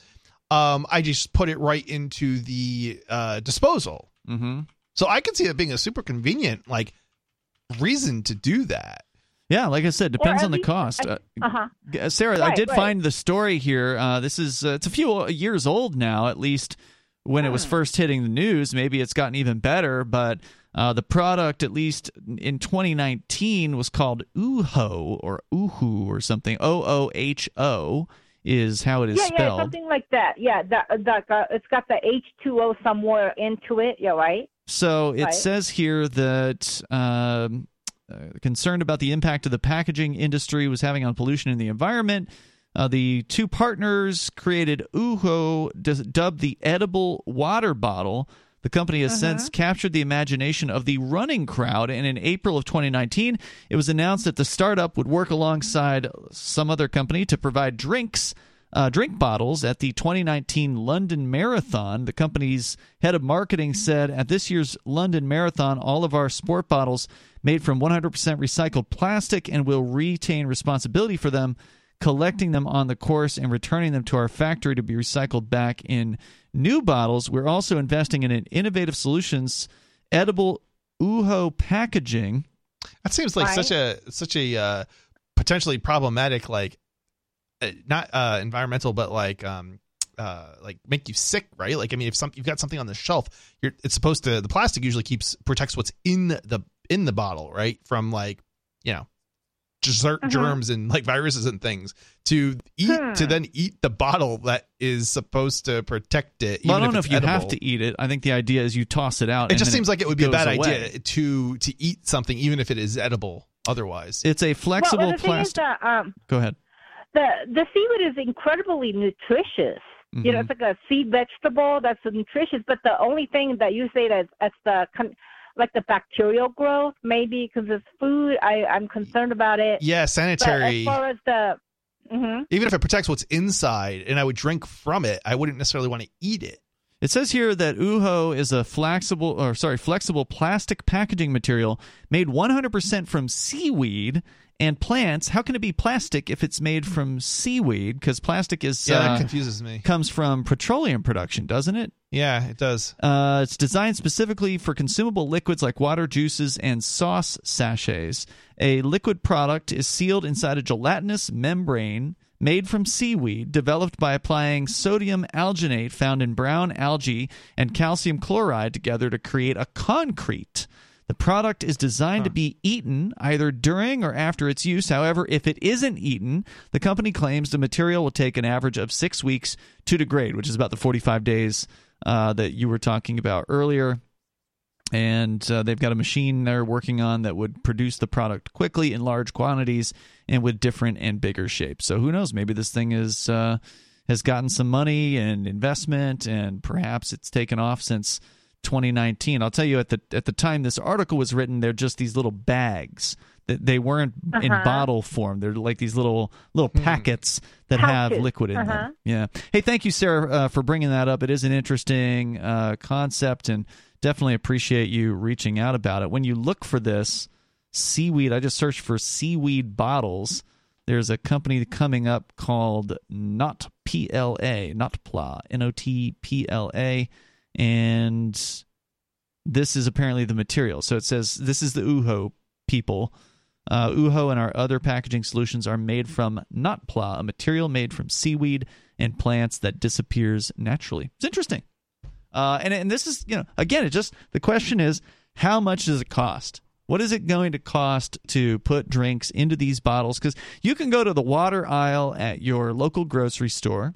um, I just put it right into the uh, disposal. Mm-hmm. So I could see it being a super convenient like reason to do that. Yeah, like I said, depends on the least- cost. Uh, uh huh. Uh, Sarah, I did right. find the story here. Uh, this is uh, it's a few years old now, at least, when it was first hitting the news. Maybe it's gotten even better, but uh, the product, at least in 2019, was called Ooho or Uhu or something. O O H O is how it is yeah, spelled. yeah, something like that. Yeah, that that uh, it's got the H two O somewhere into it. Yeah, right. So it Right. says here that um, uh, concerned about the impact of the packaging industry was having on pollution in the environment. Uh, the two partners created Ooho, dubbed the edible water bottle. The company has since captured the imagination of the running crowd, and in April of 2019, it was announced that the startup would work alongside some other company to provide drinks uh, drink bottles at the 2019 London Marathon. The company's head of marketing said at this year's London Marathon, all of our sport bottles made from 100% recycled plastic and will retain responsibility for them, collecting them on the course and returning them to our factory to be recycled back in new bottles. We're also investing in an innovative solutions, edible Ooho packaging. That seems like Right. such a such a uh, potentially problematic, like uh, not uh, environmental, but like um uh like make you sick, right? Like I mean, if some you've got something on the shelf, you're it's supposed to the plastic usually keeps protects what's in the in the bottle, right? From like you know ger- Mhm. germs and like viruses and things to eat Hmm. to then eat the bottle that is supposed to protect it. Well, I even don't know if you have to eat it. I think the idea is you toss it out. It and just then seems like it would be a bad away. idea to to eat something even if it is edible otherwise. It's a flexible well, the plastic. that um, Go ahead. the the seaweed is incredibly nutritious. You know, Mhm. it's like a seed vegetable that's nutritious. But the only thing that you say that that's the con- like the bacterial growth, maybe because it's food. I I'm concerned about it. yeah, But sanitary. as far as the, hmm even if it protects what's inside and I would drink from it, I wouldn't necessarily want to eat it. It says here that Ooho is a flexible or sorry, flexible plastic packaging material made 100% from seaweed and plants. How can it be plastic if it's made from seaweed? Because plastic is Yeah, uh, that confuses me. comes from petroleum production, doesn't it? Yeah, it does. Uh, it's designed specifically for consumable liquids like water, juices, and sauce sachets. A liquid product is sealed inside a gelatinous membrane made from seaweed, developed by applying sodium alginate found in brown algae and calcium chloride together to create a concrete. The product is designed to be eaten either during or after its use. However, if it isn't eaten, the company claims the material will take an average of six weeks to degrade, which is about the 45 days uh, that you were talking about earlier. And uh, they've got a machine they're working on that would produce the product quickly in large quantities and with different and bigger shapes. So who knows? Maybe this thing is uh, has gotten some money and investment, and perhaps it's taken off since 2019. I'll tell you at the at the time this article was written, they're just these little bags. That they weren't in Uh-huh. bottle form. They're like these little little packets that have liquid in Uh-huh. them. Yeah. Hey, thank you, Sarah, uh, for bringing that up. It is an interesting uh, concept, and definitely appreciate you reaching out about it. When you look for this seaweed, I just searched for seaweed bottles. There's a company coming up called Not PLA, Not Notpla, N O T P L A, and this is apparently the material. So it says this is the Ooho people. Uh, Ooho and our other packaging solutions are made from Notpla, a material made from seaweed and plants that disappears naturally. It's interesting. Uh, and, and this is, you know, again, it just, the question is, how much does it cost? What is it going to cost to put drinks into these bottles? Because you can go to the water aisle at your local grocery store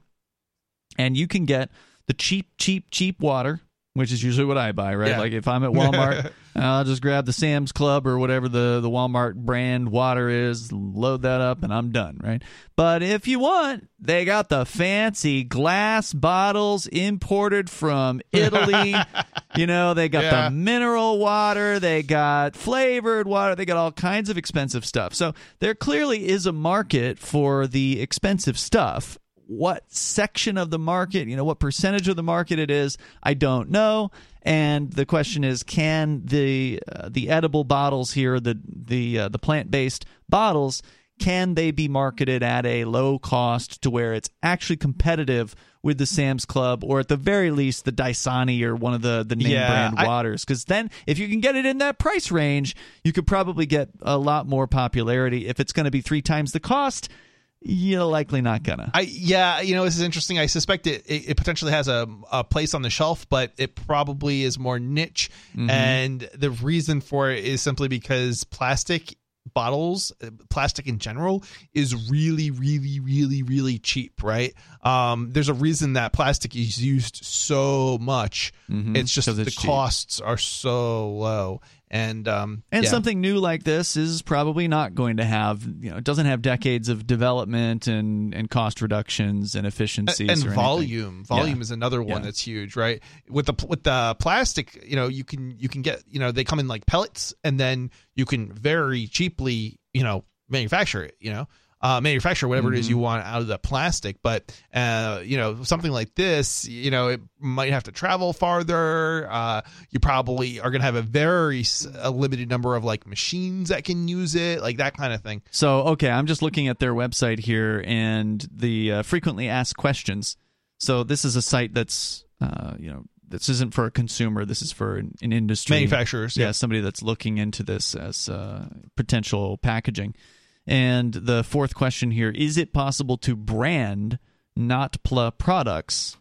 and you can get the cheap, cheap, cheap water, which is usually what I buy, right? Yeah. Like if I'm at Walmart, uh, I'll just grab the Sam's Club or whatever the, the Walmart brand water is, load that up, and I'm done, right? But if you want, they got the fancy glass bottles imported from Italy. you know, they got Yeah. the mineral water, they got flavored water, they got all kinds of expensive stuff. So there clearly is a market for the expensive stuff. What section of the market, you know, what percentage of the market it is, I don't know. And the question is, can the uh, the edible bottles here, the the uh, the plant based bottles, can they be marketed at a low cost to where it's actually competitive with the Sam's Club or at the very least the Dasani or one of the the name Yeah, brand I- waters? Because then, if you can get it in that price range, you could probably get a lot more popularity. If it's going to be three times the cost, you're likely not gonna. I yeah, you know this is interesting. I suspect it it, it potentially has a, a place on the shelf, but it probably is more niche. Mhm. And the reason for it is simply because plastic bottles, uh, plastic in general, is really, really, really, really cheap. Right? Um, there's a reason that plastic is used so much. Mhm. It's just the it's cheap. costs are so low, and um, And yeah. something new like this is probably not going to have, you know, it doesn't have decades of development and, and cost reductions and efficiencies and anything. volume volume Yeah. is another one Yeah. that's huge right with the with the plastic you know you can you can get you know they come in like pellets and then you can very cheaply you know manufacture it you know uh, manufacture whatever it is you want out of the plastic but uh, you know something like this you know it might have to travel farther uh, you probably are going to have a very a limited number of like machines that can use it like that kind of thing So, okay, I'm just looking at their website here and the uh, frequently asked questions. So, this is a site that's, uh, you know, this isn't for a consumer. This is for an, an industry Manufacturers, Yeah, yeah. somebody that's looking into this as uh, potential packaging. And the fourth question here: Is it possible to brand NotPla products?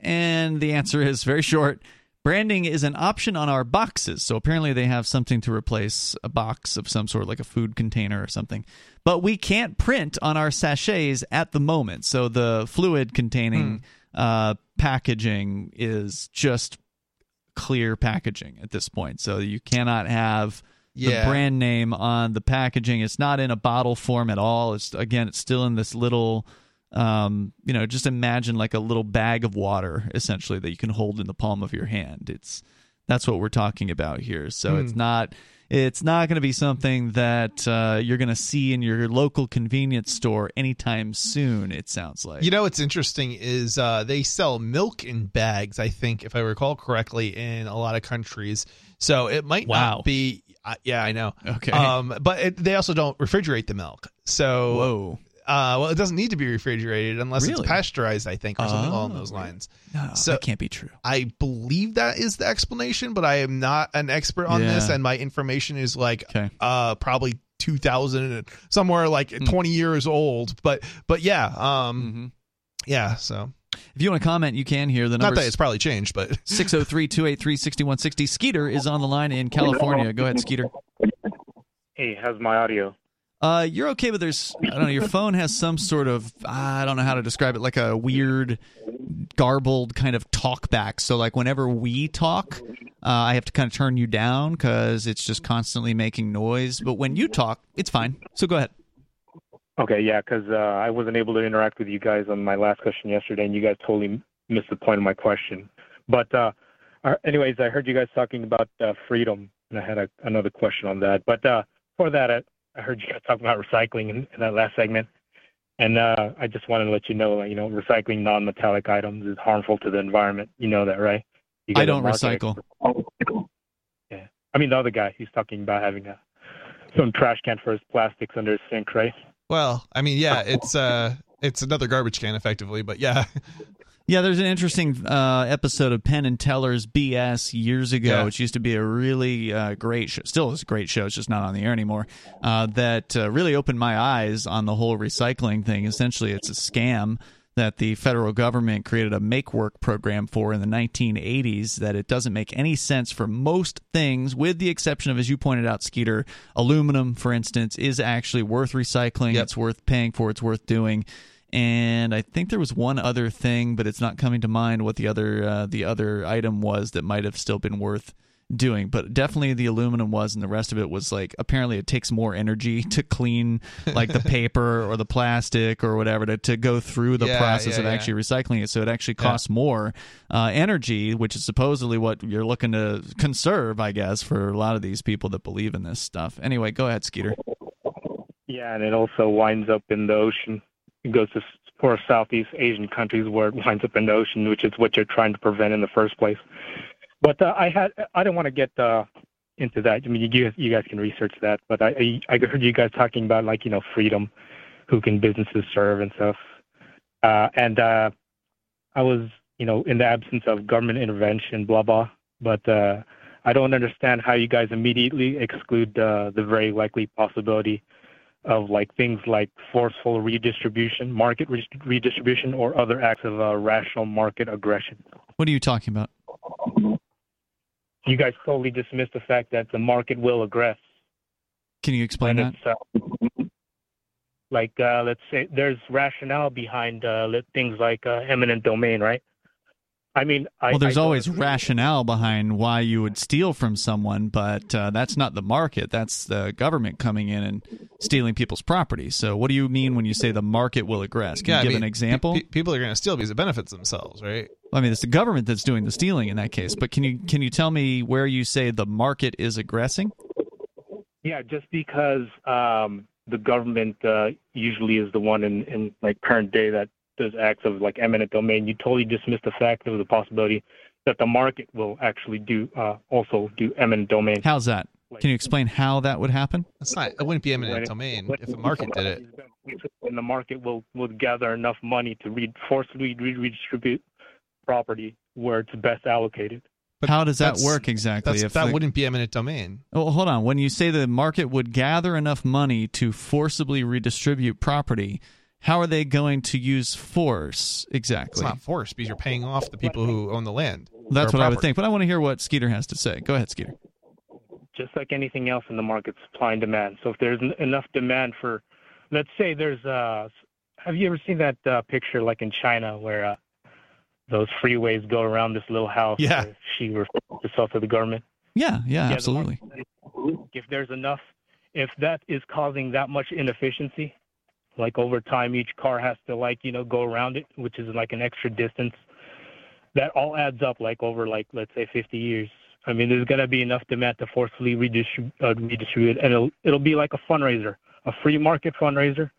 And the answer is very short. Branding is an option on our boxes. So apparently they have something to replace a box of some sort, like a food container or something. But we can't print on our sachets at the moment. So the fluid containing uh, packaging is just clear packaging at this point. So you cannot have Yeah. the brand name on the packaging. It's not in a bottle form at all. It's again, it's still in this little um, you know, just imagine like a little bag of water essentially that you can hold in the palm of your hand. It's that's what we're talking about here. So it's Hmm. not it's not going to be something that uh, you're going to see in your local convenience store anytime soon. It sounds like You know what's interesting is uh, they sell milk in bags. I think, if I recall correctly, in a lot of countries. So it might Wow. not be. Uh, yeah, I know. Okay. Um, but it, they also don't refrigerate the milk. So Whoa. Uh, well, it doesn't need to be refrigerated unless Really? it's pasteurized. I think, or something along Oh, those lines. No, So- that can't be true. I believe that is the explanation, but I am not an expert on this, and my information is like Okay. uh probably 2000 and somewhere like Hmm. 20 years old. But but yeah, um, Mhm. yeah. So If you want to comment, you can here. The number not number that it's probably changed, but 603 283 6160. Skeeter is on the line in California. Go ahead, Skeeter. Hey, how's my audio? Uh, you're okay, but there's I don't know. Your phone has some sort of I don't know how to describe it, like a weird, garbled kind of talk back. So like whenever we talk, uh, I have to kind of turn you down because it's just constantly making noise. But when you talk, it's fine. So go ahead. Okay, yeah, 'cause uh, I wasn't able to interact with you guys on my last question yesterday, and you guys totally missed the point of my question. But uh, uh, anyways, I heard you guys talking about uh, freedom, and I had a, another question on that. But uh, for that, I, I heard you guys talking about recycling in, in that last segment, and uh, I just wanted to let you know, like, you know, recycling non-metallic items is harmful to the environment. You know that, right? You I don't recycle. Yeah, I mean the other guy, he's talking about having a some trash can for his plastics under his sink, right? Well, I mean, yeah, it's uh, it's another garbage can, effectively. But yeah, Yeah, there's an interesting uh, episode of Penn and Teller's BS years ago, Yeah. which used to be a really uh, great show. Still is a great show. It's just not on the air anymore. Uh, that uh, really opened my eyes on the whole recycling thing. Essentially, it's a scam that the federal government created a make work program for in the 1980s that it doesn't make any sense for most things with the exception of as you pointed out skeeter aluminum for instance is actually worth recycling Yep. it's worth paying for it's worth doing and I think there was one other thing, but it's not coming to mind what the other uh, the other item was that might have still been worth doing. But definitely the aluminum was, and the rest of it was like apparently it takes more energy to clean like the paper or the plastic or whatever to, to go through the Yeah, process yeah, of yeah. actually recycling it. So it actually Yeah. costs more uh, energy, which is supposedly what you're looking to conserve, I guess, for a lot of these people that believe in this stuff. Anyway, go ahead, Skeeter. Yeah, and it also winds up in the ocean. It goes to poor Southeast Asian countries where it winds up in the ocean, which is what you're trying to prevent in the first place. But uh, I had I didn't want to get uh, into that. I mean, you you guys can research that. But I I I heard you guys talking about like you know freedom, who can businesses serve and stuff. Uh, and uh, I was you know in the absence of government intervention, blah blah. But uh, I don't understand how you guys immediately exclude uh, the very likely possibility of like things like forceful redistribution, market re- redistribution, or other acts of uh, rational market aggression. What are you talking about? You guys totally dismiss the fact that the market will aggress. Can you explain that? Uh, like, uh, let's say there's rationale behind uh, things like uh, eminent domain, right? I mean, I, well, there's I always rationale behind why you would steal from someone, but uh, that's not the market. That's the government coming in and stealing people's property. So, what do you mean when you say the market will aggress? Can yeah, you give I mean, an example? pe- people are going to steal because it benefits themselves, right? I mean, it's the government that's doing the stealing in that case. But can you can you tell me where you say the market is aggressing? Yeah, just because um, the government uh, usually is the one in, in like current day that does acts of like eminent domain, you totally dismiss the fact of the possibility that the market will actually do uh, also do eminent domain. How's that? Can you explain how that would happen? That's not. It wouldn't be eminent domain if the market did it. When the market will will gather enough money to re- forcibly re- redistribute property where it's best allocated. But how does that work exactly? If that the- wouldn't be eminent domain. Oh, hold on. When you say the market would gather enough money to forcibly redistribute property, how are they going to use force It's exactly? not force because you're paying off the people who own the land. That's or what I would think. But I want to hear what Skeeter has to say. Go ahead, Skeeter. just like anything else in the market, supply and demand. So if there's n- enough demand for, let's say there's uh, have you ever seen that uh, picture like in China where uh, those freeways go around this little house? Yeah. She refers herself to the government. Yeah, yeah, the absolutely. market- If there's enough, if that is causing that much inefficiency, like over time each car has to like you know go around it, which is like an extra distance. That all adds up like over like let's say 50 years. I mean, there's gonna be enough demand to forcefully redistribute, uh, redistribute, and it'll it'll be like a fundraiser, a free market fundraiser,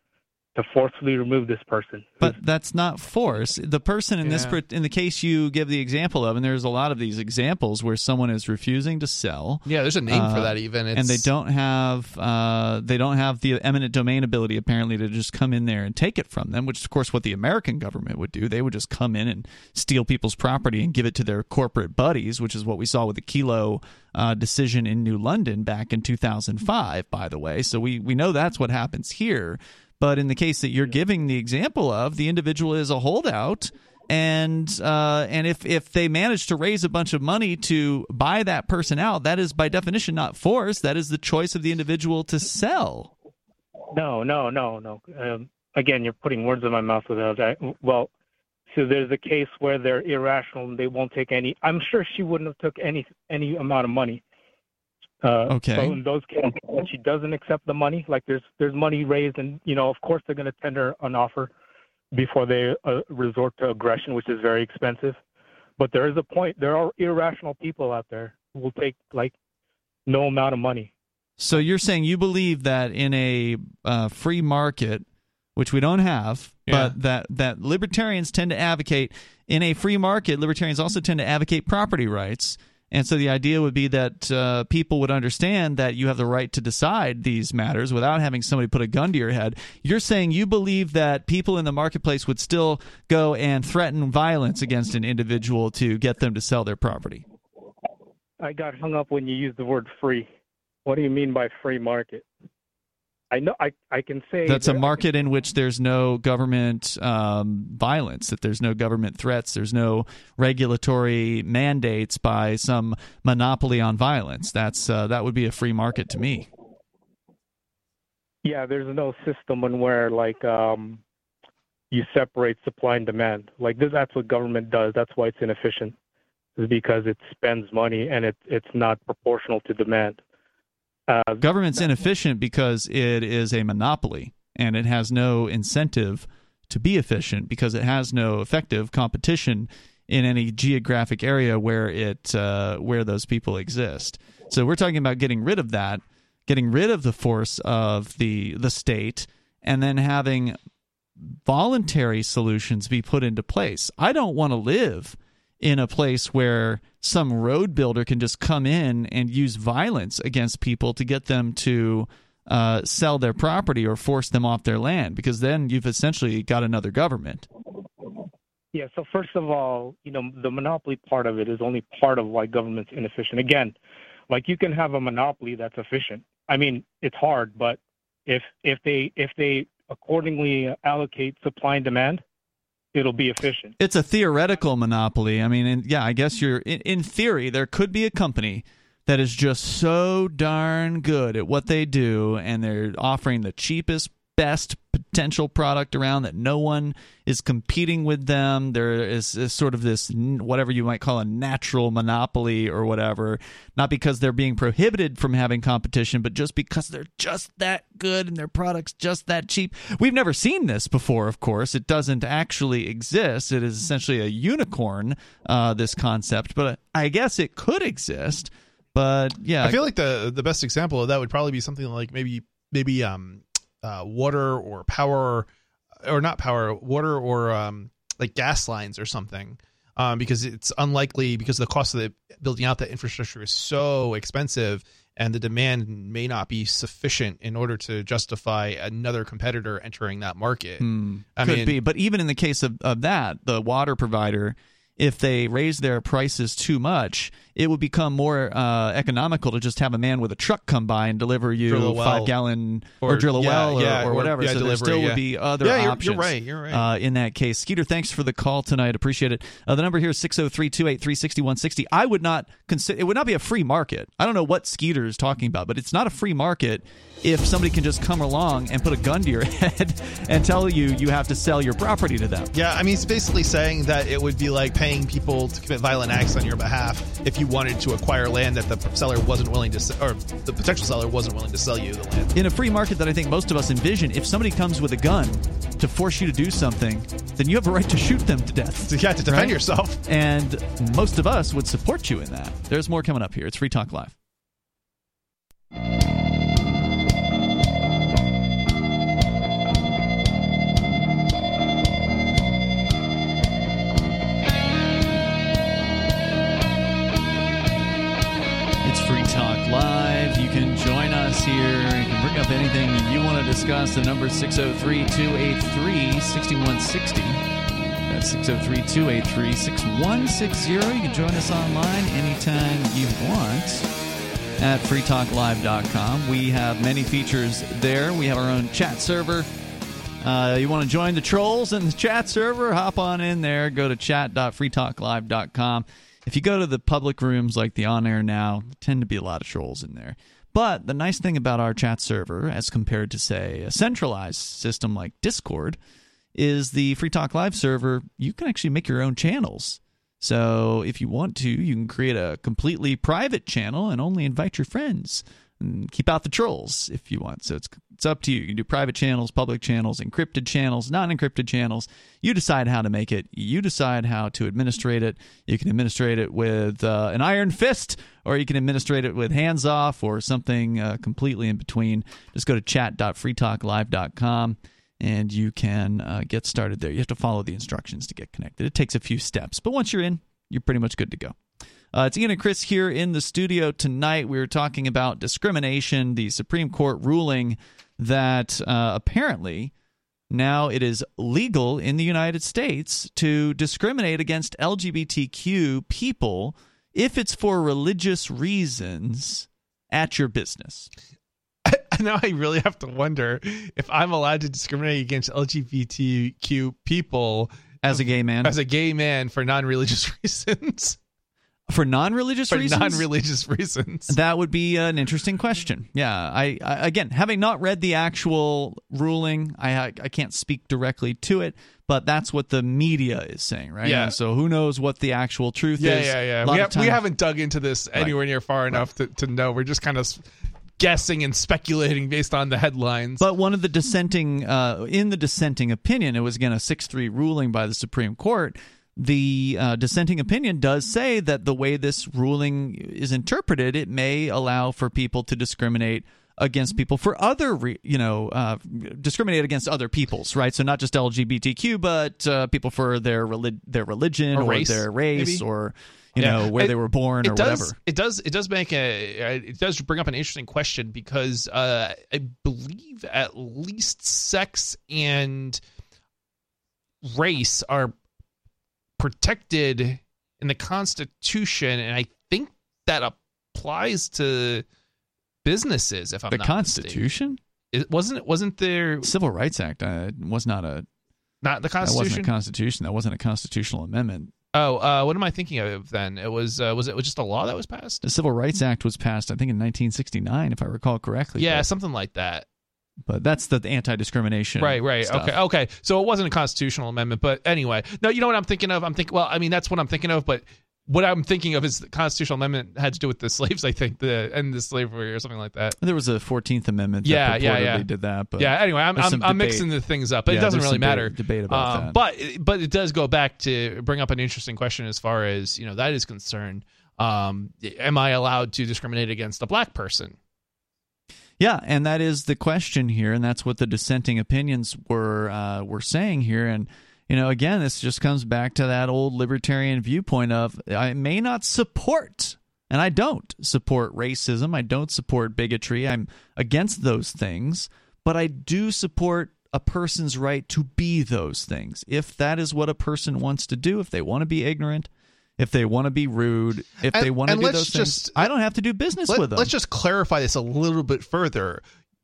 to forcefully remove this person. But that's not force. The person in this Yeah. per- in the case you give the example of, and there's a lot of these examples where someone is refusing to sell. Yeah, there's a name for uh, that even. It's, and they don't have uh, they don't have the eminent domain ability apparently to just come in there and take it from them, which is of course what the American government would do. They would just come in and steal people's property and give it to their corporate buddies, which is what we saw with the Kelo uh, decision in New London back in 2005. By the way, so we we know that's what happens here. But in the case that you're giving the example of, the individual is a holdout and uh, and if if they manage to raise a bunch of money to buy that person out, that is by definition not force. That is the choice of the individual to sell. No, no, no, no. Um, again, you're putting words in my mouth without that. Well, so there's a case where they're irrational and they won't take any. I'm sure she wouldn't have took any any amount of money. Uh, Okay. So in those cases, when she doesn't accept the money, like there's there's money raised, and you know, of course, they're going to tender an offer before they uh, resort to aggression, which is very expensive. But there is a point. There are irrational people out there who will take like no amount of money. So you're saying you believe that in a uh, free market, which we don't have, Yeah. but that that libertarians tend to advocate in a free market. Libertarians also tend to advocate property rights. And so the idea would be that uh, people would understand that you have the right to decide these matters without having somebody put a gun to your head. You're saying you believe that people in the marketplace would still go and threaten violence against an individual to get them to sell their property. I got hung up when you used the word free. What do you mean by free market? I know I, I can say That's a that- market in which there's no government um, violence, that there's no government threats, there's no regulatory mandates by some monopoly on violence. That's uh, that would be a free market to me. Yeah, there's no system in where like um you separate supply and demand. Like this, that's what government does. That's why it's inefficient, is because it spends money and it it's not proportional to demand. Uh, Government's inefficient because it is a monopoly and it has no incentive to be efficient because it has no effective competition in any geographic area where it uh, where those people exist. So we're talking about getting rid of that, getting rid of the force of the the state, and then having voluntary solutions be put into place. I don't want to live in a place where some road builder can just come in and use violence against people to get them to uh, sell their property or force them off their land because then you've essentially got another government. Yeah, so first of all, you know, the monopoly part of it is only part of why government's inefficient. Again, like you can have a monopoly that's efficient. I mean, it's hard, but If if they if they accordingly allocate supply and demand, it'll be efficient. It's a theoretical monopoly. I mean, yeah, I guess you're in, in theory there could be a company that is just so darn good at what they do and they're offering the cheapest best potential product around that no one is competing with them. There is, is, sort of this whatever you might call a natural monopoly or whatever. Not because they're being prohibited from having competition but just because they're just that good and their products just that cheap. We've never seen this before of course. It doesn't actually exist. It is essentially a unicorn uh, this concept but i guess it could exist. But yeah. I feel like the the best example of that would probably be something like maybe maybe um uh, water or power or not power water or um, like gas lines or something um, because it's unlikely because the cost of the building out that infrastructure is so expensive and the demand may not be sufficient in order to justify another competitor entering that market. Hmm. Could mean, be, but even in the case of, of that, the water provider if they raise their prices too much, it would become more uh, economical to just have a man with a truck come by and deliver you drill five gallon or, or, drill a yeah, well or, yeah, or whatever. yeah, so delivery, there still would be other yeah, you're, options. You're right. You're right. Uh, in that case, Skeeter, thanks for the call tonight. Appreciate it. Uh, the number here is 603-283-6160. I would not consider it would not be a free market. I don't know what Skeeter is talking about, but it's not a free market if somebody can just come along and put a gun to your head and tell you you have to sell your property to them. Yeah, I mean, it's basically saying that it would be like paying people to commit violent acts on your behalf if you wanted to acquire land that the seller wasn't willing to, or the potential seller wasn't willing to sell you the land. In a free market that I think most of us envision, if somebody comes with a gun to force you to do something, then you have a right to shoot them to death. You have to defend right? yourself. And most of us would support you in that. There's more coming up here. It's Free Talk Live. Free Talk Live. You can join us here. You can bring up anything you want to discuss. The number 603 283 6160. That's 603 283 6160. You can join us online anytime you want at freetalklive.com. We have many features there. We have our own chat server. Uh, you want to join the trolls in the chat server? Hop on in there. Go to chat.freetalklive.com if you go to the public rooms like the on air now, tend to be a lot of trolls in there. But the nice thing about our chat server, as compared to, say, a centralized system like Discord, is the Free Talk Live server, you can actually make your own channels. So if you want to, you can create a completely private channel and only invite your friends keep out the trolls if you want. So it's it's up to you. You can do private channels, public channels, encrypted channels, non-encrypted channels. You decide how to make it. You decide how to administrate it. You can administrate it with uh, an iron fist, or you can administrate it with hands off, or something uh, completely in between. Just go to chat.freetalklive.com and you can uh, get started there. You have to follow the instructions to get connected. It takes a few steps, but once you're in, you're pretty much good to go. Uh, it's Ian and Chris here in the studio tonight. We were talking about discrimination, the Supreme Court ruling that uh, apparently now it is legal in the United States to discriminate against LGBTQ people if it's for religious reasons at your business. now I really have to wonder if I'm allowed to discriminate against LGBTQ people as a gay man. As a gay man for non-religious reasons for non-religious for reasons? non-religious reasons. That would be an interesting question. Yeah I, I, again having not read the actual ruling I I can't speak directly to it but that's what the media is saying right? Yeah. And so who knows what the actual truth yeah, is? yeah yeah. We, have, we haven't dug into this anywhere right. near far enough right. to, to know. We're just kind of guessing and speculating based on the headlines. But one of the dissenting, uh, in the dissenting opinion, it was again a six-three ruling by the Supreme Court the uh, dissenting opinion does say that the way this ruling is interpreted, it may allow for people to discriminate against people for other, re- you know, uh, discriminate against other peoples, right? So not just LGBTQ, but uh, people for their relig- their religion or, or race, their race maybe? or you yeah. know where it, they were born or does, whatever. It does. It does make a. It does bring up an interesting question because uh, I believe at least sex and race are protected in the Constitution, and I think that applies to businesses. If I'm the Constitution. It wasn't it wasn't there Civil Rights Act uh, was not a not the that wasn't Constitution? a constitution. That wasn't a constitutional amendment. oh, uh, what am I thinking of then? It was uh, was it was just a law that was passed? The Civil Rights Act was passed, I think, in 1969, if I recall correctly. Yeah, but, something like that. But that's the anti-discrimination. Right, right. stuff. Okay, okay. So it wasn't a constitutional amendment, but anyway, no. You know what I'm thinking of? I'm thinking. Well, I mean, that's what I'm thinking of, but. What I'm thinking of is the constitutional amendment had to do with the slaves, I think, the end the slavery or something like that. There was a 14th Amendment. That Yeah, yeah, yeah. Did that, but yeah. Anyway, I'm I'm, I'm mixing the things up, but Yeah, it doesn't really matter. debate about Um, that. But but it does go back to bring up an interesting question as far as you know that is concerned. Um, am I allowed to discriminate against a black person? Yeah, and that is the question here, and that's what the dissenting opinions were uh, were saying here. And you know, again, this just comes back to that old libertarian viewpoint of I may not support, and I don't support racism, I don't support bigotry, I'm against those things, but I do support a person's right to be those things. If that is what a person wants to do, if they want to be ignorant. If they want to be rude, if And- they want to do those things, I don't have to do business Let, with them. Let's just clarify this a little bit further.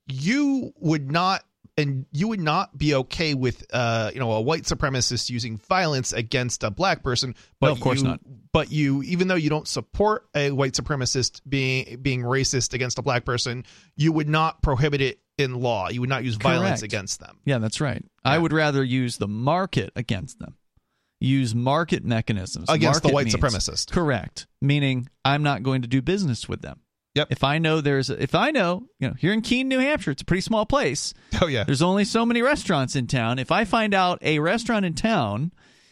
You would not, and you would not be okay with, uh, you know, a white supremacist using violence against a black person. But No, of course you- not. But you, even though you don't support a white supremacist being being racist against a black person, you would not prohibit it in law. You would not use violence against them. Yeah, that's right. I would rather use the market against them. Use market mechanisms Against the market white means. supremacist. Correct. Meaning I'm not going to do business with them. Yep. If I know there's a, if I know, you know, here in Keene, New Hampshire, it's a pretty small place. Oh yeah. There's only so many restaurants in town. If I find out a restaurant in town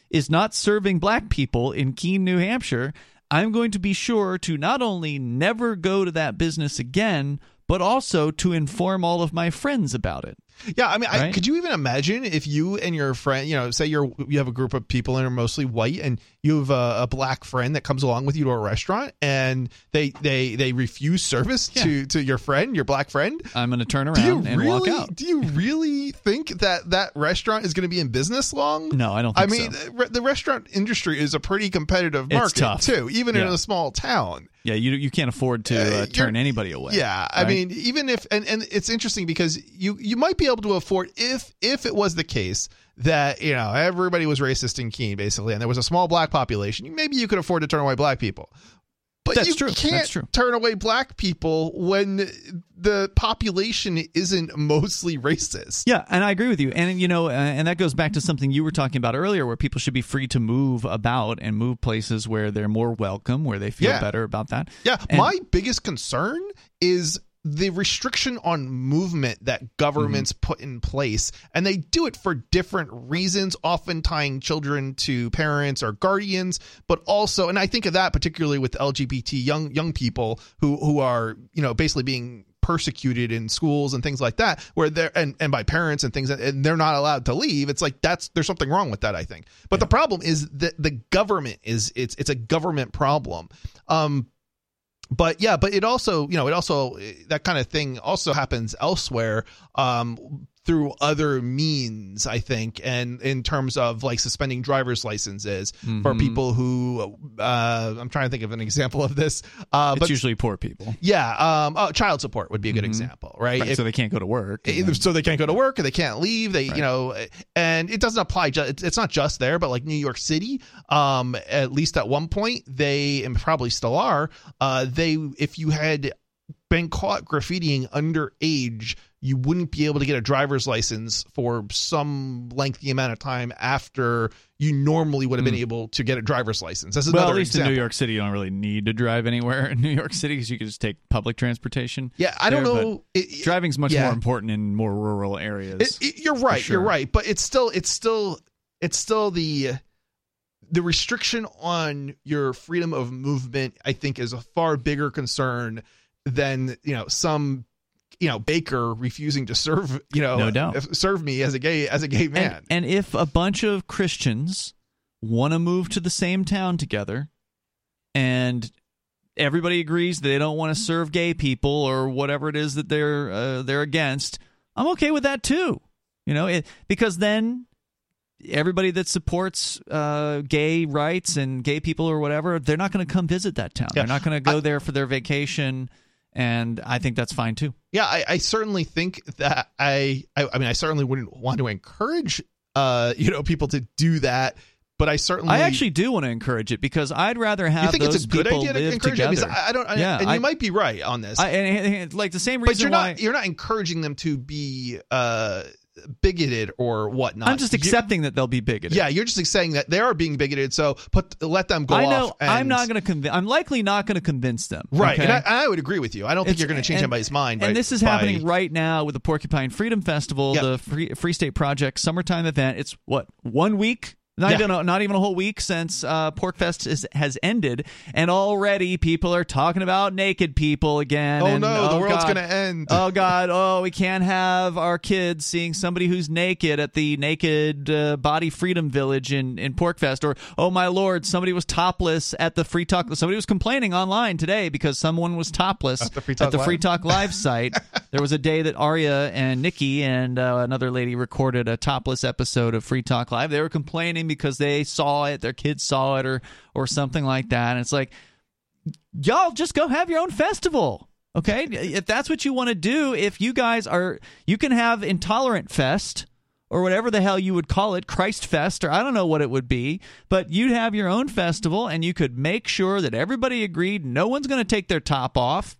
is not serving black people in Keene, New Hampshire, I'm going to be sure to not only never go to that business again, but also to inform all of my friends about it. Yeah, I mean, I, could you even imagine if you and your friend, you know, say you're you have a group of people and are mostly white, and you have a, a black friend that comes along with you to a restaurant, and they they they refuse service to to your friend, your black friend. I'm going to turn around and really walk out. do you really think that that restaurant is going to be in business long? No, I don't I mean, so. the the restaurant industry is a pretty competitive market too, even in a small town. Yeah, you you can't afford to uh, you're- turn anybody away. Yeah, I mean, even if and, and it's interesting because you you might be able to afford if if it was the case that you know everybody was racist in Keene basically, and there was a small black population, maybe you could afford to turn away black people. But That's you true. can't That's true. turn away black people when the population isn't mostly racist. Yeah, and I agree with you. And you know, uh, and that goes back to something you were talking about earlier, where people should be free to move about and move places where they're more welcome, where they feel Yeah. better about that. Yeah, And- my biggest concern is the restriction on movement that governments Mm-hmm. put in place and they do it for different reasons often tying children to parents or guardians but also and i think of that particularly with lgbt young young people who who are you know basically being persecuted in schools and things like that where they're and, and by parents and things and they're not allowed to leave. It's like that's there's something wrong with that i think. But the problem is that the government is it's it's a government problem. Um but yeah but it also you know it also that kind of thing also happens elsewhere um through other means i think and in terms of like suspending driver's licenses for Mhm. people who uh i'm trying to think of an example of this uh it's but usually poor people, yeah um oh, child support would be a good Mhm. example right, right, If- so they can't go to work. then- so they can't go to work or they can't leave they Right. you know and it doesn't apply it's, it's not just there but like new york city um at least at one point they and probably still are uh they if you had been caught graffitiing underage you wouldn't be able to get a driver's license for some lengthy amount of time after you normally would have been hmm. able to get a driver's license. That's well, at least example. in New York City, you don't really need to drive anywhere in New York City because you can just take public transportation. Yeah, I don't there, but know. It- driving's much yeah. more important in more rural areas. It- it- you're right. sure. You're right. But it's still it's still it's still the the restriction on your freedom of movement. I think is a far bigger concern than you know some you know baker refusing to serve you know No doubt. serve me as a gay as a gay man. And, and if a bunch of Christians want to move to the same town together and everybody agrees they don't want to serve gay people or whatever it is that they're uh, they're against, I'm okay with that too. You know, it, because then everybody that supports uh, gay rights and gay people or whatever, they're not going to come visit that town. Yeah. They're not going to go there for their vacation and I think that's fine too. Yeah, I, I certainly think that I, I, I mean, I certainly wouldn't want to encourage, uh, you know, people to do that. But I certainly, I actually do want to encourage it because I'd rather have you think those it's a good people idea to live encourage together. it? Because I, I don't, I, Yeah, and I- you might be right on this. I, and, and- like the same reason. but you're why not, you're not encouraging them to be uh, bigoted or whatnot. I'm just You- accepting that they'll be bigoted. yeah, you're just saying that they are being bigoted. So put let them go I know. off. And, I'm not going to convince. I'm likely not going to convince them. Right, okay? and I, I would agree with you. I don't think It's- you're going to change and- anybody's mind. And by- this is by- happening right now with the Porcupine Freedom Festival, Yep. the Free, Free State Project summertime event. It's what one week. Not, Yeah. even a, not even a whole week since uh, Porcfest is, has ended, and already people are talking about naked people again. Oh and, no, the world's God. going to end. Oh God! Oh, we can't have our kids seeing somebody who's naked at the Naked uh, Body Freedom Village in in Porcfest, or oh my lord, somebody was topless at the Free Talk. Somebody was complaining online today because someone was topless At the Free Talk Live. Free Talk Live site. there was a day that Aria and Nikki and uh, another lady recorded a topless episode of Free Talk Live. They were complaining because they saw it, their kids saw it, or or something like that. And it's like y'all just go have your own festival. Okay? If that's what you want to do, if you guys are you can have Intolerant Fest or whatever the hell you would call it, Christ Fest, or I don't know what it would be, but you'd have your own festival and you could make sure that everybody agreed no one's going to take their top off.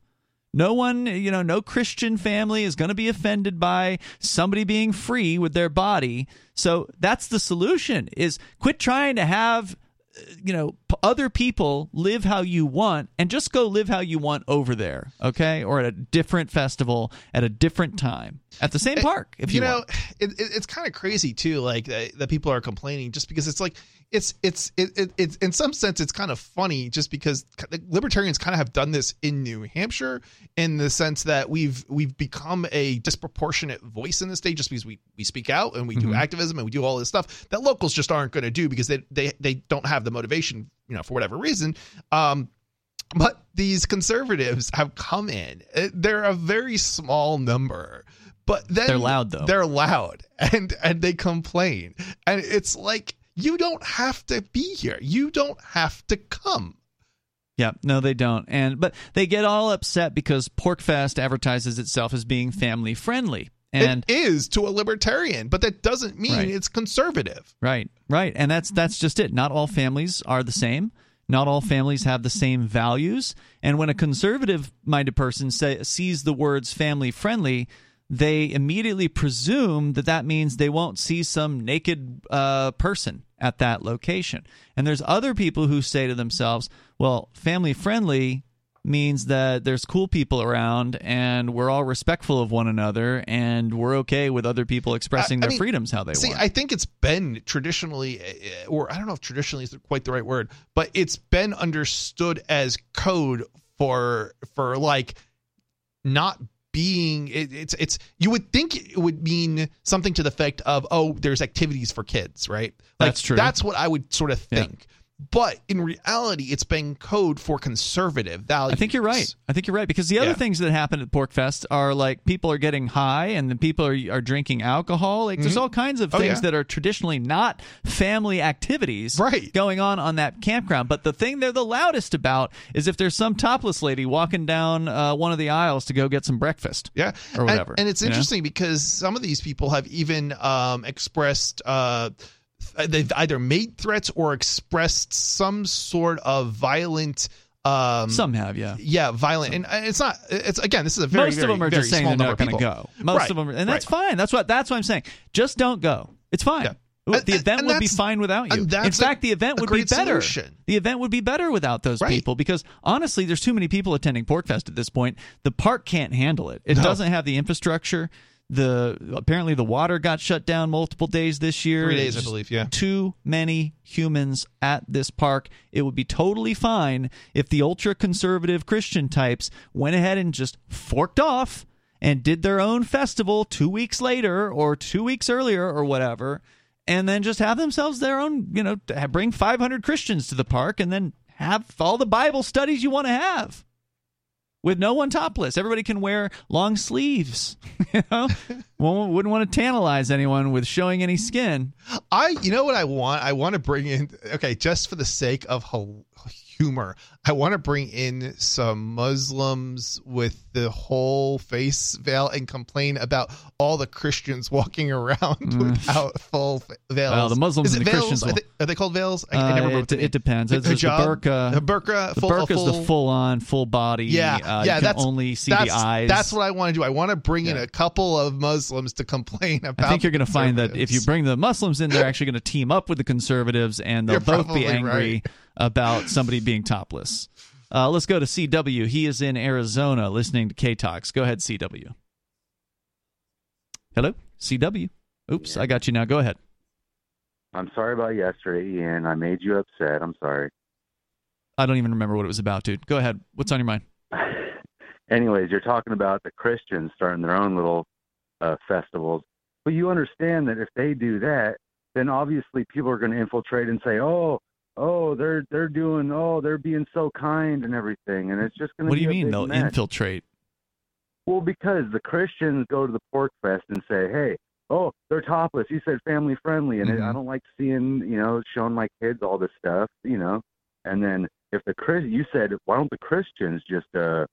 No one, you know, no Christian family is going to be offended by somebody being free with their body. So that's the solution is quit trying to have uh, you know other people live how you want and just go live how you want over there okay or at a different festival at a different time at the same eh, park if you, you know it, it, it's kind of crazy too like that, that people are complaining just because it's like it's it's it, it, it's in some sense it's kind of funny just because libertarians kind of have done this in New Hampshire in the sense that we've we've become a disproportionate voice in the state just because we we speak out and we do Mhm. activism and we do all this stuff that locals just aren't going to do because they they they don't have the motivation you know for whatever reason um but these conservatives have come in. Uh, They're a very small number, but then They're loud, though. They're loud, and and they complain, and it's like you don't have to be here. You don't have to come. yeah no they don't and but they get all upset because porcfest advertises itself as being family friendly and it is to a libertarian, but that doesn't mean Right. it's conservative. Right, right, and that's that's just it. Not all families are the same. Not all families have the same values. And when a conservative-minded person say, sees the words "family friendly," they immediately presume that that means they won't see some naked uh, person at that location. And there's other people who say to themselves, "Well, family friendly." means that there's cool people around and we're all respectful of one another and we're okay with other people expressing I- I their mean, freedoms how they See, want. I think it's been traditionally, uh, or I don't know if traditionally is quite the right word, but it's been understood as code for for like not being. It, it's it's you would think it would mean something to the effect of oh, there's activities for kids, right? Like, That's true. That's what I would sort of Yeah. But in reality, it's been code for conservative values. I think you're right. I think you're right because the other Yeah. things that happen at Porcfest are like people are getting high and then people are, are drinking alcohol. Like there's Mhm. all kinds of Oh, things yeah. that are traditionally not family activities Right. going on on that campground. But the thing they're the loudest about is if there's some topless lady walking down uh, one of the aisles to go get some breakfast. Yeah, or whatever. And, and it's you know? interesting because some of these people have even um, expressed. Uh, they've either made threats or expressed some sort of violent. Um, Some have, yeah. yeah, violent, and uh, it's not. It's again, this is a very Most very, of them are just saying small they're number not of going to people. go. Most Right, of them, and that's right. fine. That's what that's what I'm saying. Just don't go. It's fine. Yeah. The event and would be fine without you. In that's a- fact, the event would be better. solution. The event would be better without those Right. people because honestly, there's too many people attending Porcfest at this point. The park can't handle it. It No. doesn't have the infrastructure. The apparently the water got shut down multiple days this year. Three days, I believe, yeah. Too many humans at this park. It would be totally fine if the ultra conservative Christian types went ahead and just forked off and did their own festival two weeks later or two weeks earlier or whatever, and then just have themselves their own, you know, bring 500 Christians to the park and then have all the Bible studies you want to have with no one topless. Everybody can wear long sleeves. You know, wouldn't want to tantalize anyone with showing any skin. I, you know what I want? I want to bring in. Okay, just for the sake of humor. I want to bring in some Muslims with the whole face veil and complain about all the Christians walking around without full veils. Mm. Well, the Muslims and the veils? Christians Are they, are they called veils? I, I Uh, never remember. it, it name- depends. The There's the burqa. The burqa. The full, burqa is the full- on, full body. Yeah, uh, yeah. you can that's only see that's, the eyes. That's what I want to do. I want to bring in a couple of Muslims to complain about. I think you're going to find that if you bring the Muslims in, they're actually going to team up with the conservatives, and they'll You're both be angry right. About somebody being topless. Uh, let's go to CW. He is in Arizona listening to K Talks. Go ahead, CW. Hello, CW. Oops, I got you now. Go ahead. I'm sorry about yesterday, Ian. I made you upset. I'm sorry. I don't even remember what it was about, dude. Go ahead. What's on your mind? Anyways, you're talking about the Christians starting their own little uh, festivals. But you understand that if they do that, then obviously people are going to infiltrate and say, "Oh, oh, they're they're doing, oh, they're being so kind and everything," and it's just going to. What do you mean they'll mess. infiltrate? Well, because the Christians go to the porc fest and say, "Hey, oh, they're topless." You said family friendly, and it, I don't like seeing you know showing my kids all this stuff, you know. And then if the Chris, you said, why don't the Christians just uh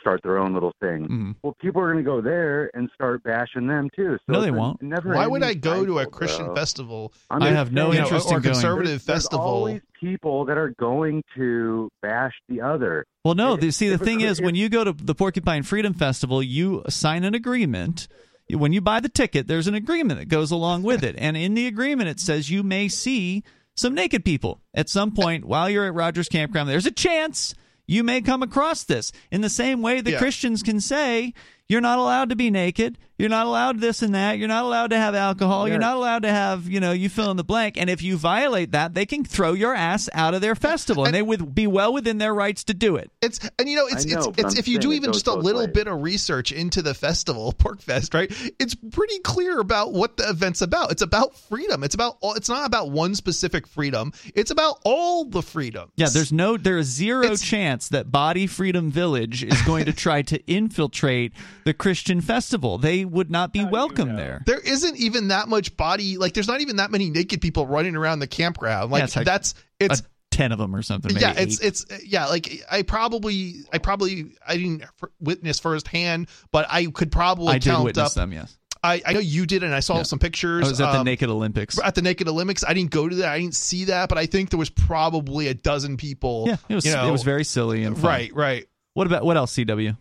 start their own little thing? Mm-hmm. Well, people are going to go there and start bashing them too. So No, they won't. Never Why would I ending go to a Christian bro. festival? I'm I have no interest or in going. conservative there's, there's festival. always people that are going to bash the other. Well, no. If- The, see, the thing is, when you go to the Porcupine Freedom Festival, you sign an agreement. When you buy the ticket, there's an agreement that goes along with it, and in the agreement, it says you may see some naked people at some point while you're at Rogers Campground. There's a chance you may come across this. In the same way, the Yeah. Christians can say you're not allowed to be naked, you're not allowed this and that, you're not allowed to have alcohol, you're not allowed to have, you know, you fill in the blank. And if you violate that, they can throw your ass out of their festival, and they would be well within their rights to do it. It's and you know it's know, it's, it's if you do even just a little ways. bit of research into the festival Porc Fest, right? It's pretty clear about what the event's about. It's about freedom. It's about all. It's not about one specific freedom. It's about all the freedom. Yeah, there's no there is zero It's- chance that Body Freedom Village is going to try to infiltrate the Christian festival. They would not be welcome there. There isn't even that much body. Like there's not even that many naked people running around the campground. Like Yeah, it's like that's it's Uh, Ten of them or something. Maybe yeah it's eight. it's yeah like i probably i probably i didn't witness firsthand but i could probably I did count witness up them. Yes, I, I know you did and i saw Yeah. some pictures I was at the um, Naked Olympics. at the naked olympics i didn't go to that i didn't see that but i think there was probably a dozen people Yeah, it was you know, it was very silly and fun. right right What about what else? CW.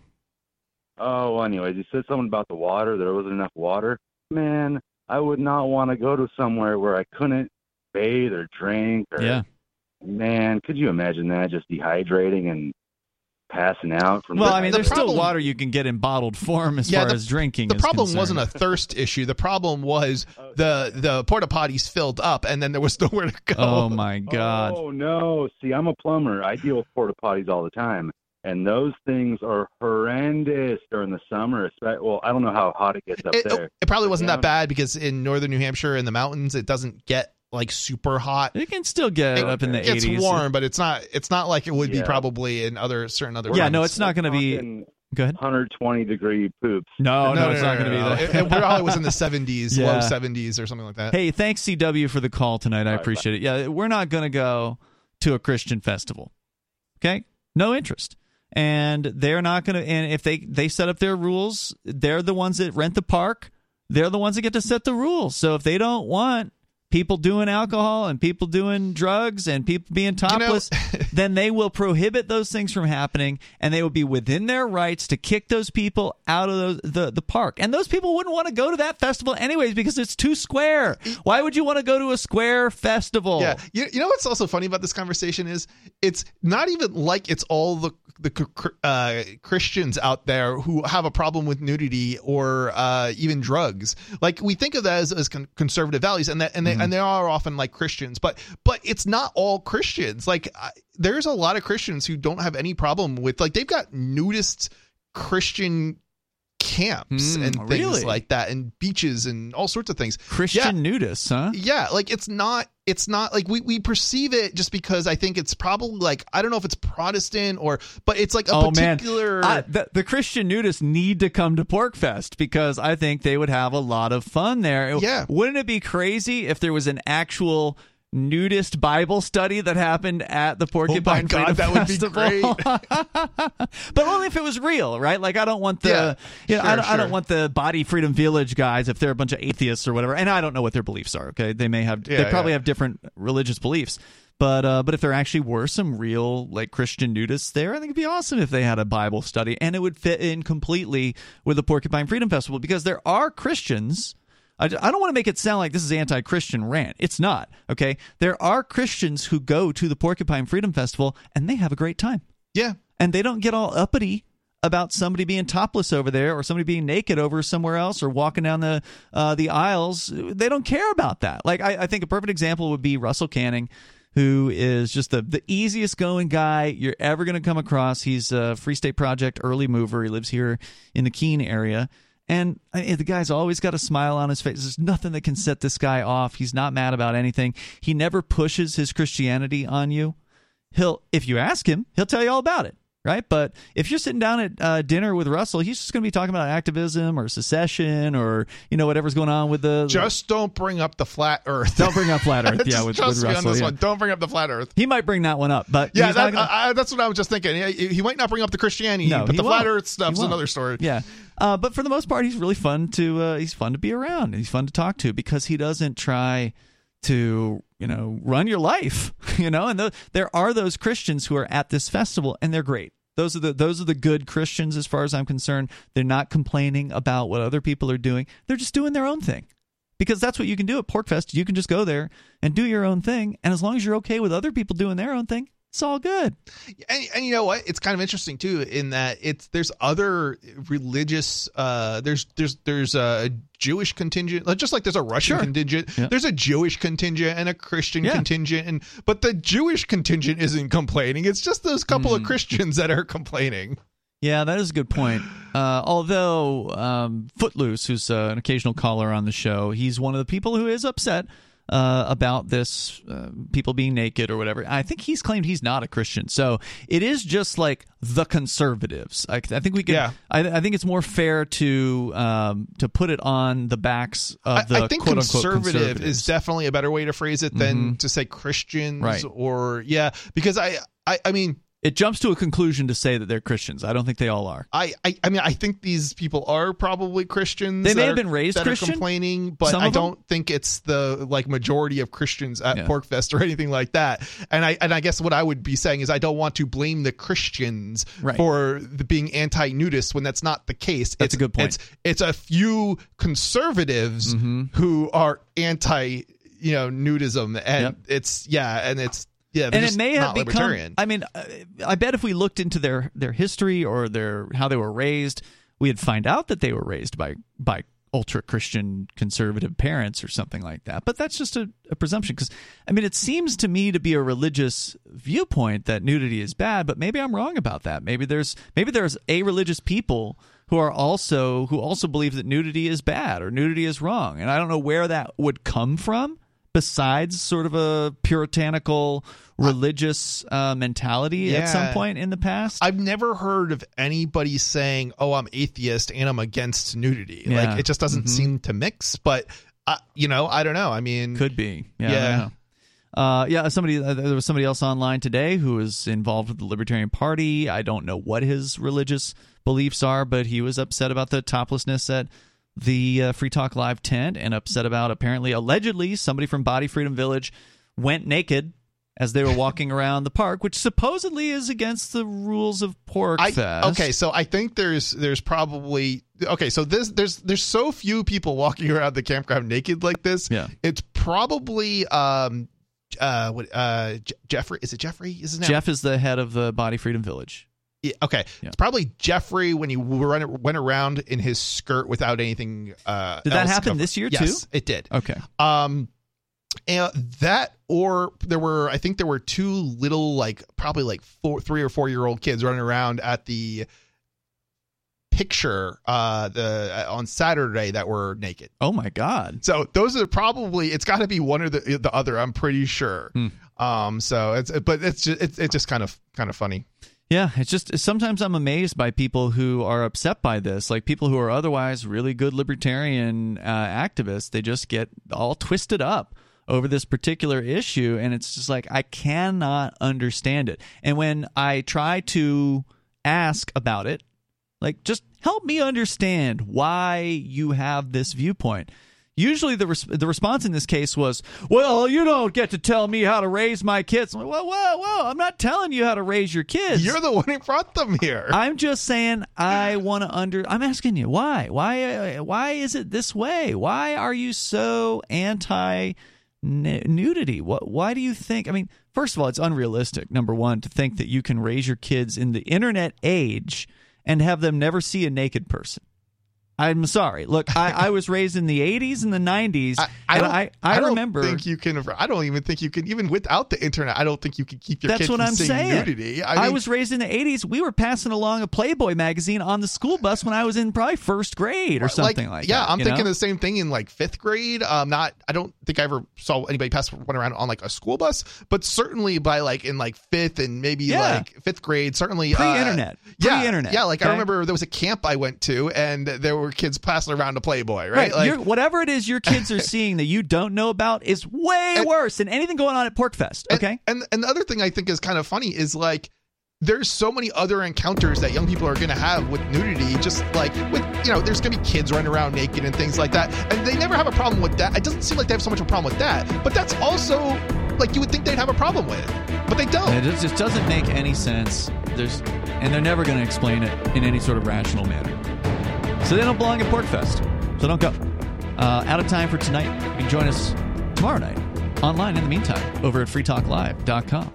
Oh, anyways, you said something about the water. There wasn't enough water. Man, I would not want to go to somewhere where I couldn't bathe or drink. Or, Yeah. Man, could you imagine that? Just dehydrating and passing out from. Well, the- I mean, the there's problem- still water you can get in bottled form as Yeah, far the- as drinking. the is problem concerned. wasn't a thirst issue the problem was the the porta potties filled up and then there was nowhere to go Oh my god! Oh no! See, I'm a plumber. I deal with porta potties all the time, and those things are horrendous during the summer. Well, I don't know how hot it gets up it, there. it probably wasn't down- that bad because in northern new hampshire in the mountains it doesn't get like super hot It can still get It- up in the it's 80s. warm, but it's not. It's not like it would be probably in other certain other. Yeah, no, it's not going to be. Talking Go ahead. 120 degree poops. No, no, no, it's no, not no, going to no, be that. It, it probably was in the seventies, Yeah. low seventies, or something like that. Hey, thanks CW for the call tonight. I right, appreciate it. Yeah, we're not going to go to a Christian festival. Okay? No interest. And they're not going to and if they they set up their rules, they're the ones that rent the park. They're the ones that get to set the rules. So if they don't want people doing alcohol and people doing drugs and people being topless, then they will prohibit those things from happening and they will be within their rights to kick those people out of those, the the park. And those people wouldn't want to go to that festival anyways because it's too square. Why would you want to go to a square festival? Yeah, you, you know what's also funny about this conversation is it's not even like it's all the the uh, Christians out there who have a problem with nudity or uh, even drugs. Like we think of that as, as con- conservative values, and that and they and they are often like Christians, but but it's not all Christians. Like I, there's a lot of Christians who don't have any problem with like they've got nudist Christian camps Hmm, and things really? like that and beaches and all sorts of things Christian nudists, huh? yeah like it's not it's not like we, we perceive it just because i think it's probably like i don't know if it's protestant or but it's like a oh particular man, I, the, the Christian nudists need to come to Porcfest because I think they would have a lot of fun there. Yeah. wouldn't it be crazy if there was an actual nudist Bible study that happened at the Porcupine Oh God, Freedom that would be Festival. but only if it was real, right? Like I don't want the, Yeah, you know, I, sure, don't, I don't want the Body Freedom Village guys if they're a bunch of atheists or whatever. And I don't know what their beliefs are. Okay, they may have, Yeah, they probably yeah. have different religious beliefs. But uh, but if there actually were some real like Christian nudists there, I think it'd be awesome if they had a Bible study, and it would fit in completely with the Porcupine Freedom Festival because there are Christians. I, I don't want to make it sound like this is anti-Christian rant. It's not. Okay, there are Christians who go to the Porcupine Freedom Festival and they have a great time, Yeah. and they don't get all uppity about somebody being topless over there or somebody being naked over somewhere else or walking down the uh, the aisles. They don't care about that. Like I, I think a perfect example would be Russell Kanning, who is just the the easiest going guy you're ever going to come across. He's a Free State Project early mover. He lives here in the Keene area. And uh, the guy's always got a smile on his face. There's nothing that can set this guy off. He's not mad about anything. He never pushes his Christianity on you he'll if you ask him he'll tell you all about it right but if you're sitting down at uh, dinner with russell he's just going to be talking about activism or secession or you know whatever's going on with the Just don't bring up the flat Earth. don't bring up flat earth yeah with, with russell this yeah. one. Don't bring up the flat Earth. he might bring that one up but Yeah, that, gonna- I, that's what I was just thinking. He, he might not bring up the Christianity, No, but the flat won't. Earth stuff's He another story. Yeah, uh, but for the most part, he's really fun to uh, he's fun to be around. He's fun to talk to because he doesn't try to you know run your life. You know, and th- there are those Christians who are at this festival, and they're great. Those are the those are the good Christians, as far as I'm concerned. They're not complaining about what other people are doing. They're just doing their own thing. Because that's what you can do at Porcfest. You can just go there and do your own thing, and as long as you're okay with other people doing their own thing, it's all good. and, and you know what it's kind of interesting too in that it's there's other religious uh there's there's there's a jewish contingent just like there's a russian Sure. contingent Yeah. there's a jewish contingent and a christian Yeah. contingent and but the jewish contingent isn't complaining it's just those couple Mm. of christians that are complaining Yeah, that is a good point. Uh, although um, Footloose, who's uh, an occasional caller on the show, he's one of the people who is upset uh, about this uh, people being naked or whatever. I think he's claimed he's not a Christian, so it is just like the conservatives. I, I think we can. Yeah. I, I think it's more fair to um, to put it on the backs of the I, I think quote conservative is definitely a better way to phrase it than Mhm. to say christians Right. or yeah because I, I i mean it jumps to a conclusion to say that they're Christians. I don't think they all are. I, I, I mean, I think these people are probably Christians. They may have been raised that Christian, are complaining, but some I don't think it's the like majority of Christians at Yeah. Porcfest or anything like that. And I, and I guess what I would be saying is I don't want to blame the Christians Right. for the being anti-nudist when that's not the case. That's it's, a good point. It's it's a few conservatives Mm-hmm. who are anti, you know, nudism, and Yep. it's yeah, and it's yeah, and it may have become. I mean, uh, I bet if we looked into their their history or their how they were raised, we'd find out that they were raised by by ultra Christian conservative parents or something like that. But that's just a, a presumption because I mean, it seems to me to be a religious viewpoint that nudity is bad. But maybe I'm wrong about that. Maybe there's maybe there's a religious people who are also who also believe that nudity is bad or nudity is wrong, and I don't know where that would come from besides sort of a puritanical religious uh, mentality at some point in the past. I've never heard of anybody saying, "Oh, I'm atheist and I'm against nudity." Yeah. Like it just doesn't Mhm. seem to mix. But uh, you know, I don't know. I mean, Could be. Yeah. Yeah. Uh, yeah, somebody uh, there was somebody else online today who was involved with the Libertarian Party. I don't know what his religious beliefs are, but he was upset about the toplessness at the uh, Free Talk Live tent and upset about apparently allegedly somebody from Body Freedom Village went naked as they were walking around the park, which supposedly is against the rules of Pork I, Fest. okay, so I think there's there's probably okay. So this there's there's so few people walking around the campground naked like this. Yeah. it's probably um uh what uh Jeffrey is it Jeffrey is his name Jeff is the head of the Body Freedom Village. Okay, Yeah. it's probably Jeffrey when he went went around in his skirt without anything. Uh, Did that happen covered. this year, yes, too? It did. Okay. Um, and that or there were I think there were two little like probably like four three or four year old kids running around at the picture uh the on Saturday that were naked. Oh my God. So those are probably it's got to be one or the the other. I'm pretty sure. Hmm. Um. So it's but it's just it's, it's just kind of kind of funny. Yeah, it's just sometimes I'm amazed by people who are upset by this. Like people who are otherwise really good libertarian uh, activists, they just get all twisted up over this particular issue and it's just like I cannot understand it. And when I try to ask about it, like just help me understand why you have this viewpoint. Usually, the res- the response in this case was, "Well, you don't get to tell me how to raise my kids." I'm like, whoa, whoa, whoa! I'm not telling you how to raise your kids. You're the one who brought them here. I'm just saying I want to under. I'm asking you why? Why? Why is it this way? Why are you so anti nudity? What? Why do you think? I mean, first of all, it's unrealistic. Number one, to think that you can raise your kids in the internet age and have them never see a naked person. I'm sorry. Look, I, I was raised in the 80s and the 90s. I, I and don't, I, I, don't remember. think you can. I don't even think you can. Even without the internet, I don't think you can keep your That's kids what from I'm saying. nudity. I, I, was raised in the 80s. We were passing along a Playboy magazine on the school bus when I was in probably first grade or something like, yeah, that. Yeah, I'm thinking know? the same thing in like fifth grade. Um, not. I don't think I ever saw anybody pass one around on like a school bus, but certainly by like in like fifth and maybe Yeah. like fifth grade, certainly uh, Pre-internet. yeah, Pre-internet, Yeah, like I remember there was a camp I went to, and there were kids passing around a Playboy, right? Right. Like, whatever it is your kids are seeing that you don't know about is way worse than anything going on at Porcfest. Okay. And and the other thing I think is kind of funny is like there's so many other encounters that young people are going to have with nudity just like with you know there's going to be kids running around naked and things like that and they never have a problem with that it doesn't seem like they have so much of a problem with that but that's also like you would think they'd have a problem with but they don't It just- just doesn't make any sense. There's, and they're never going to explain it in any sort of rational manner. So they don't belong at Porcfest. So don't go. Uh, out of time for tonight. You can join us tomorrow night online in the meantime over at freetalklive.com.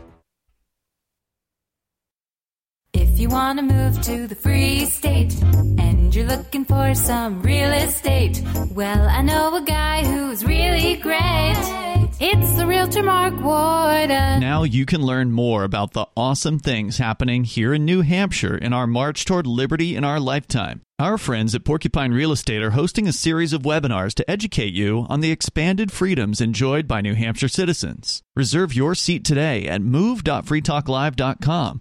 If you want to move to the free state and you're looking for some real estate, well, I know a guy who's really great. It's the realtor Mark Warden. Now you can learn more about the awesome things happening here in New Hampshire in our march toward liberty in our lifetime. Our friends at Porcupine Real Estate are hosting a series of webinars to educate you on the expanded freedoms enjoyed by New Hampshire citizens. Reserve your seat today at move.freetalklive.com.